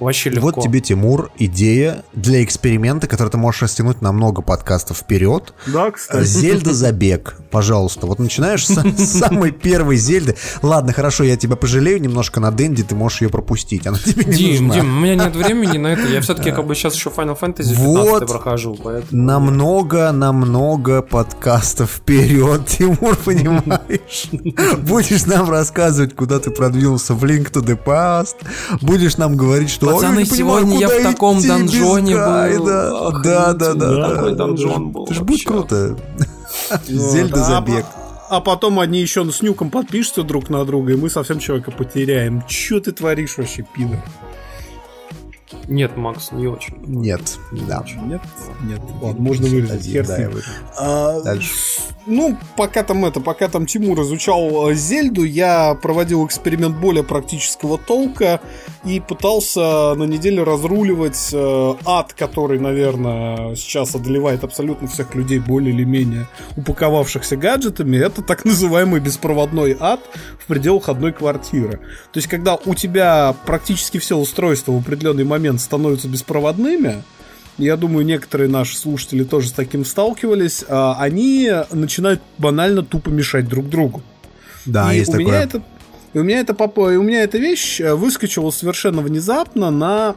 вообще легко. Вот тебе, Тимур, идея для эксперимента, который ты можешь растянуть на много подкастов вперед. Да, кстати. Зельда забег, пожалуйста. Вот начинаешь с с (laughs) самой первой Зельды. Ладно, хорошо, я тебя пожалею немножко на Дэнди, ты можешь ее пропустить. Она тебе не Дим, нужна. Дим, у меня нет времени на это. Я все-таки как бы сейчас еще Final Fantasy 15 Вот. прохожу, поэтому... Намного, намного подкастов вперед, (laughs) Тимур, понимаешь? Будешь нам рассказывать, куда ты продвинулся в Link to the Past. Будешь нам говорить, что «Ой, Пацаны, сегодня я в таком донжоне был. гайда». Охренеть, Да, да, да. такой да. донжон был Это ж будет круто. (laughs) Зельда Да, забег. А а потом они еще с нюком подпишутся друг на друга, и мы совсем человека потеряем. Че ты творишь вообще, пидор? Нет, Макс, не очень. Нет, да. Нет, нет. Ладно, можно вырезать. Один, да, я. А, Дальше. Ну, пока там это, пока там Тимур изучал э, Зельду, я проводил эксперимент более практического толка и пытался на неделе разруливать э, ад, который, наверное, сейчас одолевает абсолютно всех людей более или менее упаковавшихся гаджетами. Это так называемый беспроводной ад в пределах одной квартиры. То есть, когда у тебя практически все устройства в определенный момент становятся беспроводными, я думаю, некоторые наши слушатели тоже с таким сталкивались, а, они начинают банально тупо мешать друг другу. Да, и есть у такое. меня это и у меня это попо- и у меня эта вещь э, выскочила совершенно внезапно на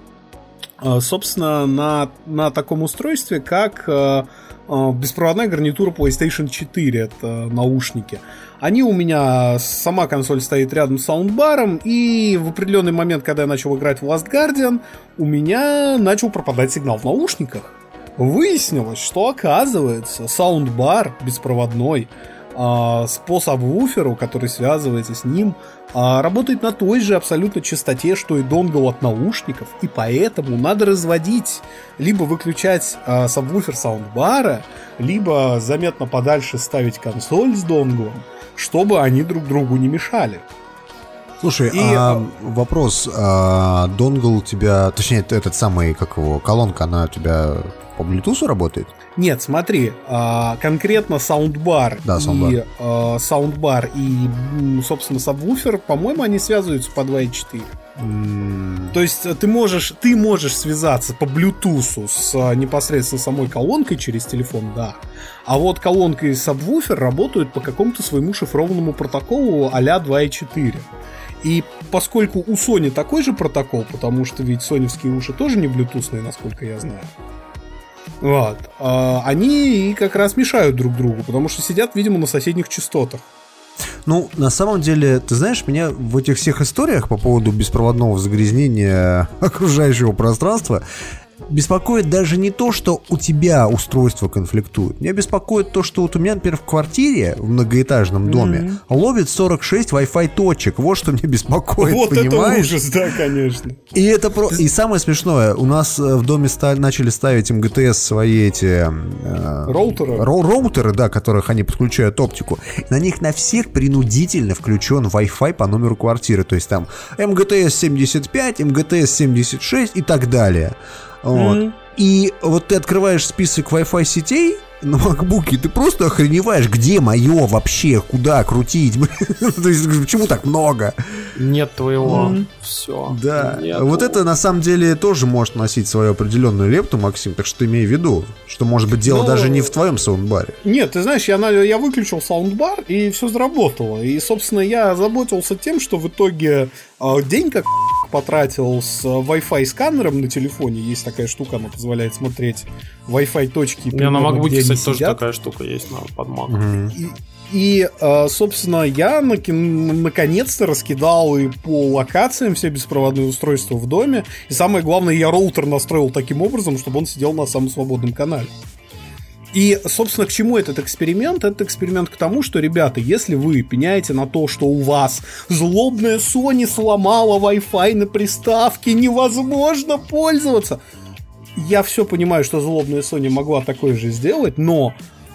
собственно на на таком устройстве как э, э, беспроводная гарнитура PlayStation 4 это наушники. Они у меня сама консоль стоит рядом с саундбаром и в определенный момент когда я начал играть в Last Guardian у меня начал пропадать сигнал в наушниках. Выяснилось что оказывается саундбар беспроводной а, по сабвуферу, который связывается с ним, а, работает на той же абсолютно частоте, что и донгл от наушников, и поэтому надо разводить, либо выключать а, сабвуфер саундбара, либо заметно подальше ставить консоль с донглом, чтобы они друг другу не мешали. Слушай, И, а, а- вопрос, а, донгл у тебя, точнее, этот самый, как его, колонка, она у тебя по Bluetooth работает? Нет, смотри, а, конкретно саундбар Да, и саундбар. а, саундбар и, м, собственно, сабвуфер, по-моему, они связываются по 2.4. То есть э, ты можешь, ты можешь связаться по Bluetooth с а, непосредственно самой колонкой через телефон, да. А вот колонка и сабвуфер работают по какому-то своему шифрованному протоколу а-ля 2.4. И поскольку у Sony такой же протокол, потому что ведь соневские уши тоже не блютусные, насколько я знаю, вот, а, они как раз мешают друг другу, потому что сидят, видимо, на соседних частотах. Ну, на самом деле, ты знаешь, меня в этих всех историях по поводу беспроводного загрязнения (laughs) окружающего пространства беспокоит даже не то, что у тебя устройство конфликтует. Меня беспокоит то, что вот у меня, например, в квартире, в многоэтажном доме, ловит 46 Wi-Fi точек. Вот что меня беспокоит, вот понимаешь? это ужас, да, конечно. И это про... И самое смешное, у нас э, в доме ста- начали ставить МГТС свои эти... э, Роутеры? ро- роутеры, да, которых они подключают оптику. На них на всех принудительно включен Wi-Fi по номеру квартиры. То есть там МГТС 75, МГТС 76 и так далее. Вот. И вот ты открываешь список Wi-Fi сетей на макбуке, ты просто охреневаешь, где мое вообще, куда крутить, (laughs) то есть почему так много? Нет твоего. Все. Да, вот это на самом деле тоже может носить свою определенную лепту, Максим, так что имей в виду, что может быть дело Ну, даже не в твоем саундбаре. Нет, ты знаешь, я, на- я выключил саундбар, и все заработало. И, собственно, я озаботился тем, что в итоге э, день как потратил с э, Wi-Fi сканером на телефоне. Есть такая штука, она позволяет смотреть Wi-Fi точки. У меня на MacBook, кстати, тоже сидят. такая штука есть на под Mac. И, и, э, собственно, я наконец-то раскидал и по локациям все беспроводные устройства в доме. И самое главное, я роутер настроил таким образом, чтобы он сидел на самом свободном канале. И, собственно, к чему этот эксперимент? Этот эксперимент к тому, что, ребята, если вы пеняете на то, что у вас злобная Sony сломала Wi-Fi на приставке, невозможно пользоваться. Я все понимаю, что злобная Sony могла такое же сделать, но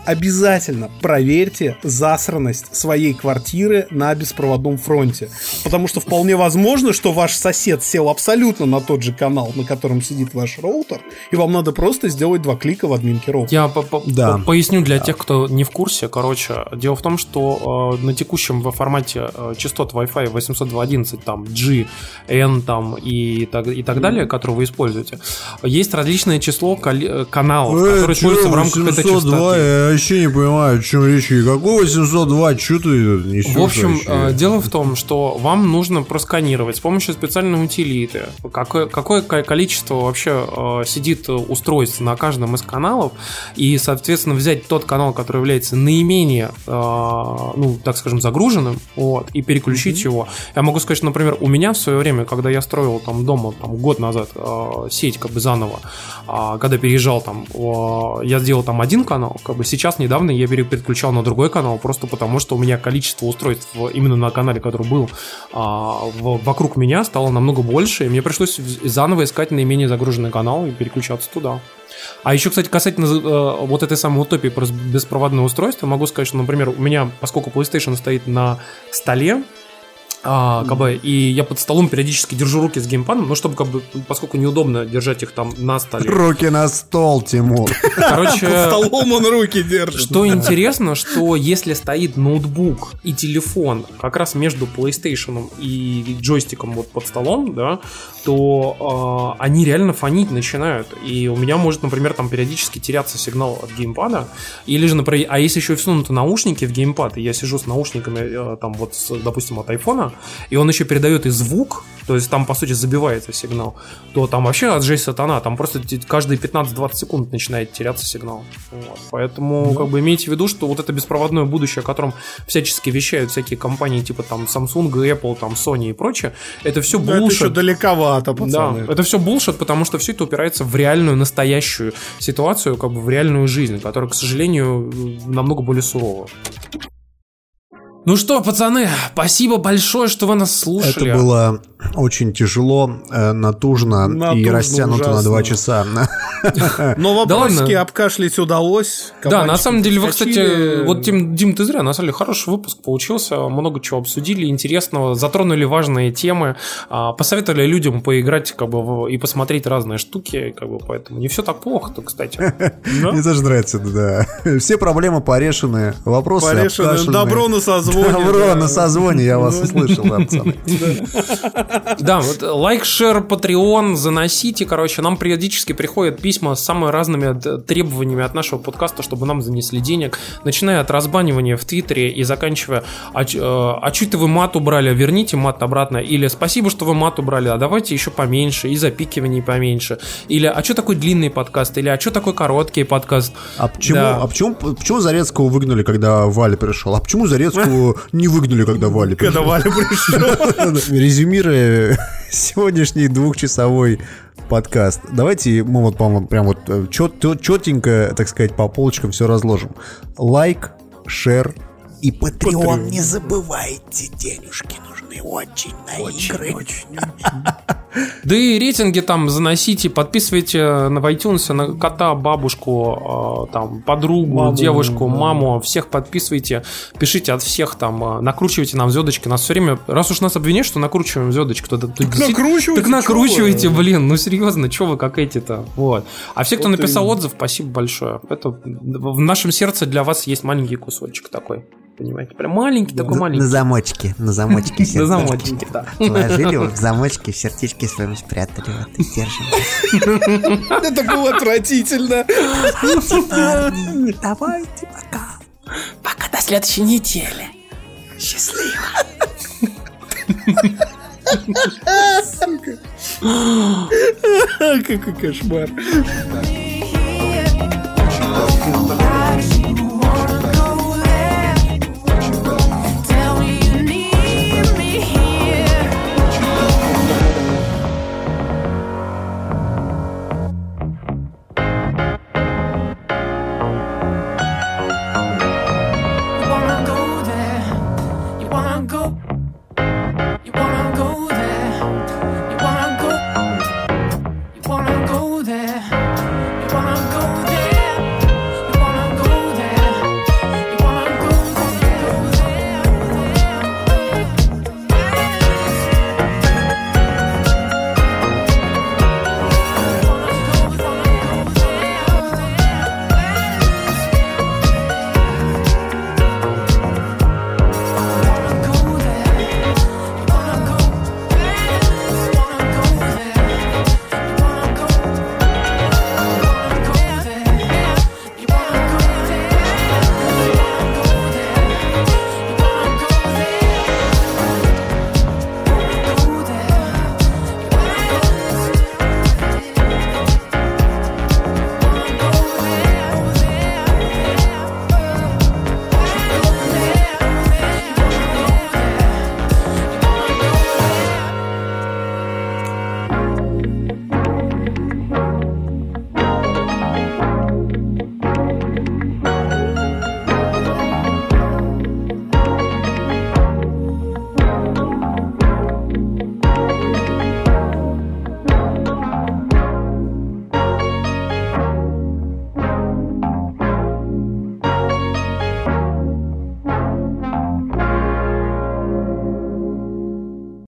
обязательно проверьте засранность своей квартиры на беспроводном фронте. Потому что вполне возможно, что ваш сосед сел абсолютно на тот же канал, на котором сидит ваш роутер, и вам надо просто сделать два клика в админке роутера. Я по- по- Да. по- поясню для тех, кто не в курсе. Короче, дело в том, что э, на текущем в формате э, частот Wi-Fi 802.11, там G, N там, и, так, и так далее, которые вы используете, есть различное число э, каналов, которые используются в рамках этой частоты. Вообще не понимаю, о чем речь. И какой 802, что ты несешь В общем, вообще? э, дело в том, что вам нужно просканировать с помощью специальной утилиты, какое, какое ко- количество вообще э, сидит устройств на каждом из каналов, и, соответственно, взять тот канал, который является наименее, э, ну, так скажем, загруженным, вот, и переключить его. Я могу сказать, что, например, у меня в свое время, когда я строил там дома там, год назад сеть как бы заново, а, когда переезжал там, я сделал там один канал, как бы сейчас сейчас недавно я пере- переключал на другой канал, просто потому что у меня количество устройств именно на канале, который был а, в- вокруг меня, стало намного больше, и мне пришлось заново искать наименее загруженный канал и переключаться туда. А еще, кстати, касательно э, вот этой самой утопии про беспроводное устройство, могу сказать, что, например, у меня, поскольку PlayStation стоит на столе, а, как бы, и я под столом периодически держу руки с геймпадом, ну, чтобы, как бы, поскольку неудобно держать их там на столе. Руки на стол, Тимур. Короче, Столом он руки держит. что интересно, что если стоит ноутбук и телефон как раз между PlayStation и джойстиком вот под столом, да, то э, они реально фонить начинают. И у меня может, например, там периодически теряться сигнал от геймпада. Или же, например, а если еще и всунуты наушники в геймпад, и я сижу с наушниками, э, там вот, с, допустим, от айфона, и он еще передает и звук, то есть там, по сути, забивается сигнал, то там вообще от жесть сатана, там просто каждые 15-20 секунд начинает теряться сигнал. Вот. Поэтому, как бы, имейте в виду, что вот это беспроводное будущее, о котором всячески вещают всякие компании, типа там Samsung, Apple, там Sony и прочее, это все Да, это еще булшит. далековато, Да, пацаны. это все булшит, потому что все это упирается в реальную, настоящую ситуацию, как бы в реальную жизнь, которая, к сожалению, намного более сурова. Ну что, пацаны, спасибо большое, что вы нас слушали. Это было очень тяжело, э, натужно, и Натужно, растянуто на ужасно. два часа. (laughs) Но Да вопросики ладно. обкашлять удалось. Да, на самом деле, вы, кстати, вот, Дим, Дим, ты зря, на самом деле, хороший выпуск получился, много чего обсудили, интересного, затронули важные темы, а, посоветовали людям поиграть, как бы, в- и посмотреть разные штуки, как бы, поэтому не все так плохо-то, кстати. (laughs) Мне тоже нравится, да. Все проблемы порешены, вопросы Порешены. обкашлены. Добро на созвоне. Добро да. на созвоне, я вас услышал, да, пацаны. Да, вот лайк, шер, патреон, заносите, короче, нам периодически приходят письма с самыми разными д- требованиями от нашего подкаста, чтобы нам занесли денег, начиная от разбанивания в Твиттере и заканчивая, а, ч- э, а вы мат убрали, верните мат обратно, или спасибо, что вы мат убрали, а давайте еще поменьше, и запикиваний поменьше, или а что такой длинный подкаст, или а что такой короткий подкаст. А почему, Да. а почему, почему Зарецкого выгнали, когда Валя пришел? А почему Зарецкого (laughs) не выгнали, когда Валя пришел? Когда Валя пришел. (laughs) Резюмируя (laughs) сегодняшний двухчасовой подкаст, давайте мы вот, по-моему, прям вот э, чет- чет- четенько, так сказать, по полочкам все разложим. Лайк, шер и патреон. Не забывайте, денежки нужны очень на игры. (laughs) Да и рейтинги там заносите, подписывайте на в iTunes на кота, бабушку, э, там, подругу, Маму, девушку, да. маму, всех подписывайте, пишите от всех там, э, накручивайте нам звездочки, нас все время, раз уж нас обвиняют, что накручиваем звездочки, то, то- то действительно- накручивайте, так накручивайте, блин, ну серьезно, что вы как эти-то, вот. А все, кто Вот написал именно. отзыв, спасибо большое. Это в нашем сердце для вас есть маленький кусочек такой, понимаете, прям маленький такой На маленький. замочке, на замочке (laughs) На замочке, да. Положили его в замочке, в сердечке своем спрятали. Вот и держим. (laughs) Это было отвратительно. (laughs) Давайте пока. Пока до следующей недели. Какой кошмар.